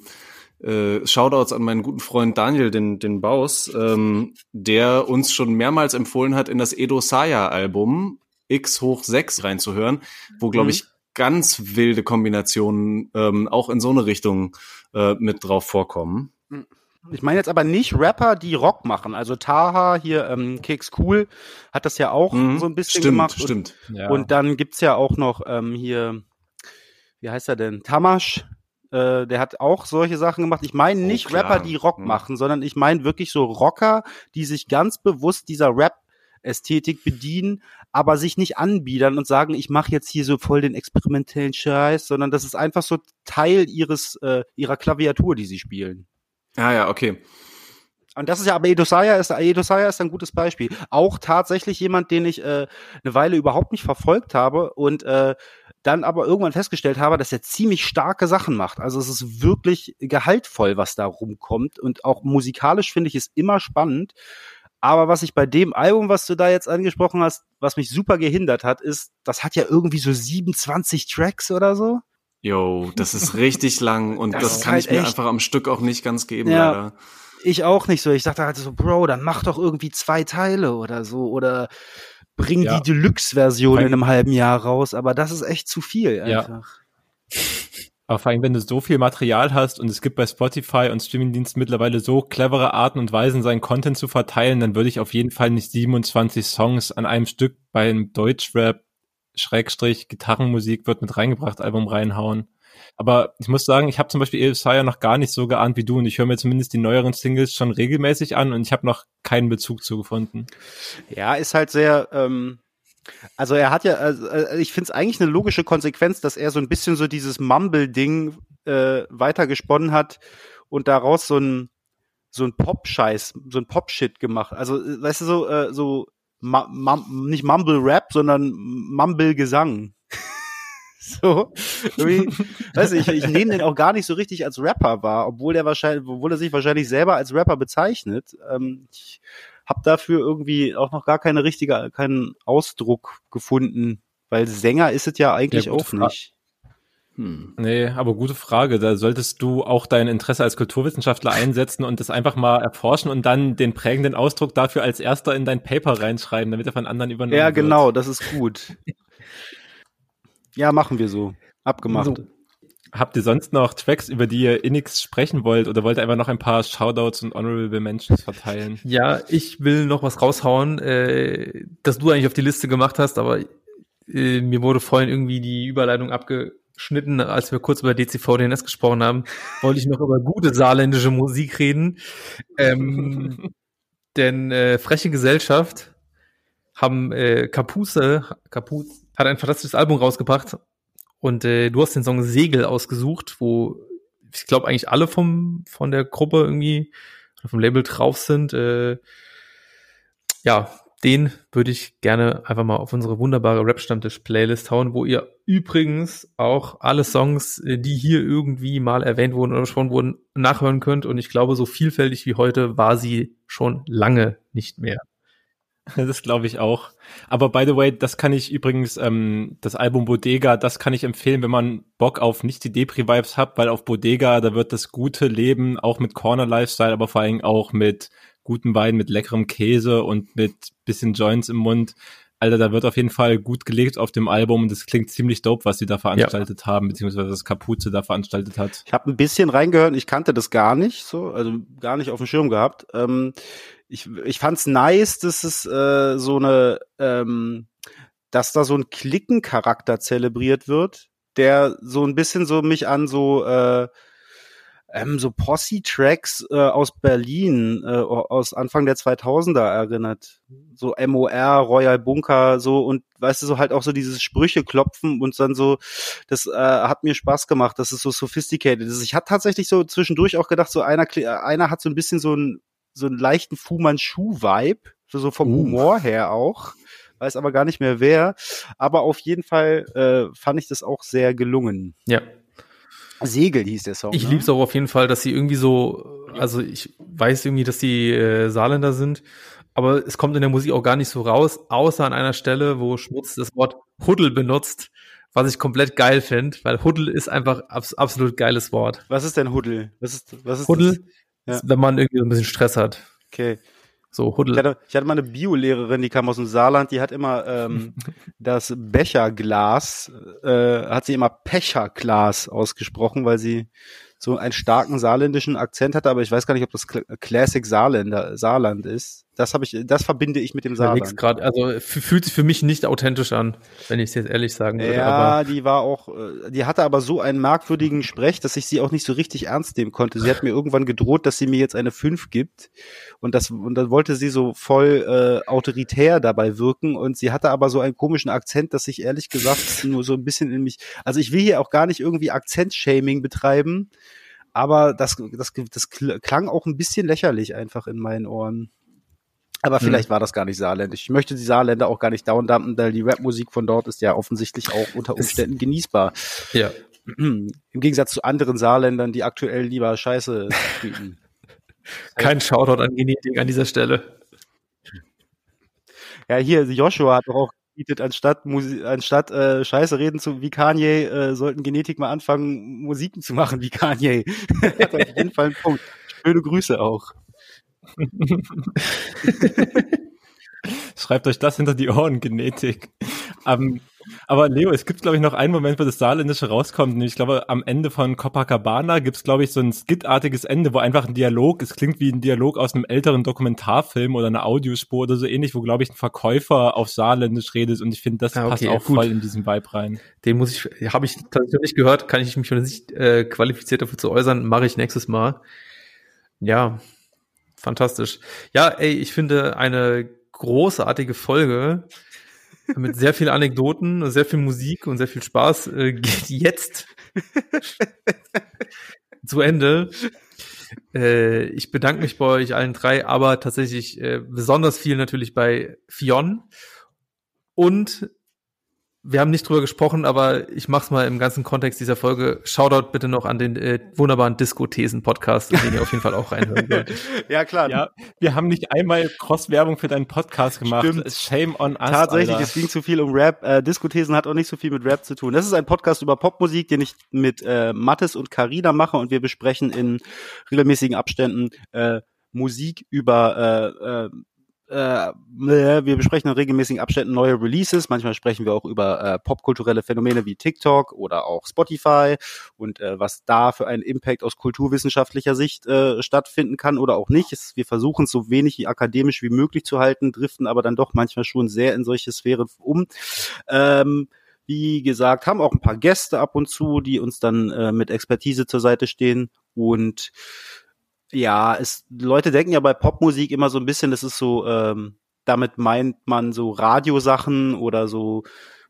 äh, Shoutouts an meinen guten Freund Daniel, den, den Baus, ähm, der uns schon mehrmals empfohlen hat, in das Edo Saya Album X hoch 6 reinzuhören, wo, glaube Mhm. ich, ganz wilde Kombinationen ähm, auch in so eine Richtung äh, mit drauf vorkommen. Ich meine jetzt aber nicht Rapper, die Rock machen. Also Taha hier, ähm, Keks Cool, hat das ja auch Mhm. so ein bisschen stimmt, gemacht. Und Stimmt. ja. Und dann gibt's ja auch noch ähm, hier, wie heißt er denn? Tamasch. Äh, der hat auch solche Sachen gemacht. Ich meine Oh, nicht klar. Rapper, die Rock Mhm. machen, sondern ich meine wirklich so Rocker, die sich ganz bewusst dieser Rap-Ästhetik bedienen, aber sich nicht anbiedern und sagen, ich mache jetzt hier so voll den experimentellen Scheiß, sondern das ist einfach so Teil ihres äh, ihrer Klaviatur, die sie spielen. Ah ja, okay. Und das ist ja, aber Edosaya ist, Edosaya ist ein gutes Beispiel. Auch tatsächlich jemand, den ich äh, eine Weile überhaupt nicht verfolgt habe und äh, dann aber irgendwann festgestellt habe, dass er ziemlich starke Sachen macht. Also es ist wirklich gehaltvoll, was da rumkommt. Und auch musikalisch finde ich es immer spannend. Aber was ich bei dem Album, was du da jetzt angesprochen hast, was mich super gehindert hat, ist, das hat ja irgendwie so 27 Tracks oder so. Yo, das ist richtig lang und Das das, kann halt ich mir echt- einfach am Stück auch nicht ganz geben, Ja. leider. Ich auch nicht so. Ich dachte halt so, Bro, dann mach doch irgendwie zwei Teile oder so. Oder bring Ja. die Deluxe-Version in einem halben Jahr raus. Aber das ist echt zu viel Ja. einfach. Aber vor allem, wenn du so viel Material hast und es gibt bei Spotify und Streamingdiensten mittlerweile so clevere Arten und Weisen, seinen Content zu verteilen, dann würde ich auf jeden Fall nicht 27 Songs an einem Stück beim Deutschrap Schrägstrich Gitarrenmusik wird mit reingebracht Album reinhauen. Aber ich muss sagen, ich habe zum Beispiel Isaiah noch gar nicht so geahnt wie du und ich höre mir zumindest die neueren Singles schon regelmäßig an und ich habe noch keinen Bezug zu gefunden. Ja, ist halt sehr, ähm, also er hat ja, also, äh, ich finde es eigentlich eine logische Konsequenz, dass er so ein bisschen so dieses Mumble-Ding äh, weitergesponnen hat und daraus so ein so ein Pop-Scheiß, so ein Pop-Shit gemacht. Also, äh, weißt du, so, äh, so nicht Mumble-Rap, sondern Mumble-Gesang. so, irgendwie, weiß ich, ich nehme den auch gar nicht so richtig als Rapper wahr, obwohl er wahrscheinlich, obwohl er sich wahrscheinlich selber als Rapper bezeichnet. Ähm, ich habe dafür irgendwie auch noch gar keine richtige, keinen Ausdruck gefunden, weil Sänger ist es ja eigentlich Ja, auch nicht. Hm. Nee, aber gute Frage. Da solltest du auch dein Interesse als Kulturwissenschaftler einsetzen und das einfach mal erforschen und dann den prägenden Ausdruck dafür als erster in dein Paper reinschreiben, damit er von anderen übernommen Ja, wird. genau, das ist gut. ja, machen wir so. Abgemacht. So. Habt ihr sonst noch Tracks, über die ihr innigst sprechen wollt oder wollt ihr einfach noch ein paar Shoutouts und Honorable Mentions verteilen? Ja, ich will noch was raushauen, äh, das du eigentlich auf die Liste gemacht hast, aber äh, mir wurde vorhin irgendwie die Überleitung abgeschnitten, als wir kurz über DCVDNS gesprochen haben, wollte ich noch über gute saarländische Musik reden. Ähm, denn äh, Freche Gesellschaft haben äh, Kapuze, Kapuz hat ein fantastisches Album rausgebracht und äh, du hast den Song Segel ausgesucht, wo ich glaube eigentlich alle vom von der Gruppe irgendwie dem Label drauf sind. Äh, ja, den würde ich gerne einfach mal auf unsere wunderbare Rap-Stammtisch-Playlist hauen, wo ihr übrigens auch alle Songs, äh, die hier irgendwie mal erwähnt wurden oder besprochen wurden, nachhören könnt. Und ich glaube, so vielfältig wie heute war sie schon lange nicht mehr. Das glaube ich auch. Aber by the way, das kann ich übrigens, ähm, das Album Bodega, das kann ich empfehlen, wenn man Bock auf nicht die Depri-Vibes hat, weil auf Bodega, da wird das gute Leben auch mit Corner-Lifestyle, aber vor allem auch mit guten Wein, mit leckerem Käse und mit bisschen Joints im Mund. Alter, da wird auf jeden Fall gut gelegt auf dem Album und es klingt ziemlich dope, was sie da veranstaltet ja. haben, beziehungsweise das Kapuze da veranstaltet hat. Ich habe ein bisschen reingehört, ich kannte das gar nicht, so, also gar nicht auf dem Schirm gehabt. Ähm, ich, ich fand's nice, dass es äh, so eine, ähm, dass da so ein Klickencharakter zelebriert wird, der so ein bisschen so mich an so äh, ähm, so Posse-Tracks äh, aus Berlin, äh, aus Anfang der 2000er erinnert. So MOR, Royal Bunker, so und weißt du, so halt auch so dieses Sprüche klopfen und dann so, das äh, hat mir Spaß gemacht, dass es so sophisticated ist. Ich hatte tatsächlich so zwischendurch auch gedacht, so einer, einer hat so ein bisschen so ein so einen leichten Fu Manchu-Vibe, so vom uh. Humor her auch. Weiß aber gar nicht mehr wer. Aber auf jeden Fall äh, fand ich das auch sehr gelungen. Ja. Segel hieß der Song. Ich ne? liebe es auch auf jeden Fall, dass sie irgendwie so, also ich weiß irgendwie, dass die äh, Saarländer sind, aber es kommt in der Musik auch gar nicht so raus, außer an einer Stelle, wo Schmutz das Wort Huddel benutzt, was ich komplett geil finde, weil Huddel ist einfach abs absolut geiles Wort. Was ist denn Huddel? Was ist, was ist Huddel? Das? Ja. Wenn man irgendwie so ein bisschen Stress hat. Okay. So, Huddel. Ich hatte, ich hatte mal eine Biolehrerin, die kam aus dem Saarland, die hat immer ähm, das Becherglas, äh, hat sie immer Pecherglas ausgesprochen, weil sie so einen starken saarländischen Akzent hatte, aber ich weiß gar nicht, ob das Classic Saarländer, Saarland ist. Das habe ich, das verbinde ich mit dem Saarland. Grad, also fühlt sich für mich nicht authentisch an, wenn ich es jetzt ehrlich sagen würde. Ja, aber die war auch, äh, die hatte aber so einen merkwürdigen Sprech, dass ich sie auch nicht so richtig ernst nehmen konnte. Sie hat mir irgendwann gedroht, dass sie mir jetzt eine 5 gibt und das und dann wollte sie so voll äh, autoritär dabei wirken und sie hatte aber so einen komischen Akzent, dass ich ehrlich gesagt nur so ein bisschen in mich, also ich will hier auch gar nicht irgendwie Akzent-Shaming betreiben aber das, das, das klang auch ein bisschen lächerlich einfach in meinen Ohren. Aber hm. vielleicht hm. war das gar nicht saarländisch. Ich möchte die Saarländer auch gar nicht downdumpen, weil die Rapmusik von dort ist ja offensichtlich auch unter Umständen genießbar. Ja. Im Gegensatz zu anderen Saarländern, die aktuell lieber Scheiße bieten. Kein Shoutout an Genetik an dieser Stelle. Ja, hier, Joshua hat doch auch bietet, anstatt, Musi anstatt äh, Scheiße reden zu wie Kanye, äh, sollten Genetik mal anfangen, Musiken zu machen wie Kanye. Hat auf jeden Fall einen Punkt. Schöne Grüße auch. Schreibt euch das hinter die Ohren, Genetik. Um, aber Leo, es gibt, glaube ich, noch einen Moment, wo das Saarländische rauskommt. Und ich glaube, am Ende von Copacabana gibt es, glaube ich, so ein skitartiges Ende, wo einfach ein Dialog, es klingt wie ein Dialog aus einem älteren Dokumentarfilm oder einer Audiospur oder so ähnlich, wo, glaube ich, ein Verkäufer auf Saarländisch redet. Und ich finde, das ah, okay, passt auch gut. voll in diesen Vibe rein. Den muss ich, habe ich tatsächlich nicht gehört, kann ich mich schon nicht äh, qualifiziert dafür zu äußern, mache ich nächstes Mal. Ja, fantastisch. Ja, ey, ich finde eine großartige Folge mit sehr viel Anekdoten, sehr viel Musik und sehr viel Spaß äh, geht jetzt zu Ende. Äh, ich bedanke mich bei euch allen drei, aber tatsächlich äh, besonders viel natürlich bei Fion und wir haben nicht drüber gesprochen, aber ich mach's mal im ganzen Kontext dieser Folge. Shoutout bitte noch an den äh, wunderbaren Disco-Thesen-Podcast, den ihr auf jeden Fall auch reinhören solltet. ja, klar. Ja, wir haben nicht einmal Cross-Werbung für deinen Podcast gemacht. Stimmt. Shame on us. Tatsächlich, Alter. es ging zu viel um Rap. Äh, Disco-Thesen hat auch nicht so viel mit Rap zu tun. Das ist ein Podcast über Popmusik, den ich mit äh, Mattes und Carina mache und wir besprechen in regelmäßigen Abständen äh, Musik über äh, äh, äh, wir besprechen in regelmäßigen Abständen neue Releases. Manchmal sprechen wir auch über äh, popkulturelle Phänomene wie TikTok oder auch Spotify und äh, was da für einen Impact aus kulturwissenschaftlicher Sicht äh, stattfinden kann oder auch nicht. Es, wir versuchen es so wenig akademisch wie möglich zu halten, driften aber dann doch manchmal schon sehr in solche Sphären um. Ähm, wie gesagt, haben auch ein paar Gäste ab und zu, die uns dann äh, mit Expertise zur Seite stehen und ja, es, Leute denken ja bei Popmusik immer so ein bisschen, das ist so, ähm, damit meint man so Radiosachen oder so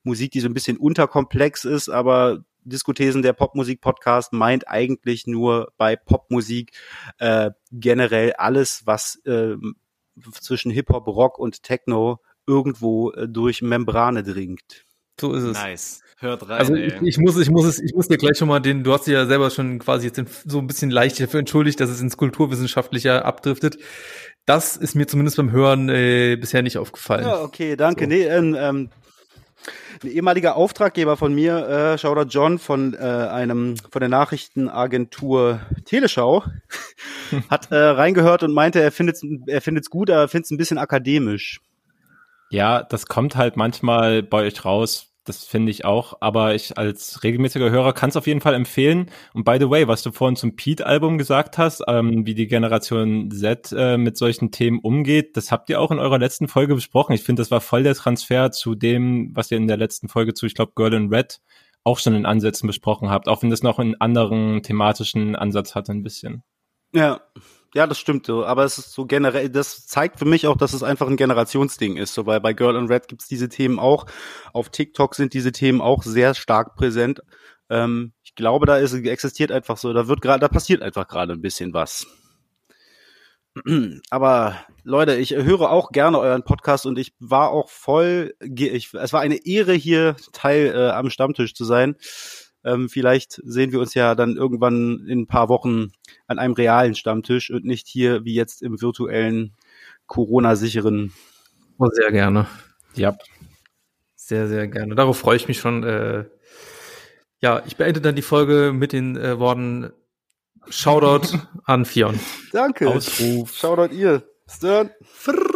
Musik, die so ein bisschen unterkomplex ist, aber Diskothesen, der Popmusik-Podcast meint eigentlich nur bei Popmusik äh, generell alles, was äh, zwischen Hip-Hop, Rock und Techno irgendwo äh, durch Membrane dringt. So ist es. Nice. Hört rein. Also ich, ich muss, ich muss es, ich muss dir gleich schon mal den, du hast dich ja selber schon quasi jetzt so ein bisschen leicht dafür entschuldigt, dass es ins Kulturwissenschaftliche abdriftet. Das ist mir zumindest beim Hören äh, bisher nicht aufgefallen. Ja, okay, danke. So. Nee, ähm, ähm, ein ehemaliger Auftraggeber von mir, äh, Shoutout John von äh, einem von der Nachrichtenagentur Teleschau, hat äh, reingehört und meinte, er findet er findet's gut, aber findet es ein bisschen akademisch. Ja, das kommt halt manchmal bei euch raus. Das finde ich auch. Aber ich als regelmäßiger Hörer kann es auf jeden Fall empfehlen. Und by the way, was du vorhin zum Pete-Album gesagt hast, ähm, wie die Generation Z äh, mit solchen Themen umgeht, das habt ihr auch in eurer letzten Folge besprochen. Ich finde, das war voll der Transfer zu dem, was ihr in der letzten Folge zu, ich glaube, Girl in Red auch schon in Ansätzen besprochen habt, auch wenn das noch einen anderen thematischen Ansatz hatte ein bisschen. Ja, ja, das stimmt so. Aber es ist so generell, das zeigt für mich auch, dass es einfach ein Generationsding ist. So, weil bei Girl in Red gibt's diese Themen auch. Auf TikTok sind diese Themen auch sehr stark präsent. Ähm, ich glaube, da ist, existiert einfach so, da wird gerade, da passiert einfach gerade ein bisschen was. Aber Leute, ich höre auch gerne euren Podcast und ich war auch voll, ich, es war eine Ehre hier Teil äh, am Stammtisch zu sein. Ähm, vielleicht sehen wir uns ja dann irgendwann in ein paar Wochen an einem realen Stammtisch und nicht hier wie jetzt im virtuellen Corona-sicheren. Oh, sehr gerne. Ja, Sehr, sehr gerne. Darauf freue ich mich schon. Äh, ja, ich beende dann die Folge mit den äh, Worten Shoutout an Fion. Danke. Ausruf. Shoutout ihr. Stern. Frrr.